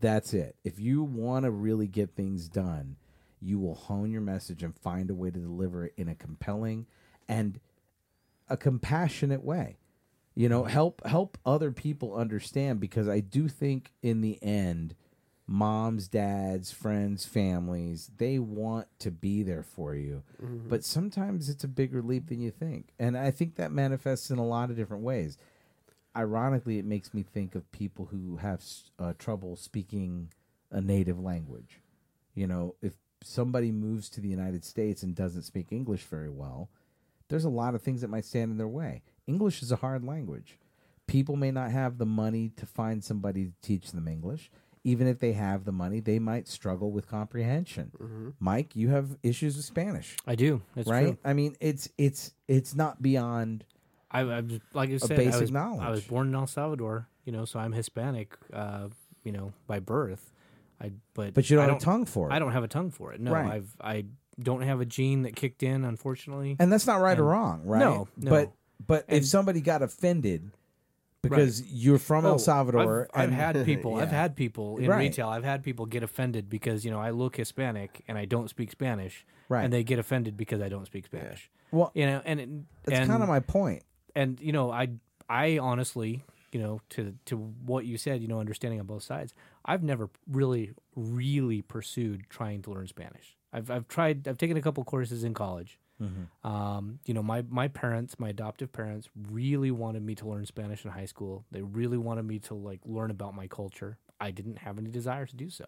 [SPEAKER 3] That's it. If you want to really get things done, you will hone your message and find a way to deliver it in a compelling and a compassionate way. You know, mm-hmm. help help other people understand because I do think in the end moms, dads, friends, families, they want to be there for you. But sometimes it's a bigger leap than you think. And I think that manifests in a lot of different ways ironically, it makes me think of people who have uh, trouble speaking a native language. You know, if somebody moves to the United States and doesn't speak English very well, there's a lot of things that might stand in their way. English is a hard language, people may not have the money to find somebody to teach them English. Even if they have the money, they might struggle with comprehension.
[SPEAKER 1] Mm-hmm.
[SPEAKER 3] Mike, you have issues with Spanish,
[SPEAKER 2] I do. That's
[SPEAKER 3] right?
[SPEAKER 2] true.
[SPEAKER 3] I mean, it's it's it's not beyond.
[SPEAKER 2] I, I was- like I said,
[SPEAKER 3] basic
[SPEAKER 2] I was,
[SPEAKER 3] knowledge.
[SPEAKER 2] I was born in El Salvador, you know, so I'm Hispanic, uh, you know, by birth. I but
[SPEAKER 3] But you don't
[SPEAKER 2] I
[SPEAKER 3] have a tongue for it.
[SPEAKER 2] I don't have a tongue for it. No,
[SPEAKER 3] Right.
[SPEAKER 2] I've I don't have a gene that kicked in, unfortunately.
[SPEAKER 3] and that's not right or wrong, right?
[SPEAKER 2] No, no.
[SPEAKER 3] But but if somebody got offended because you're from
[SPEAKER 2] Oh,
[SPEAKER 3] El Salvador,
[SPEAKER 2] I've, I've had people. I've had people in
[SPEAKER 3] Right.
[SPEAKER 2] retail. I've had people get offended because you know I look Hispanic and I don't speak Spanish,
[SPEAKER 3] Right.
[SPEAKER 2] And they get offended because I don't speak Spanish.
[SPEAKER 3] well,
[SPEAKER 2] You know, and it-
[SPEAKER 3] that's
[SPEAKER 2] and,
[SPEAKER 3] kind of my point.
[SPEAKER 2] and you know I I honestly you know to to what you said you know understanding on both sides I've never really really pursued trying to learn Spanish. I've I've tried I've taken a couple courses in college. Um, you know, my my parents, my adoptive parents, really wanted me to learn Spanish in high school. They really wanted me to like learn about my culture. I didn't have any desire to do so.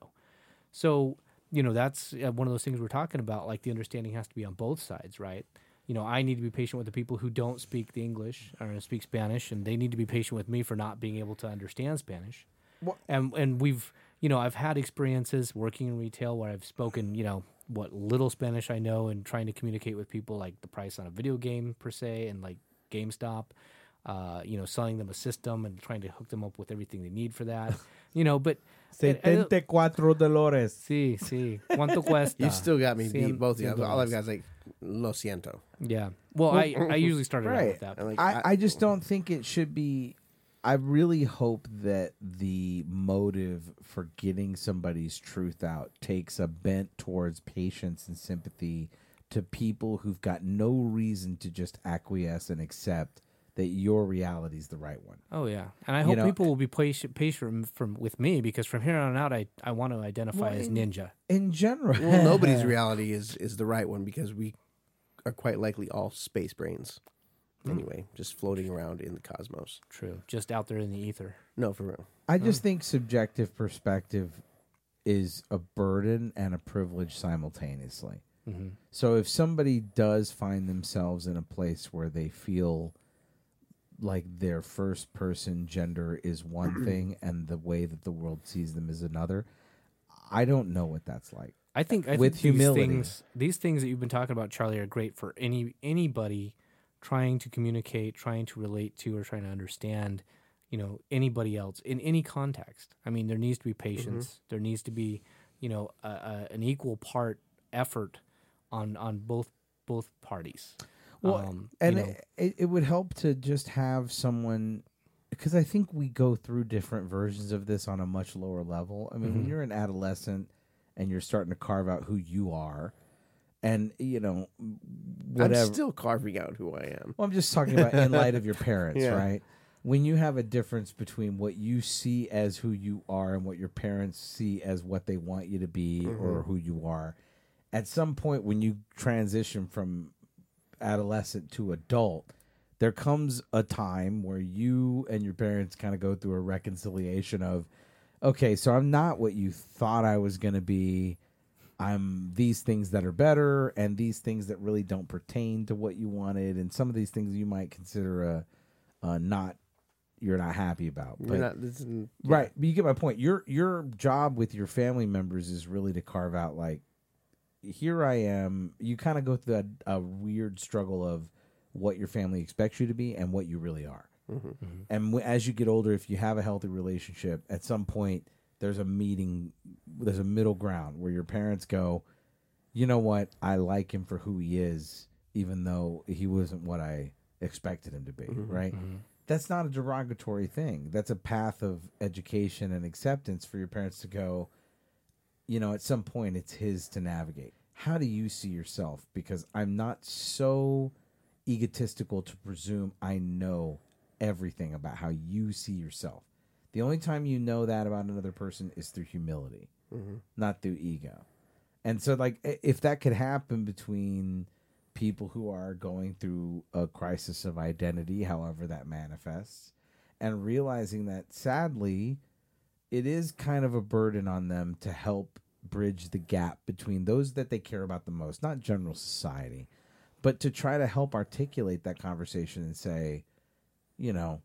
[SPEAKER 2] So, you know, that's uh, one of those things we're talking about. Like the understanding has to be on both sides, right? You know, I need to be patient with the people who don't speak the English or speak Spanish, and they need to be patient with me for not being able to understand Spanish.
[SPEAKER 3] Well-
[SPEAKER 2] and and we've, you know, I've had experiences working in retail where I've spoken, you know, what little Spanish I know and trying to communicate with people like the price on a video game per se and like GameStop, uh, you know, selling them a system and trying to hook them up with everything they need for that, you know, but. and- and-
[SPEAKER 3] Setenta dolores.
[SPEAKER 2] Sí, sí. ¿Cuánto cuesta?
[SPEAKER 1] You still got me
[SPEAKER 2] Cien-
[SPEAKER 1] beat both of you. All I've got is like lo siento.
[SPEAKER 2] Yeah. Well, I, I usually started out
[SPEAKER 3] Right.
[SPEAKER 2] with that.
[SPEAKER 1] And like,
[SPEAKER 3] I, I just don't think it should be. I really hope that the motive for getting somebody's truth out takes a bent towards patience and sympathy to people who've got no reason to just acquiesce and accept that your reality is the right one.
[SPEAKER 2] Oh yeah, and I
[SPEAKER 3] You
[SPEAKER 2] hope
[SPEAKER 3] know-
[SPEAKER 2] people uh, will be patient, patient from with me because from here on out, I, I want to identify
[SPEAKER 3] Well,
[SPEAKER 2] as
[SPEAKER 3] in-
[SPEAKER 2] ninja.
[SPEAKER 3] In general,
[SPEAKER 1] well, nobody's reality is is the right one because we are quite likely all space brains. Anyway, just floating around in the cosmos.
[SPEAKER 2] True, just out there in the ether.
[SPEAKER 1] No, for real.
[SPEAKER 3] I just think subjective perspective is a burden and a privilege simultaneously.
[SPEAKER 2] hmm
[SPEAKER 3] So if somebody does find themselves in a place where they feel like their first person gender is one thing and the way that the world sees them is another, I don't know what that's like.
[SPEAKER 2] I think I
[SPEAKER 3] With
[SPEAKER 2] think
[SPEAKER 3] humility.
[SPEAKER 2] These things, these things that you've been talking about, Charlie, are great for any anybody trying to communicate, trying to relate to, or trying to understand. You know, anybody else in any context. I mean, there needs to be patience. There needs to be, you know, a, a, an equal part effort on on both both parties.
[SPEAKER 3] Well,
[SPEAKER 2] Um,
[SPEAKER 3] and
[SPEAKER 2] you know,
[SPEAKER 3] it, it would help to just have someone because I think we go through different versions of this on a much lower level. I mean, when
[SPEAKER 2] Mhm.
[SPEAKER 3] you're an adolescent and you're starting to carve out who you are, and you know, whatever.
[SPEAKER 1] I'm still carving out who I am.
[SPEAKER 3] Well, I'm just talking about in light of your parents,
[SPEAKER 1] Yeah.
[SPEAKER 3] right? When you have a difference between what you see as who you are and what your parents see as what they want you to be or mm-hmm. who you are, at some point when you transition from adolescent to adult, there comes a time where you and your parents kind of go through a reconciliation of, okay, so I'm not what you thought I was going to be. I'm these things that are better and these things that really don't pertain to what you wanted and some of these things you might consider a, a not you're not happy about. But
[SPEAKER 1] not, this isn't-
[SPEAKER 3] right, but you get my point. Your your job with your family members is really to carve out like here I am. You kind of go through a, a weird struggle of what your family expects you to be and what you really are. Mm-hmm. Mm-hmm. And w- as you get older, if you have a healthy relationship, at some point there's a meeting, there's a middle ground where your parents go, you know what, I like him for who he is, even though he wasn't what I expected him to be. Mm-hmm. Right? Mm-hmm. That's not a derogatory thing. That's a path of education and acceptance for your parents to go. You know, at some point, it's his to navigate. How do you see yourself? Because I'm not so egotistical to presume I know everything about how you see yourself. The only time you know that about another person is through humility, mm-hmm. not through ego. And so, like, if that could happen between people who are going through a crisis of identity, however that manifests, and realizing that sadly, it is kind of a burden on them to help bridge the gap between those that they care about the most, not general society, but to try to help articulate that conversation and say, you know,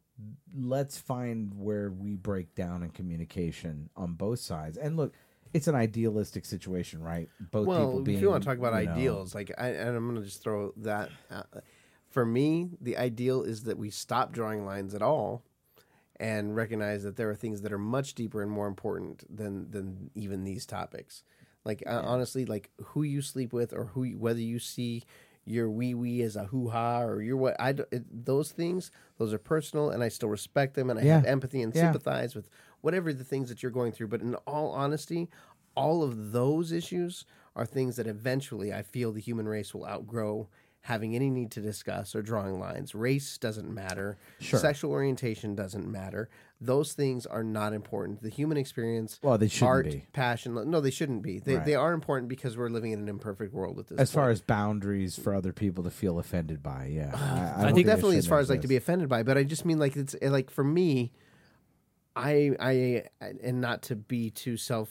[SPEAKER 3] let's find where we break down in communication on both sides. And look, it's an idealistic situation, right? Both
[SPEAKER 1] well,
[SPEAKER 3] people being
[SPEAKER 1] if you want to talk about
[SPEAKER 3] you know,
[SPEAKER 1] ideals, like I, and I'm going to just throw that. Out. For me, the ideal is that we stop drawing lines at all, and recognize that there are things that are much deeper and more important than than even these topics. Like uh, honestly, like who you sleep with, or who you, whether you see your wee wee as a hoo ha, or your what I it, those things, those are personal, and I still respect them, and I have empathy and
[SPEAKER 3] Yeah.
[SPEAKER 1] sympathize with whatever the things that you're going through. But in all honesty, all of those issues are things that eventually I feel the human race will outgrow having any need to discuss or drawing lines. Race doesn't matter.
[SPEAKER 3] Sure.
[SPEAKER 1] Sexual orientation doesn't matter. Those things are not important. The human experience,
[SPEAKER 3] Well, they shouldn't
[SPEAKER 1] art,
[SPEAKER 3] be.
[SPEAKER 1] passion. No, they shouldn't be. They,
[SPEAKER 3] Right.
[SPEAKER 1] they are important because we're living in an imperfect world at this
[SPEAKER 3] As far as boundaries for other people to feel offended by, yeah, I, I,
[SPEAKER 2] I think
[SPEAKER 1] definitely as far as like to be offended by, but I just mean like it's eh, like for me, I I and not to be too self,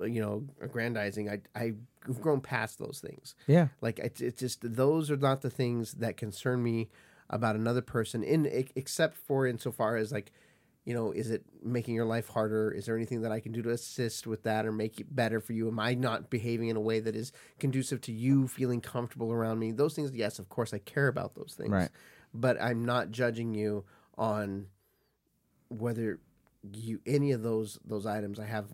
[SPEAKER 1] you know, aggrandizing. I I've grown past those things.
[SPEAKER 3] yeah,
[SPEAKER 1] Like it's it's just those are not the things that concern me about another person. In except for insofar as like, you know, is it making your life harder? Is there anything that I can do to assist with that or make it better for you? Am I not behaving in a way that is conducive to you feeling comfortable around me? Those things, yes, of course, I care about those things.
[SPEAKER 3] Right.
[SPEAKER 1] But I'm not judging you on whether you any of those those items. I have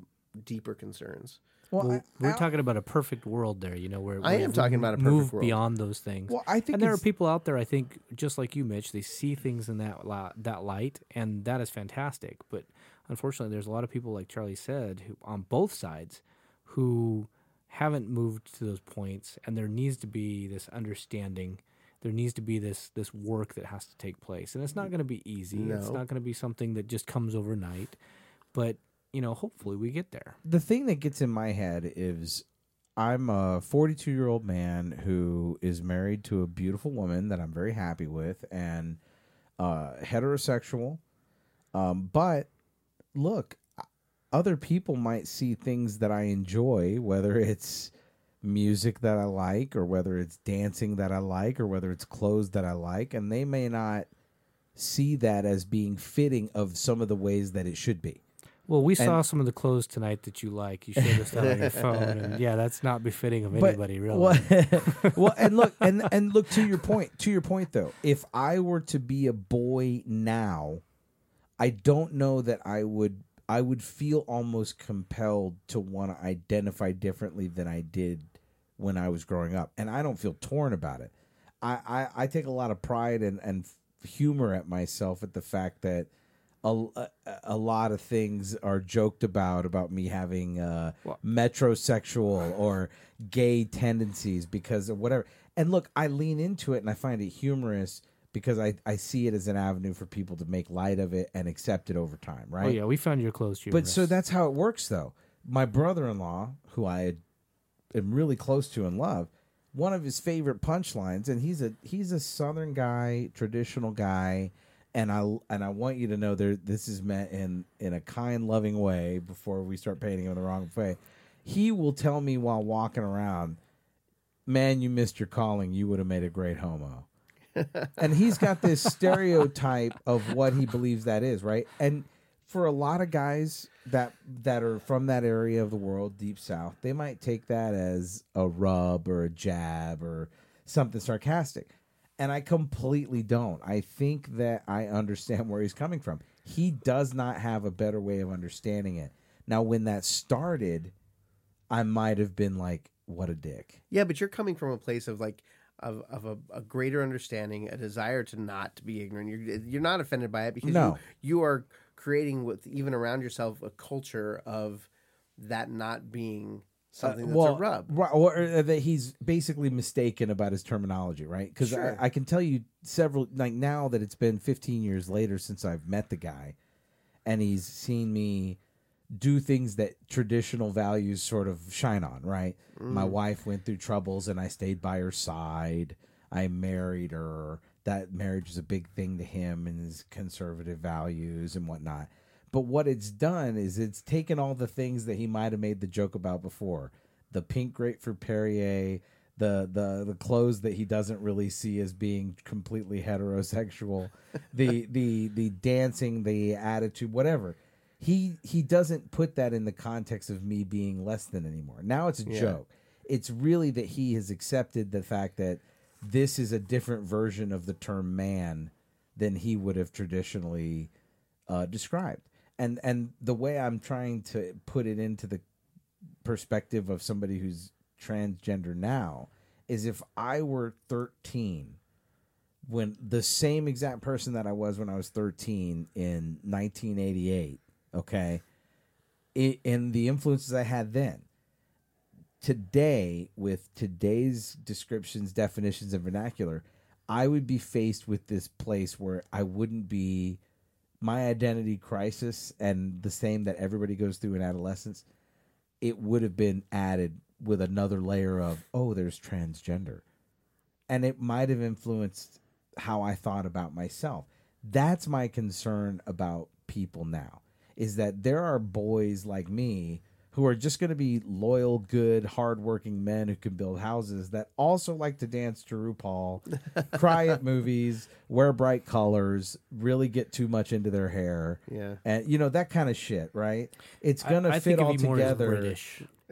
[SPEAKER 1] deeper concerns.
[SPEAKER 3] Well,
[SPEAKER 2] Well,
[SPEAKER 3] I-
[SPEAKER 2] we're
[SPEAKER 3] I-
[SPEAKER 2] talking about a perfect world there, you know, where
[SPEAKER 1] I am talking about a perfect
[SPEAKER 2] move
[SPEAKER 1] world.
[SPEAKER 2] beyond those things.
[SPEAKER 3] Well, I think
[SPEAKER 2] and there are people out there, I think, just like you, Mitch, they see things in that li- that light, and that is fantastic. But unfortunately, there's a lot of people, like Charlie said, who on both sides, who haven't moved to those points, and there needs to be this understanding. There needs to be this this work that has to take place, and it's not going to be easy. It's not going to be something that just comes overnight. But you know, hopefully, we get there.
[SPEAKER 3] the thing that gets in my head is I'm a 42 year old man who is married to a beautiful woman that I'm very happy with and uh, heterosexual. Um, but look, other people might see things that I enjoy, whether it's music that I like, or whether it's dancing that I like, or whether it's clothes that I like, and they may not see that as being fitting of some of the ways that it should be.
[SPEAKER 2] Well, we saw some of the clothes tonight that you like. You showed us that on your phone, and yeah, that's not befitting of
[SPEAKER 3] But-
[SPEAKER 2] anybody, really.
[SPEAKER 3] Well, well, and look, and and look to your point. To your point, though, if I were to be a boy now, I don't know that I would. I would feel almost compelled to want to identify differently than I did when I was growing up, and I don't feel torn about it. I I, I take a lot of pride and and humor at myself at the fact that. A, a, lot of things are joked about about me having uh,
[SPEAKER 2] Well-
[SPEAKER 3] metrosexual or gay tendencies because of whatever. And look, I lean into it and I find it humorous because I, I see it as an avenue for people to make light of it and accept it over time, right?
[SPEAKER 2] Oh yeah, we found your clothes humorous.
[SPEAKER 3] But so that's how it works, though. My brother-in-law, who I am really close to and love, one of his favorite punchlines, and he's a he's a Southern guy, traditional guy, and I and I want you to know there this is meant in in a kind, loving way. Before we start painting him the wrong way, he will tell me while walking around, "Man, you missed your calling. You would have made a great homo." and he's got this stereotype of what he believes that is, right? And for a lot of guys that that are from that area of the world, deep south, they might take that as a rub or a jab or something sarcastic. And I completely don't. I think that I understand where he's coming from. He does not have a better way of understanding it. Now, when that started, I might have been like, "What a dick."
[SPEAKER 1] Yeah, but you're coming from a place of like of, of a, a greater understanding, a desire to not to be ignorant. You're you're not offended by it because
[SPEAKER 3] No.
[SPEAKER 1] you, you are creating with even around yourself a culture of that not being something that's a rub.
[SPEAKER 3] Right, or uh, that he's basically mistaken about his terminology, right? Because
[SPEAKER 1] Sure.
[SPEAKER 3] I, I can tell you several, like now that it's been 15 years later since I've met the guy, and he's seen me do things that traditional values sort of shine on, right? My wife went through troubles and I stayed by her side. I married her. That marriage is a big thing to him and his conservative values and whatnot. But what it's done is it's taken all the things that he might have made the joke about before the pink grapefruit Perrier, the the the clothes that he doesn't really see as being completely heterosexual, the the the dancing, the attitude, whatever. He he doesn't put that in the context of me being less than anymore. Now it's a
[SPEAKER 1] Yeah.
[SPEAKER 3] joke. It's really that he has accepted the fact that this is a different version of the term man than he would have traditionally uh, described. And and the way I'm trying to put it into the perspective of somebody who's transgender now is if I were 13 when the same exact person that I was when I was 13 in 1988, okay, it, and the influences I had then. Today, with today's descriptions, definitions, and vernacular, I would be faced with this place where I wouldn't be my identity crisis and the same that everybody goes through in adolescence. It would have been added with another layer of, oh, there's transgender. And it might have influenced how I thought about myself. That's my concern about people now is that there are boys like me who are just going to be loyal, good, hardworking men who can build houses that also like to dance to RuPaul, cry at movies, wear bright colors, really get too much into their hair,
[SPEAKER 1] Yeah.
[SPEAKER 3] and you know that kind of shit, right? It's gonna fit all
[SPEAKER 2] of you more as
[SPEAKER 3] together.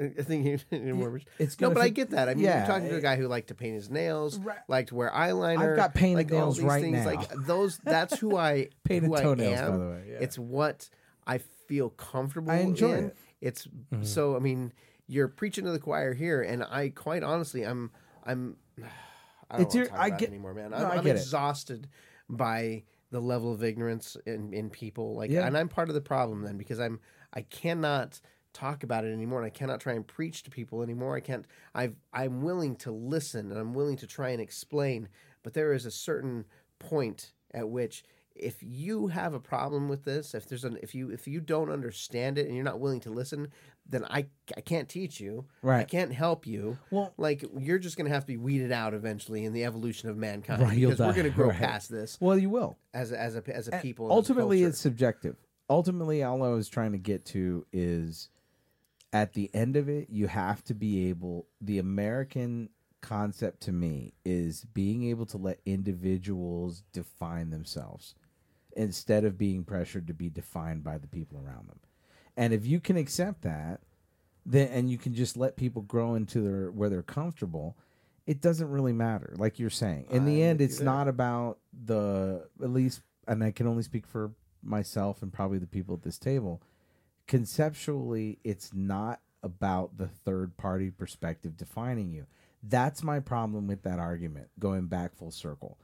[SPEAKER 1] I think you- you're more.
[SPEAKER 3] it's
[SPEAKER 1] no,
[SPEAKER 3] gonna
[SPEAKER 1] but I get that. I mean,
[SPEAKER 3] yeah,
[SPEAKER 1] you're talking to a guy who liked to paint his nails,
[SPEAKER 3] Right.
[SPEAKER 1] liked to wear eyeliner.
[SPEAKER 3] I've got painted
[SPEAKER 1] like all
[SPEAKER 3] nails
[SPEAKER 1] these
[SPEAKER 3] right
[SPEAKER 1] things,
[SPEAKER 3] now.
[SPEAKER 1] Like those. That's who I
[SPEAKER 3] Painted
[SPEAKER 1] who I
[SPEAKER 3] toenails, by the way, yeah.
[SPEAKER 1] It's what I feel comfortable.
[SPEAKER 3] I enjoy
[SPEAKER 1] in.
[SPEAKER 3] it.
[SPEAKER 1] It's
[SPEAKER 2] Mm-hmm.
[SPEAKER 1] so. I mean, you're preaching to the choir here, and I quite honestly, I'm, I'm. I don't
[SPEAKER 3] It's
[SPEAKER 1] want
[SPEAKER 3] your-
[SPEAKER 1] to talk
[SPEAKER 3] I
[SPEAKER 1] about
[SPEAKER 3] get-
[SPEAKER 1] it anymore, man. I'm,
[SPEAKER 3] I
[SPEAKER 1] I'm
[SPEAKER 3] get it.
[SPEAKER 1] exhausted by the level of ignorance in, in people. Like,
[SPEAKER 3] Yeah.
[SPEAKER 1] and I'm part of the problem then because I'm I cannot talk about it anymore, and I cannot try and preach to people anymore. I can't. I've I'm willing to listen and I'm willing to try and explain, but there is a certain point at which if you have a problem with this, if there's an if you if you don't understand it and you're not willing to listen, then I I can't teach you.
[SPEAKER 3] Right.
[SPEAKER 1] I can't help you.
[SPEAKER 3] Well-
[SPEAKER 1] like you're just gonna have to be weeded out eventually in the evolution of mankind
[SPEAKER 3] Right,
[SPEAKER 1] because we're gonna grow
[SPEAKER 3] right.
[SPEAKER 1] past this
[SPEAKER 3] Well, you will.
[SPEAKER 1] as a, as a as a people. and as a
[SPEAKER 3] ultimately it's subjective ultimately all i was trying to get to is at the end of it you have to be able the american concept to me is being able to let individuals define themselves instead of being pressured to be defined by the people around them. And if you can accept that then and you can just let people grow into their where they're comfortable it doesn't really matter like you're saying. In the end it's not about the at least and i can only speak for myself and probably the people at this table conceptually it's not about the third party perspective defining you. That's my problem with that argument going back full circle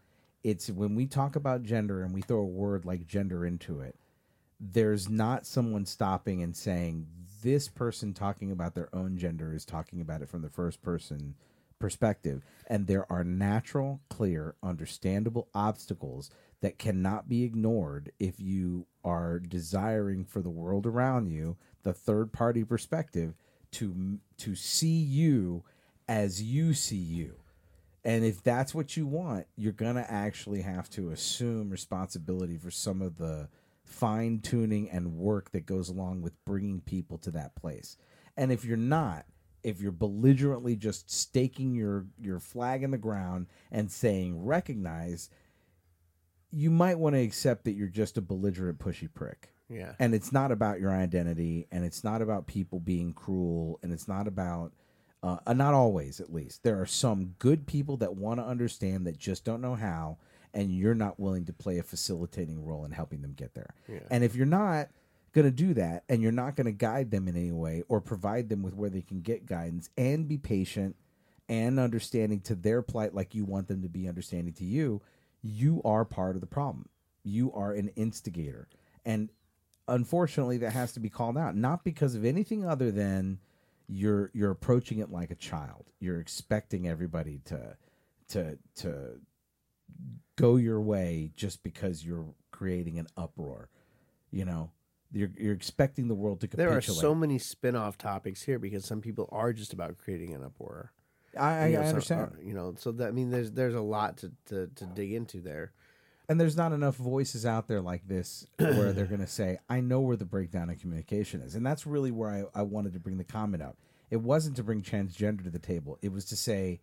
[SPEAKER 3] it's when we talk about gender and we throw a word like gender into it there's not someone stopping and saying this person talking about their own gender is talking about it from the first person perspective. And there are natural clear understandable obstacles that cannot be ignored if you are desiring for the world around you the third party perspective to to see you as you see you and if that's what you want, you're going to actually have to assume responsibility for some of the fine tuning and work that goes along with bringing people to that place. And if you're not, if you're belligerently just staking your, your flag in the ground and saying recognize, you might want to accept that you're just a belligerent, pushy prick
[SPEAKER 1] yeah.
[SPEAKER 3] and it's not about your identity and it's not about people being cruel and it's not about uh, uh, not always at least. There are some good people that want to understand that just don't know how and you're not willing to play a facilitating role in helping them get there. And if you're not going to do that and you're not going to guide them in any way or provide them with where they can get guidance and be patient and understanding to their plight like you want them to be understanding to you you are part of the problem. You are an instigator. And unfortunately that has to be called out not because of anything other than you're you're approaching it like a child you're expecting everybody to to to go your way just because you're creating an uproar you know you're you're expecting the world to capitulate.
[SPEAKER 1] There are so many spin-off topics here because some people are just about creating an uproar.
[SPEAKER 3] I, I,
[SPEAKER 1] You know,
[SPEAKER 3] I
[SPEAKER 1] so,
[SPEAKER 3] understand
[SPEAKER 1] uh, you know, so that I mean, there's there's a lot to, to, to dig into there.
[SPEAKER 3] And there's not enough voices out there like this where they're going to say, I know where the breakdown in communication is. And that's really where I, I wanted to bring the comment up. It wasn't to bring transgender to the table, it was to say,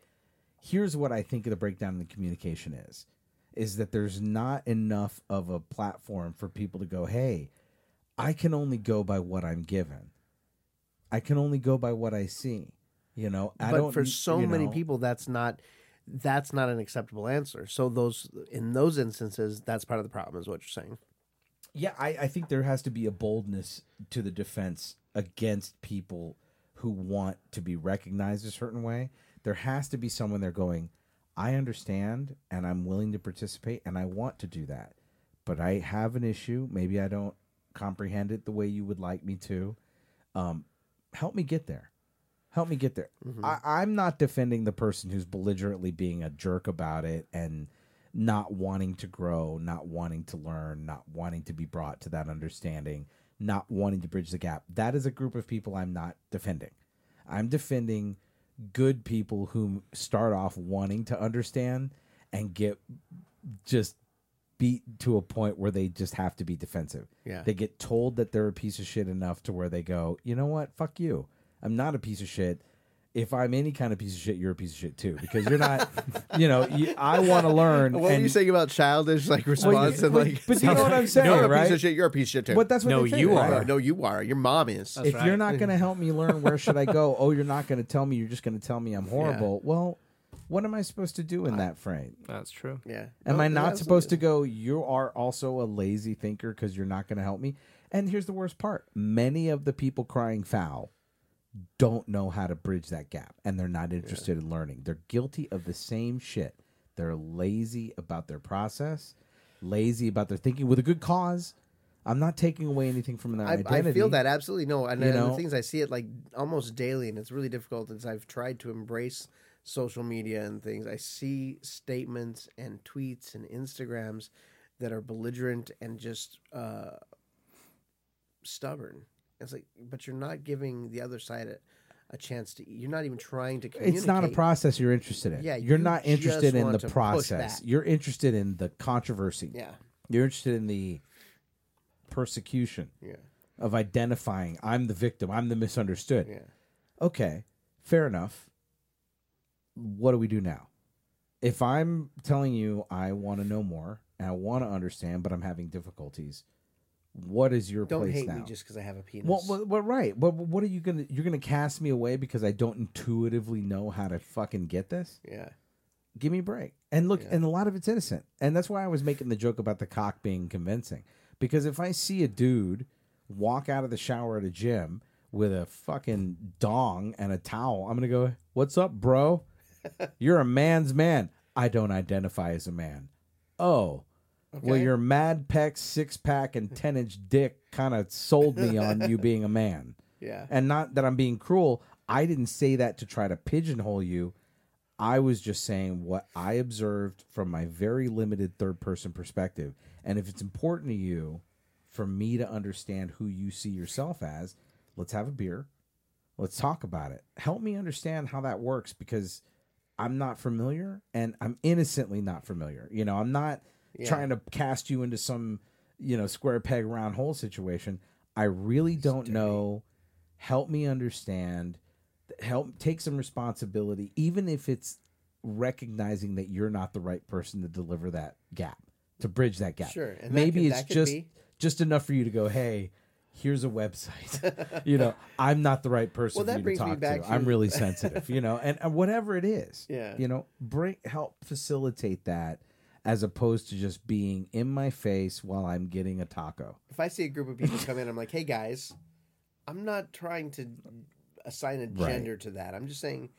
[SPEAKER 3] here's what I think of the breakdown in the communication is is that there's not enough of a platform for people to go, "Hey, I can only go by what I'm given. I can only go by what I see." You know, I
[SPEAKER 1] but
[SPEAKER 3] don't
[SPEAKER 1] for so
[SPEAKER 3] you
[SPEAKER 1] many
[SPEAKER 3] know,
[SPEAKER 1] people, that's not that's not an acceptable answer. So those in those instances, that's part of the problem, is what you're saying.
[SPEAKER 3] Yeah, I, I think there has to be a boldness to the defense against people who want to be recognized a certain way. There has to be someone there going, I understand and I'm willing to participate and I want to do that. But I have an issue. Maybe I don't comprehend it the way you would like me to. Um, help me get there. Help me get there. Mm-hmm. I, I'm not defending the person who's belligerently being a jerk about it and not wanting to grow, not wanting to learn, not wanting to be brought to that understanding, not wanting to bridge the gap. That is a group of people I'm not defending. I'm defending good people who start off wanting to understand and get just beat to a point where they just have to be defensive.
[SPEAKER 1] Yeah.
[SPEAKER 3] They get told that they're a piece of shit enough to where they go, you know what? Fuck you. I'm not a piece of shit. If I'm any kind of piece of shit, you're a piece of shit too. Because you're not, you know, you, I want to learn.
[SPEAKER 1] What were
[SPEAKER 3] and-
[SPEAKER 1] you saying about childish like
[SPEAKER 3] Well,
[SPEAKER 1] response and
[SPEAKER 3] but-
[SPEAKER 1] like?
[SPEAKER 3] but you know what I'm saying,
[SPEAKER 1] You're a
[SPEAKER 3] right?
[SPEAKER 1] piece of shit. You're a piece of shit too.
[SPEAKER 3] But that's what
[SPEAKER 2] No,
[SPEAKER 3] they think,
[SPEAKER 2] you
[SPEAKER 3] right?
[SPEAKER 2] are.
[SPEAKER 1] no, you are. Your mom is.
[SPEAKER 2] That's
[SPEAKER 3] if
[SPEAKER 2] right.
[SPEAKER 3] you're not going to help me learn where should I go, oh, you're not going to tell me. You're just going to tell me I'm horrible. Well, what am I supposed to do in that frame?
[SPEAKER 2] That's true.
[SPEAKER 1] yeah.
[SPEAKER 3] Am
[SPEAKER 1] No,
[SPEAKER 3] I not supposed to go? You are also a lazy thinker because you're not going to help me. And here's the worst part: many of the people crying foul don't know how to bridge that gap, and they're not interested in learning. They're guilty of the same shit. They're lazy about their process, lazy about their thinking with a good cause. I'm not taking away anything from their
[SPEAKER 1] I,
[SPEAKER 3] identity.
[SPEAKER 1] I feel that absolutely no, and, and the things I see it like almost daily, and it's really difficult as I've tried to embrace social media and things. I see statements and tweets and Instagrams that are belligerent and just uh, stubborn. It's like, but you're not giving the other side a, a chance to. You're not even trying to. Communicate.
[SPEAKER 3] It's not a process you're interested in.
[SPEAKER 1] Yeah,
[SPEAKER 3] you're
[SPEAKER 1] you
[SPEAKER 3] not interested in the process. You're interested in the controversy.
[SPEAKER 1] Yeah,
[SPEAKER 3] You're interested in the persecution
[SPEAKER 1] yeah,
[SPEAKER 3] of identifying I'm the victim, I'm the misunderstood.
[SPEAKER 1] yeah.
[SPEAKER 3] Okay, fair enough. What do we do now? If I'm telling you I want to know more and I want to understand, but I'm having difficulties, what is your
[SPEAKER 1] Don't
[SPEAKER 3] place
[SPEAKER 1] hate
[SPEAKER 3] now?
[SPEAKER 1] me just because I have a penis.
[SPEAKER 3] well, well, well, right. But what are you gonna? You're gonna cast me away because I don't intuitively know how to fucking get this?
[SPEAKER 1] yeah,
[SPEAKER 3] give me a break. And look,
[SPEAKER 1] Yeah.
[SPEAKER 3] and a lot of it's innocent. And that's why I was making the joke about the cock being convincing. Because if I see a dude walk out of the shower at a gym with a fucking dong and a towel, I'm going to go, What's up, bro? You're a man's man. I don't identify as a man. Oh. Well, your mad pecs, six pack, and 10 inch dick kind of sold me on you being a man.
[SPEAKER 1] yeah.
[SPEAKER 3] And not that I'm being cruel. I didn't say that to try to pigeonhole you. I was just saying what I observed from my very limited third person perspective. And if it's important to you for me to understand who you see yourself as, let's have a beer. Let's talk about it. Help me understand how that works because I'm not familiar and I'm innocently not familiar. You know, I'm not
[SPEAKER 1] Yeah.
[SPEAKER 3] trying to cast you into some, you know, square peg round hole situation. I really don't know. Help me understand. Help take some responsibility, even if it's recognizing that you're not the right person to deliver that gap, to bridge that gap.
[SPEAKER 1] Sure, and
[SPEAKER 3] Maybe
[SPEAKER 1] could-
[SPEAKER 3] it's just
[SPEAKER 1] be.
[SPEAKER 3] just enough for you to go, hey, here's a website. you know, I'm not the right person
[SPEAKER 1] Well,
[SPEAKER 3] for
[SPEAKER 1] that
[SPEAKER 3] you to talk
[SPEAKER 1] back
[SPEAKER 3] to.
[SPEAKER 1] to-
[SPEAKER 3] I'm really sensitive, you know, and, and whatever it is.
[SPEAKER 1] Yeah.
[SPEAKER 3] You know, bring help facilitate that as opposed to just being in my face while I'm getting a taco.
[SPEAKER 1] if I see a group of people come in, I'm like, hey guys, I'm not trying to assign a
[SPEAKER 3] Right.
[SPEAKER 1] gender to that. I'm just saying,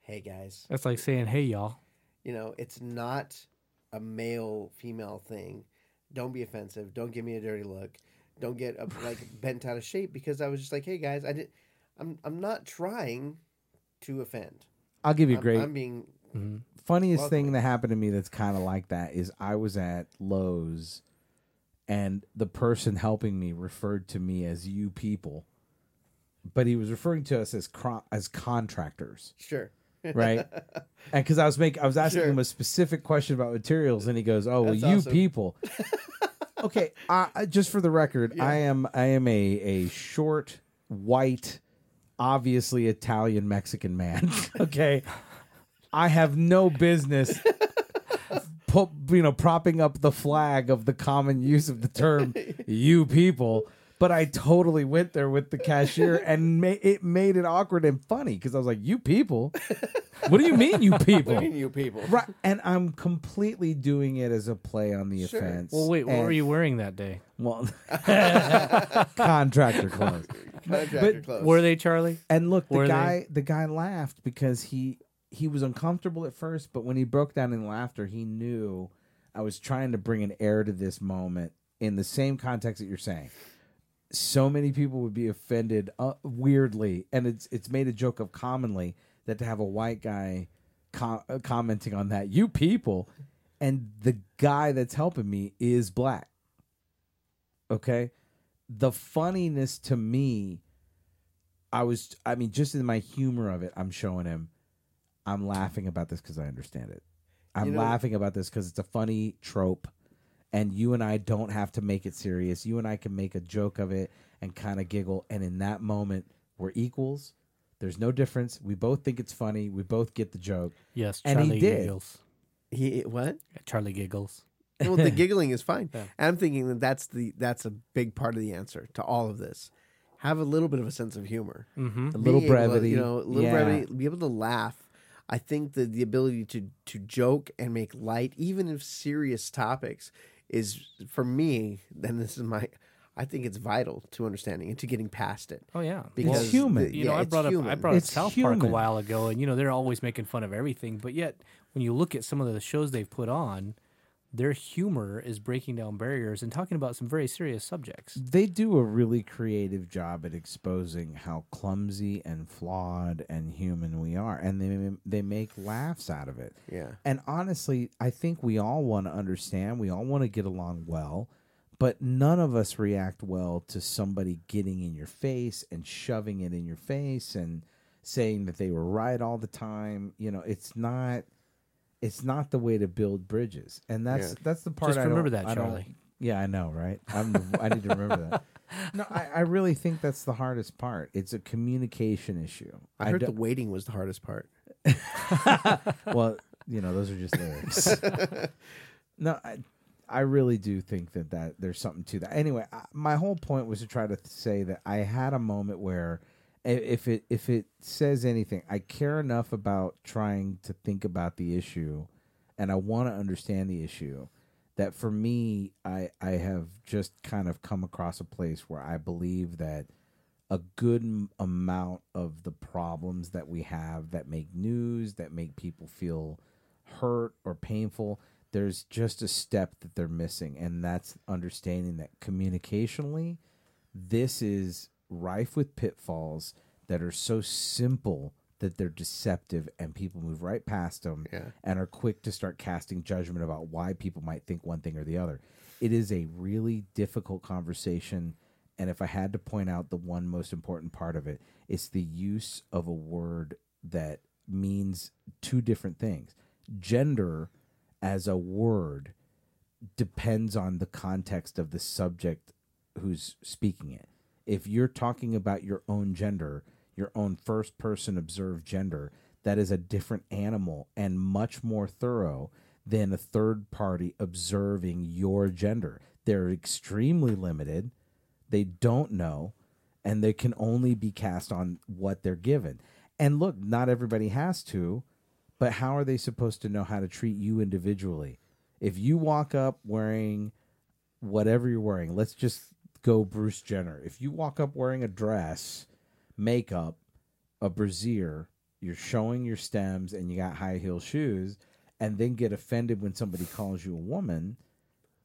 [SPEAKER 1] hey guys,
[SPEAKER 2] That's like saying, "Hey, y'all."
[SPEAKER 1] you know, it's not a male female thing. Don't be offensive. Don't give me a dirty look. Don't get uh, like bent out of shape because I was just like, hey guys, I did. I'm I'm not trying to offend.
[SPEAKER 3] I'll give you a
[SPEAKER 1] I'm,
[SPEAKER 3] great
[SPEAKER 1] I'm being Mm-hmm.
[SPEAKER 3] funniest
[SPEAKER 1] Lovely.
[SPEAKER 3] thing that happened to me that's kind of like that is I was at Lowe's and the person helping me referred to me as you people, but he was referring to us as cro- as contractors,
[SPEAKER 1] sure.
[SPEAKER 3] right? and because I was making, I was asking
[SPEAKER 1] Sure.
[SPEAKER 3] him a specific question about materials, and he goes, "Oh, well, you
[SPEAKER 1] awesome.
[SPEAKER 3] people." okay, I, I- just for the record,
[SPEAKER 1] Yeah.
[SPEAKER 3] I am I am a a short, white, obviously Italian Mexican man. okay. I have no business pu- you know propping up the flag of the common use of the term you people but I totally went there with the cashier and ma- it made it awkward and funny because I was like, "You people, what do you mean, you people?"
[SPEAKER 1] you people.
[SPEAKER 3] Right, and I'm completely doing it as a play on the
[SPEAKER 1] Sure.
[SPEAKER 3] offense.
[SPEAKER 2] Well, wait, what
[SPEAKER 3] And-
[SPEAKER 2] were you wearing that day?
[SPEAKER 3] Well, contractor clothes.
[SPEAKER 1] Contractor
[SPEAKER 3] but
[SPEAKER 1] clothes.
[SPEAKER 2] Were they Charlie?
[SPEAKER 3] And look, the
[SPEAKER 2] Were they?
[SPEAKER 3] guy the guy laughed because he he was uncomfortable at first, but when he broke down in laughter, he knew I was trying to bring an air to this moment in the same context that you're saying. So many people would be offended uh, weirdly, and it's it's made a joke of commonly that to have a white guy uh, commenting on that, you people, and the guy that's helping me is black. Okay, the funniness to me I was, I mean, just in my humor of it, I'm showing him, I'm laughing about this because I understand it. I'm
[SPEAKER 1] You know-
[SPEAKER 3] laughing about this because it's a funny trope, and you and I don't have to make it serious. You and I can make a joke of it and kind of giggle, and in that moment, we're equals. There's no difference. We both think it's funny. We both get the joke.
[SPEAKER 2] Yes,
[SPEAKER 3] And he
[SPEAKER 2] Charlie
[SPEAKER 3] did.
[SPEAKER 2] giggles.
[SPEAKER 1] He what?
[SPEAKER 2] Charlie giggles.
[SPEAKER 1] Well, the giggling is fine.
[SPEAKER 2] Yeah.
[SPEAKER 1] And I'm thinking that that's the that's a big part of the answer to all of this. Have a little bit of a sense of humor.
[SPEAKER 2] Mm-hmm.
[SPEAKER 3] A little
[SPEAKER 1] Being able to,
[SPEAKER 3] brevity,
[SPEAKER 1] you know, a little
[SPEAKER 3] Yeah.
[SPEAKER 1] brevity, be able to laugh. I think that the ability to to joke and make light, even of serious topics, is for me. Then this is my. I think it's vital to understanding and to getting past it.
[SPEAKER 2] Oh yeah,
[SPEAKER 1] Because
[SPEAKER 3] It's human.
[SPEAKER 1] the-
[SPEAKER 2] you know,
[SPEAKER 1] yeah,
[SPEAKER 2] I
[SPEAKER 1] it's
[SPEAKER 2] brought up I
[SPEAKER 1] human.
[SPEAKER 2] brought
[SPEAKER 3] It's
[SPEAKER 2] up South Park a while ago, and you know they're always making fun of everything, but yet when you look at some of the shows they've put on, their humor is breaking down barriers and talking about some very serious subjects.
[SPEAKER 3] They do a really creative job at exposing how clumsy and flawed and human we are, and they they make laughs out of it.
[SPEAKER 1] Yeah.
[SPEAKER 3] And honestly, I think we all want to understand. We all want to get along well, but none of us react well to somebody getting in your face and shoving it in your face and saying that they were right all the time. You know, it's not. It's not the way to build bridges, and that's
[SPEAKER 1] Yeah.
[SPEAKER 3] that's the part.
[SPEAKER 2] Just
[SPEAKER 3] I don't-
[SPEAKER 2] remember that,
[SPEAKER 3] I don't-
[SPEAKER 2] Charlie.
[SPEAKER 3] Yeah, I know, right? I'm. The, I need to remember that. No, I, I really think that's the hardest part. It's a communication issue.
[SPEAKER 1] I heard
[SPEAKER 3] don't-
[SPEAKER 1] the waiting was the hardest part.
[SPEAKER 3] well, you know, those are just lyrics. no, I, I really do think that, that there's something to that. Anyway, I, my whole point was to try to say that I had a moment where, i- if it if it says anything, I care enough about trying to think about the issue, and I want to understand the issue. That for me, I I have just kind of come across a place where I believe that a good m- amount of the problems that we have that make news, that make people feel hurt or painful, there's just a step that they're missing. And that's understanding that communicationally, this is rife with pitfalls that are so simple that they're deceptive and people move right past them
[SPEAKER 1] Yeah.
[SPEAKER 3] and are quick to start casting judgment about why people might think one thing or the other. It is a really difficult conversation. And if I had to point out the one most important part of it, it's the use of a word that means two different things. Gender as a word depends on the context of the subject who's speaking it. If you're talking about your own gender, your own first person observed gender, that is a different animal and much more thorough than a third party observing your gender. They're extremely limited. They don't know, and they can only be cast on what they're given. And look, not everybody has to, but how are they supposed to know how to treat you individually? If you walk up wearing whatever you're wearing, let's just go Bruce Jenner. If you walk up wearing a dress, makeup, a brassiere, you're showing your stems and you got high heel shoes, and then get offended when somebody calls you a woman,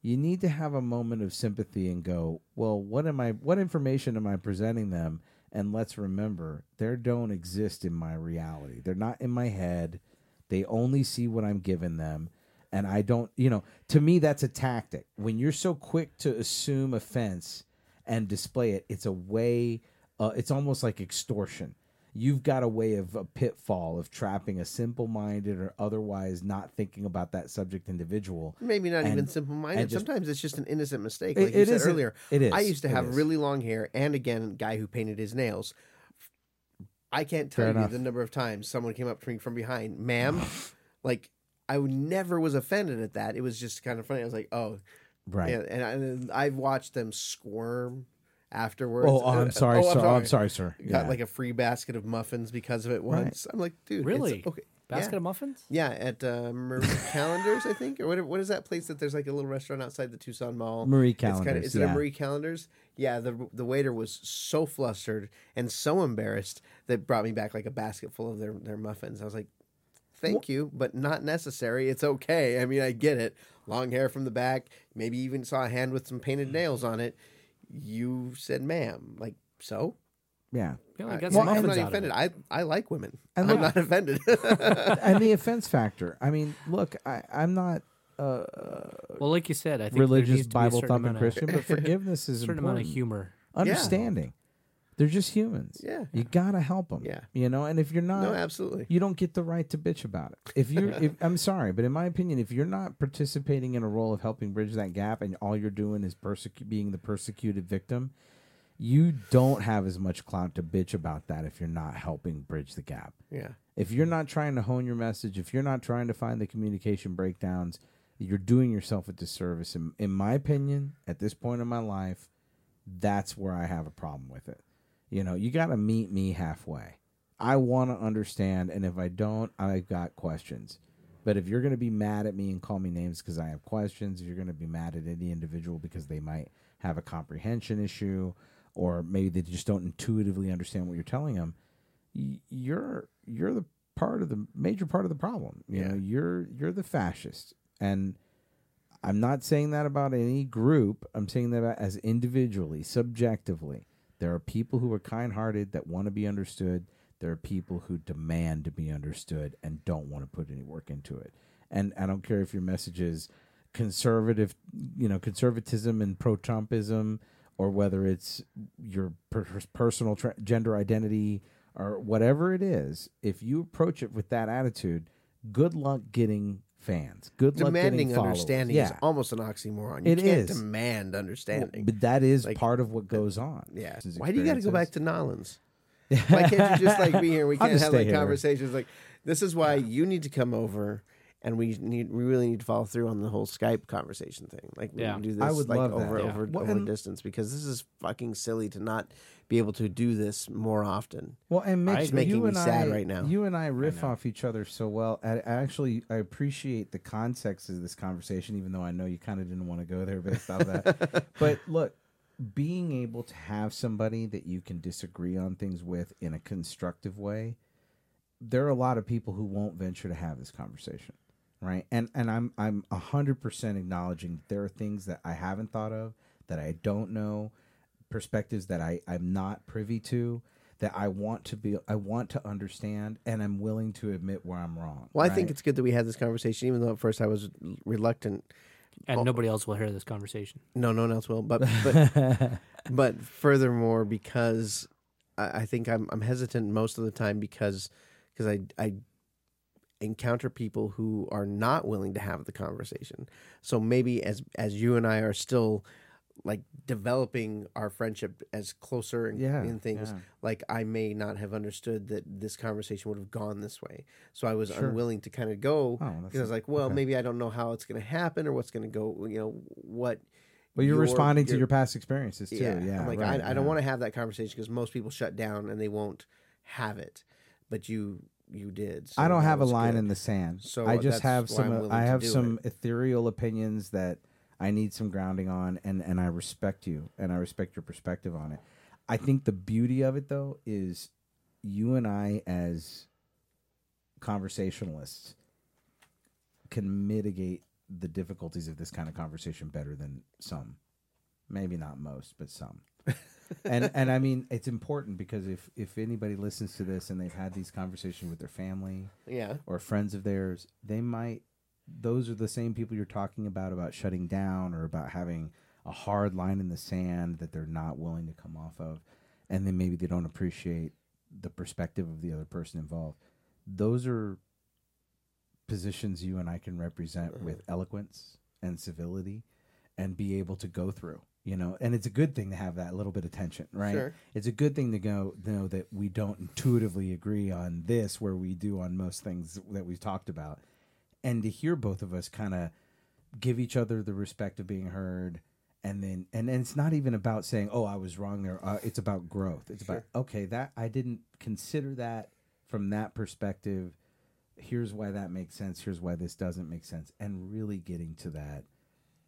[SPEAKER 3] you need to have a moment of sympathy and go, well, what am I what information am I presenting them? And let's remember, they don't exist in my reality. They're not in my head. They only see what I'm giving them. And I don't, you know, to me, that's a tactic. When you're so quick to assume offense and display it, it's a way, uh, it's almost like extortion. You've got a way of a pitfall of trapping a simple minded or otherwise not thinking about that subject individual.
[SPEAKER 1] Maybe not even simple minded.
[SPEAKER 3] and just-
[SPEAKER 1] Sometimes it's just an innocent mistake,
[SPEAKER 3] It-
[SPEAKER 1] like you
[SPEAKER 3] it
[SPEAKER 1] said
[SPEAKER 3] is
[SPEAKER 1] earlier.
[SPEAKER 3] it is.
[SPEAKER 1] I used to have really long hair, and again, guy who painted his nails. I can't tell
[SPEAKER 3] Fair
[SPEAKER 1] you
[SPEAKER 3] enough.
[SPEAKER 1] the number of times someone came up to me from behind, ma'am. like I never was offended at that. It was just kind of funny. I was like, oh,
[SPEAKER 3] Right.
[SPEAKER 1] yeah, and, I, and I've watched them squirm afterwards.
[SPEAKER 3] Oh, oh, I'm
[SPEAKER 1] Uh,
[SPEAKER 3] sorry,
[SPEAKER 1] oh,
[SPEAKER 3] sir. Oh, I'm sorry, sir.
[SPEAKER 1] Got
[SPEAKER 3] Yeah.
[SPEAKER 1] like a free basket of muffins because of it once. I'm like, dude, it's
[SPEAKER 2] Really?
[SPEAKER 1] okay.
[SPEAKER 2] Basket
[SPEAKER 1] yeah.
[SPEAKER 2] of muffins?
[SPEAKER 1] Yeah, at uh, Marie Callender's, I think, or what? What is that place that there's like a little restaurant outside the Tucson Mall?
[SPEAKER 3] Marie
[SPEAKER 1] It's kinda-
[SPEAKER 3] Callender's,
[SPEAKER 1] is it
[SPEAKER 3] yeah.
[SPEAKER 1] a Marie Callender's? Yeah, the the waiter was so flustered and so embarrassed that brought me back like a basket full of their their muffins. I was like, "Thank you, but not necessary. It's okay. I mean, I get it. Long hair from the back. Maybe even saw a hand with some painted nails on it. You said, "Ma'am." Like so.
[SPEAKER 3] yeah.
[SPEAKER 2] Yeah, I
[SPEAKER 1] I-
[SPEAKER 2] got
[SPEAKER 1] well,
[SPEAKER 2] some
[SPEAKER 1] I'm not offended. I I like women.
[SPEAKER 3] And
[SPEAKER 1] I'm
[SPEAKER 3] look-
[SPEAKER 1] not offended.
[SPEAKER 3] and the offense factor. I mean, look, I, I'm not uh,
[SPEAKER 2] Well, like you said, I think
[SPEAKER 3] religious,
[SPEAKER 2] needs to be a
[SPEAKER 3] Bible
[SPEAKER 2] certain
[SPEAKER 3] thumping Christian, but forgiveness is
[SPEAKER 2] certain
[SPEAKER 3] important.
[SPEAKER 2] amount of humor.
[SPEAKER 3] Understanding. They're just humans.
[SPEAKER 1] Yeah.
[SPEAKER 3] You gotta help them.
[SPEAKER 1] Yeah.
[SPEAKER 3] You know, and if you're not,
[SPEAKER 1] no, absolutely.
[SPEAKER 3] you don't get the right to bitch about it. If you're, if, I'm sorry, but in my opinion, if you're not participating in a role of helping bridge that gap, and all you're doing is persecu- being the persecuted victim, you don't have as much clout to bitch about that if you're not helping bridge the gap.
[SPEAKER 1] Yeah.
[SPEAKER 3] If you're not trying to hone your message, if you're not trying to find the communication breakdowns, you're doing yourself a disservice. In, in my opinion, at this point in my life, that's where I have a problem with it. You know, you got to meet me halfway. I want to understand, and if I don't, I've got questions. But if you're going to be mad at me and call me names because I have questions, if you're going to be mad at any individual because they might have a comprehension issue, or maybe they just don't intuitively understand what you're telling them, you're you're the part of the major part of the problem. You
[SPEAKER 1] Yeah.
[SPEAKER 3] know, you're you're the fascist, and I'm not saying that about any group. I'm saying that about as individually, subjectively. There are people who are kind-hearted that want to be understood. There are people who demand to be understood and don't want to put any work into it. And I don't care if your message is conservative, you know, conservatism and pro-Trumpism, or whether it's your per- personal tra- gender identity or whatever it is. If you approach it with that attitude, good luck getting fans. Good luck
[SPEAKER 1] demanding understanding
[SPEAKER 3] Yeah.
[SPEAKER 1] is almost an oxymoron. You
[SPEAKER 3] It
[SPEAKER 1] can't
[SPEAKER 3] is.
[SPEAKER 1] demand understanding.
[SPEAKER 3] but that is
[SPEAKER 1] Like,
[SPEAKER 3] part of what goes on.
[SPEAKER 1] yeah. Why do you got to go back to Nolans? Why can't you just like be here? And
[SPEAKER 3] we
[SPEAKER 1] can't have like
[SPEAKER 3] here.
[SPEAKER 1] conversations. Like this is why you need to come over, and we need we really need to follow through on the whole Skype conversation thing. Like we
[SPEAKER 2] Yeah.
[SPEAKER 1] can do this
[SPEAKER 3] I would
[SPEAKER 1] like
[SPEAKER 3] love that.
[SPEAKER 1] over
[SPEAKER 2] Yeah.
[SPEAKER 1] over
[SPEAKER 3] Well,
[SPEAKER 1] over
[SPEAKER 3] and-
[SPEAKER 1] distance because this is fucking silly to not be able to do this more often.
[SPEAKER 3] Well, and Mitch,
[SPEAKER 1] It's making
[SPEAKER 3] you
[SPEAKER 1] me
[SPEAKER 3] and
[SPEAKER 1] sad
[SPEAKER 3] I,
[SPEAKER 1] right now.
[SPEAKER 3] You and I riff
[SPEAKER 2] know.
[SPEAKER 3] off each other so well. I, I actually I appreciate the context of this conversation, even though I know you kind of didn't want to go there based off that. but look, being able to have somebody that you can disagree on things with in a constructive way, there are a lot of people who won't venture to have this conversation, right? And and I'm I'm hundred percent acknowledging that there are things that I haven't thought of, that I don't know, perspectives that I I'm not privy to, that I want to be I want to understand, and I'm willing to admit where I'm wrong.
[SPEAKER 1] Well, I think it's good that we had this conversation, even though at first I was reluctant.
[SPEAKER 2] And
[SPEAKER 1] Oh.
[SPEAKER 2] nobody else will hear this conversation.
[SPEAKER 1] No, no one else will. But but but furthermore, because I, I think I'm I'm hesitant most of the time because because I I encounter people who are not willing to have the conversation. So maybe as as you and I are still like developing our friendship as closer in,
[SPEAKER 3] Yeah,
[SPEAKER 1] in things
[SPEAKER 3] yeah.
[SPEAKER 1] like I may not have understood that this conversation would have gone this way. So I was
[SPEAKER 3] Sure.
[SPEAKER 1] unwilling to kind of go
[SPEAKER 3] Oh,
[SPEAKER 1] because I was like, well,
[SPEAKER 3] okay.
[SPEAKER 1] maybe I don't know how it's going to happen or what's going to go, you know, what
[SPEAKER 3] Well, you're
[SPEAKER 1] your-
[SPEAKER 3] responding to
[SPEAKER 1] your-
[SPEAKER 3] your past experiences too.
[SPEAKER 1] yeah,
[SPEAKER 3] Yeah,
[SPEAKER 1] I'm like
[SPEAKER 3] right,
[SPEAKER 1] I, I don't want to have that conversation because most people shut down and they won't have it, but you you did. so
[SPEAKER 3] I don't have a line
[SPEAKER 1] good.
[SPEAKER 3] in the sand.
[SPEAKER 1] So
[SPEAKER 3] I just have some. I have some
[SPEAKER 1] it.
[SPEAKER 3] ethereal opinions that I need some grounding on, and and I respect you, and I respect your perspective on it. I think the beauty of it though is you and I as conversationalists can mitigate the difficulties of this kind of conversation better than some. Maybe not most, but some. And and I mean it's important because if if anybody listens to this and they've had these conversations with their family
[SPEAKER 1] Yeah,
[SPEAKER 3] or friends of theirs, they might those are the same people you're talking about about shutting down or about having a hard line in the sand that they're not willing to come off of. And then maybe they don't appreciate the perspective of the other person involved. Those are positions you and I can represent mm-hmm. with eloquence and civility and be able to go through You know, and it's a good thing to have that little bit of tension, right?
[SPEAKER 1] Sure.
[SPEAKER 3] It's a good thing to go know that we don't intuitively agree on this where we do on most things that we've talked about. And to hear both of us kind of give each other the respect of being heard and then and, and it's not even about saying oh i was wrong there uh, it's about growth it's about okay that i didn't consider that from that perspective here's why that makes sense here's why this doesn't make sense and really getting to that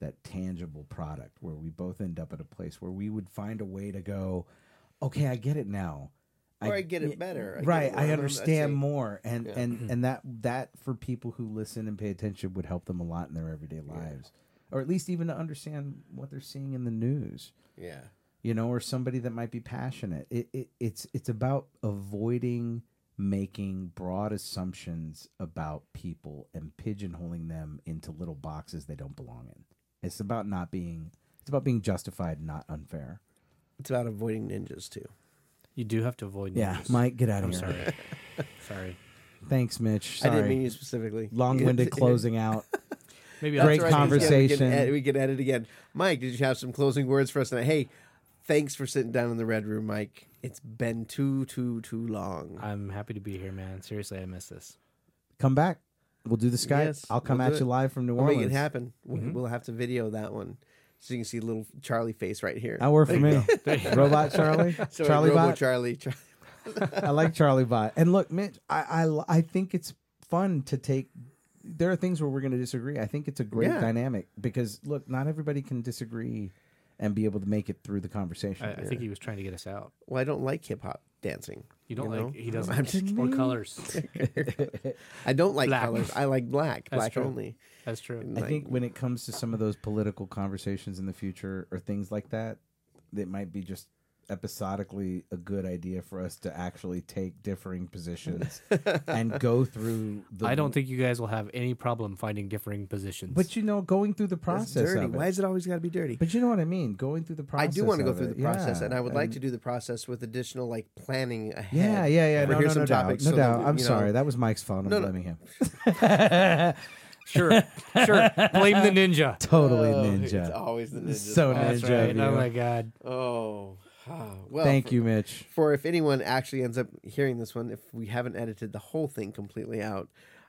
[SPEAKER 3] that tangible product where we both end up at a place where we would find a way to go okay i get it now.
[SPEAKER 1] Or I get it better. I
[SPEAKER 3] right
[SPEAKER 1] it
[SPEAKER 3] i
[SPEAKER 1] more. I'm-
[SPEAKER 3] understand more. And
[SPEAKER 1] Yeah.
[SPEAKER 3] and mm-hmm. and that that for people who listen and pay attention would help them a lot in their everyday lives. Or at least even to understand what they're seeing in the news.
[SPEAKER 1] Yeah.
[SPEAKER 3] you know or somebody that might be passionate. It, it it's it's about avoiding making broad assumptions about people and pigeonholing them into little boxes they don't belong in it's about not being it's about being justified not unfair
[SPEAKER 1] It's about avoiding ninjas too.
[SPEAKER 2] You do have to avoid.
[SPEAKER 3] yeah
[SPEAKER 2] ninjas.
[SPEAKER 3] mike get out of
[SPEAKER 2] I'm
[SPEAKER 3] here
[SPEAKER 2] sorry. sorry.
[SPEAKER 3] thanks mitch
[SPEAKER 1] I didn't mean you specifically.
[SPEAKER 3] long-winded closing out
[SPEAKER 2] Maybe
[SPEAKER 3] Great
[SPEAKER 2] I'll
[SPEAKER 1] That's all right. We can-
[SPEAKER 3] conversation.
[SPEAKER 1] We can, ed- we can edit again. Mike, did you have some closing words for us tonight? Hey, thanks for sitting down in the red room, Mike. It's been too, too, too long.
[SPEAKER 2] I'm happy to be here, man. Seriously, I miss this.
[SPEAKER 3] come back we'll do the skype
[SPEAKER 1] Yes,
[SPEAKER 3] i'll come
[SPEAKER 1] we'll
[SPEAKER 3] at you
[SPEAKER 1] it.
[SPEAKER 3] live from new
[SPEAKER 1] We'll
[SPEAKER 3] orleans
[SPEAKER 1] make it happen. We-
[SPEAKER 2] Mhm.
[SPEAKER 1] We'll have to video that one so you can see little Charlie face right here.
[SPEAKER 3] that worked for me
[SPEAKER 2] There you go.
[SPEAKER 3] robot charlie
[SPEAKER 1] So
[SPEAKER 3] charlie
[SPEAKER 1] Robo
[SPEAKER 3] bot
[SPEAKER 1] Charlie. Char-
[SPEAKER 3] I like Charlie Bot. And look, Mitch, I, I I think it's fun to take. There are things where we're going to disagree. I think it's a great
[SPEAKER 1] Yeah.
[SPEAKER 3] dynamic because look, not everybody can disagree and be able to make it through the conversation.
[SPEAKER 2] I, I think he was trying to get us out.
[SPEAKER 1] well, I don't like hip hop dancing.
[SPEAKER 2] You don't
[SPEAKER 1] You
[SPEAKER 2] like he doesn't
[SPEAKER 1] I'm just
[SPEAKER 2] or
[SPEAKER 3] kidding.
[SPEAKER 2] colors.
[SPEAKER 1] I don't like
[SPEAKER 2] Black.
[SPEAKER 1] colors. I like black.
[SPEAKER 2] That's
[SPEAKER 1] black
[SPEAKER 2] true.
[SPEAKER 1] only.
[SPEAKER 2] That's true.
[SPEAKER 1] And
[SPEAKER 3] I
[SPEAKER 1] like-
[SPEAKER 3] think when it comes to some of those political conversations in the future or things like that, it might be just episodically a good idea for us to actually take differing positions and go through the
[SPEAKER 2] I don't think you guys will have any problem finding differing positions.
[SPEAKER 3] but you know going through the process
[SPEAKER 1] dirty.
[SPEAKER 3] of it.
[SPEAKER 1] Why is it always got to be dirty?
[SPEAKER 3] But you know what I mean? Going through the process.
[SPEAKER 1] I do want to go through
[SPEAKER 3] it.
[SPEAKER 1] the process,
[SPEAKER 3] Yeah,
[SPEAKER 1] and I would like to do the process with additional like planning ahead.
[SPEAKER 3] Yeah, yeah, yeah.
[SPEAKER 1] Or
[SPEAKER 3] No,
[SPEAKER 1] here's
[SPEAKER 3] no,
[SPEAKER 1] some
[SPEAKER 3] no doubt.
[SPEAKER 1] topics
[SPEAKER 3] No
[SPEAKER 1] so
[SPEAKER 3] doubt.
[SPEAKER 1] we-
[SPEAKER 3] I'm
[SPEAKER 1] you know-
[SPEAKER 3] sorry. That was Mike's phone. I'm
[SPEAKER 1] No, no.
[SPEAKER 3] blaming him.
[SPEAKER 2] sure, sure. Blame the ninja.
[SPEAKER 3] totally
[SPEAKER 1] Oh,
[SPEAKER 3] ninja.
[SPEAKER 1] It's always the ninja.
[SPEAKER 3] So
[SPEAKER 2] That's
[SPEAKER 3] ninja
[SPEAKER 2] right. Oh my god.
[SPEAKER 1] Oh, well.
[SPEAKER 3] Thank
[SPEAKER 1] for,
[SPEAKER 3] you, Mitch.
[SPEAKER 1] For if anyone actually ends up hearing this one, if we haven't edited the whole thing completely out,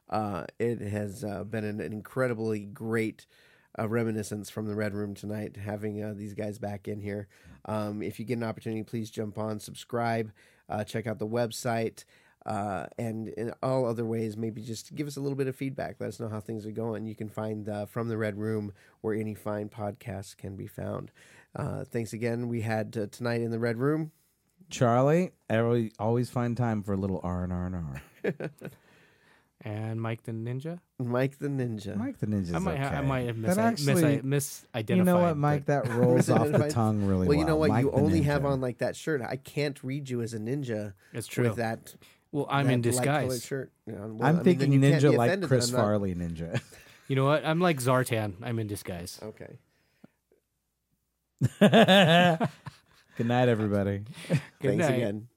[SPEAKER 1] uh, it has uh, been an, incredibly great uh, reminiscence from the Red Room tonight, having uh, these guys back in here. Um, if you get an opportunity, please jump on, subscribe, uh, check out the website. Uh, and in all other ways, maybe just give us a little bit of feedback. Let us know how things are going. You can find uh, From the Red Room where any fine podcasts can be found. Uh, thanks again. We had uh, tonight in the Red Room.
[SPEAKER 3] Charlie, I always- always find time for a little R and R and R.
[SPEAKER 2] And Mike the ninja.
[SPEAKER 1] Mike the Ninja.
[SPEAKER 3] Mike the Ninja's
[SPEAKER 2] I might, ha- I might have mis-
[SPEAKER 3] That actually,
[SPEAKER 2] mis- misidentified.
[SPEAKER 3] you know what, Mike?
[SPEAKER 2] but-
[SPEAKER 3] That rolls off the tongue really well.
[SPEAKER 1] well, you know what?
[SPEAKER 3] Mike
[SPEAKER 1] you
[SPEAKER 3] the
[SPEAKER 1] only have on like that shirt. I can't read you as a ninja
[SPEAKER 2] It's true.
[SPEAKER 1] with that.
[SPEAKER 2] well, I'm
[SPEAKER 1] that
[SPEAKER 2] in disguise.
[SPEAKER 1] Shirt. You know, well, I
[SPEAKER 3] I'm
[SPEAKER 1] mean,
[SPEAKER 3] thinking
[SPEAKER 1] you
[SPEAKER 3] ninja like Chris Farley ninja.
[SPEAKER 2] You know what? I'm like Zartan. I'm in disguise.
[SPEAKER 1] Okay.
[SPEAKER 3] Good night, everybody.
[SPEAKER 2] Good
[SPEAKER 1] Thanks
[SPEAKER 2] night.
[SPEAKER 1] again.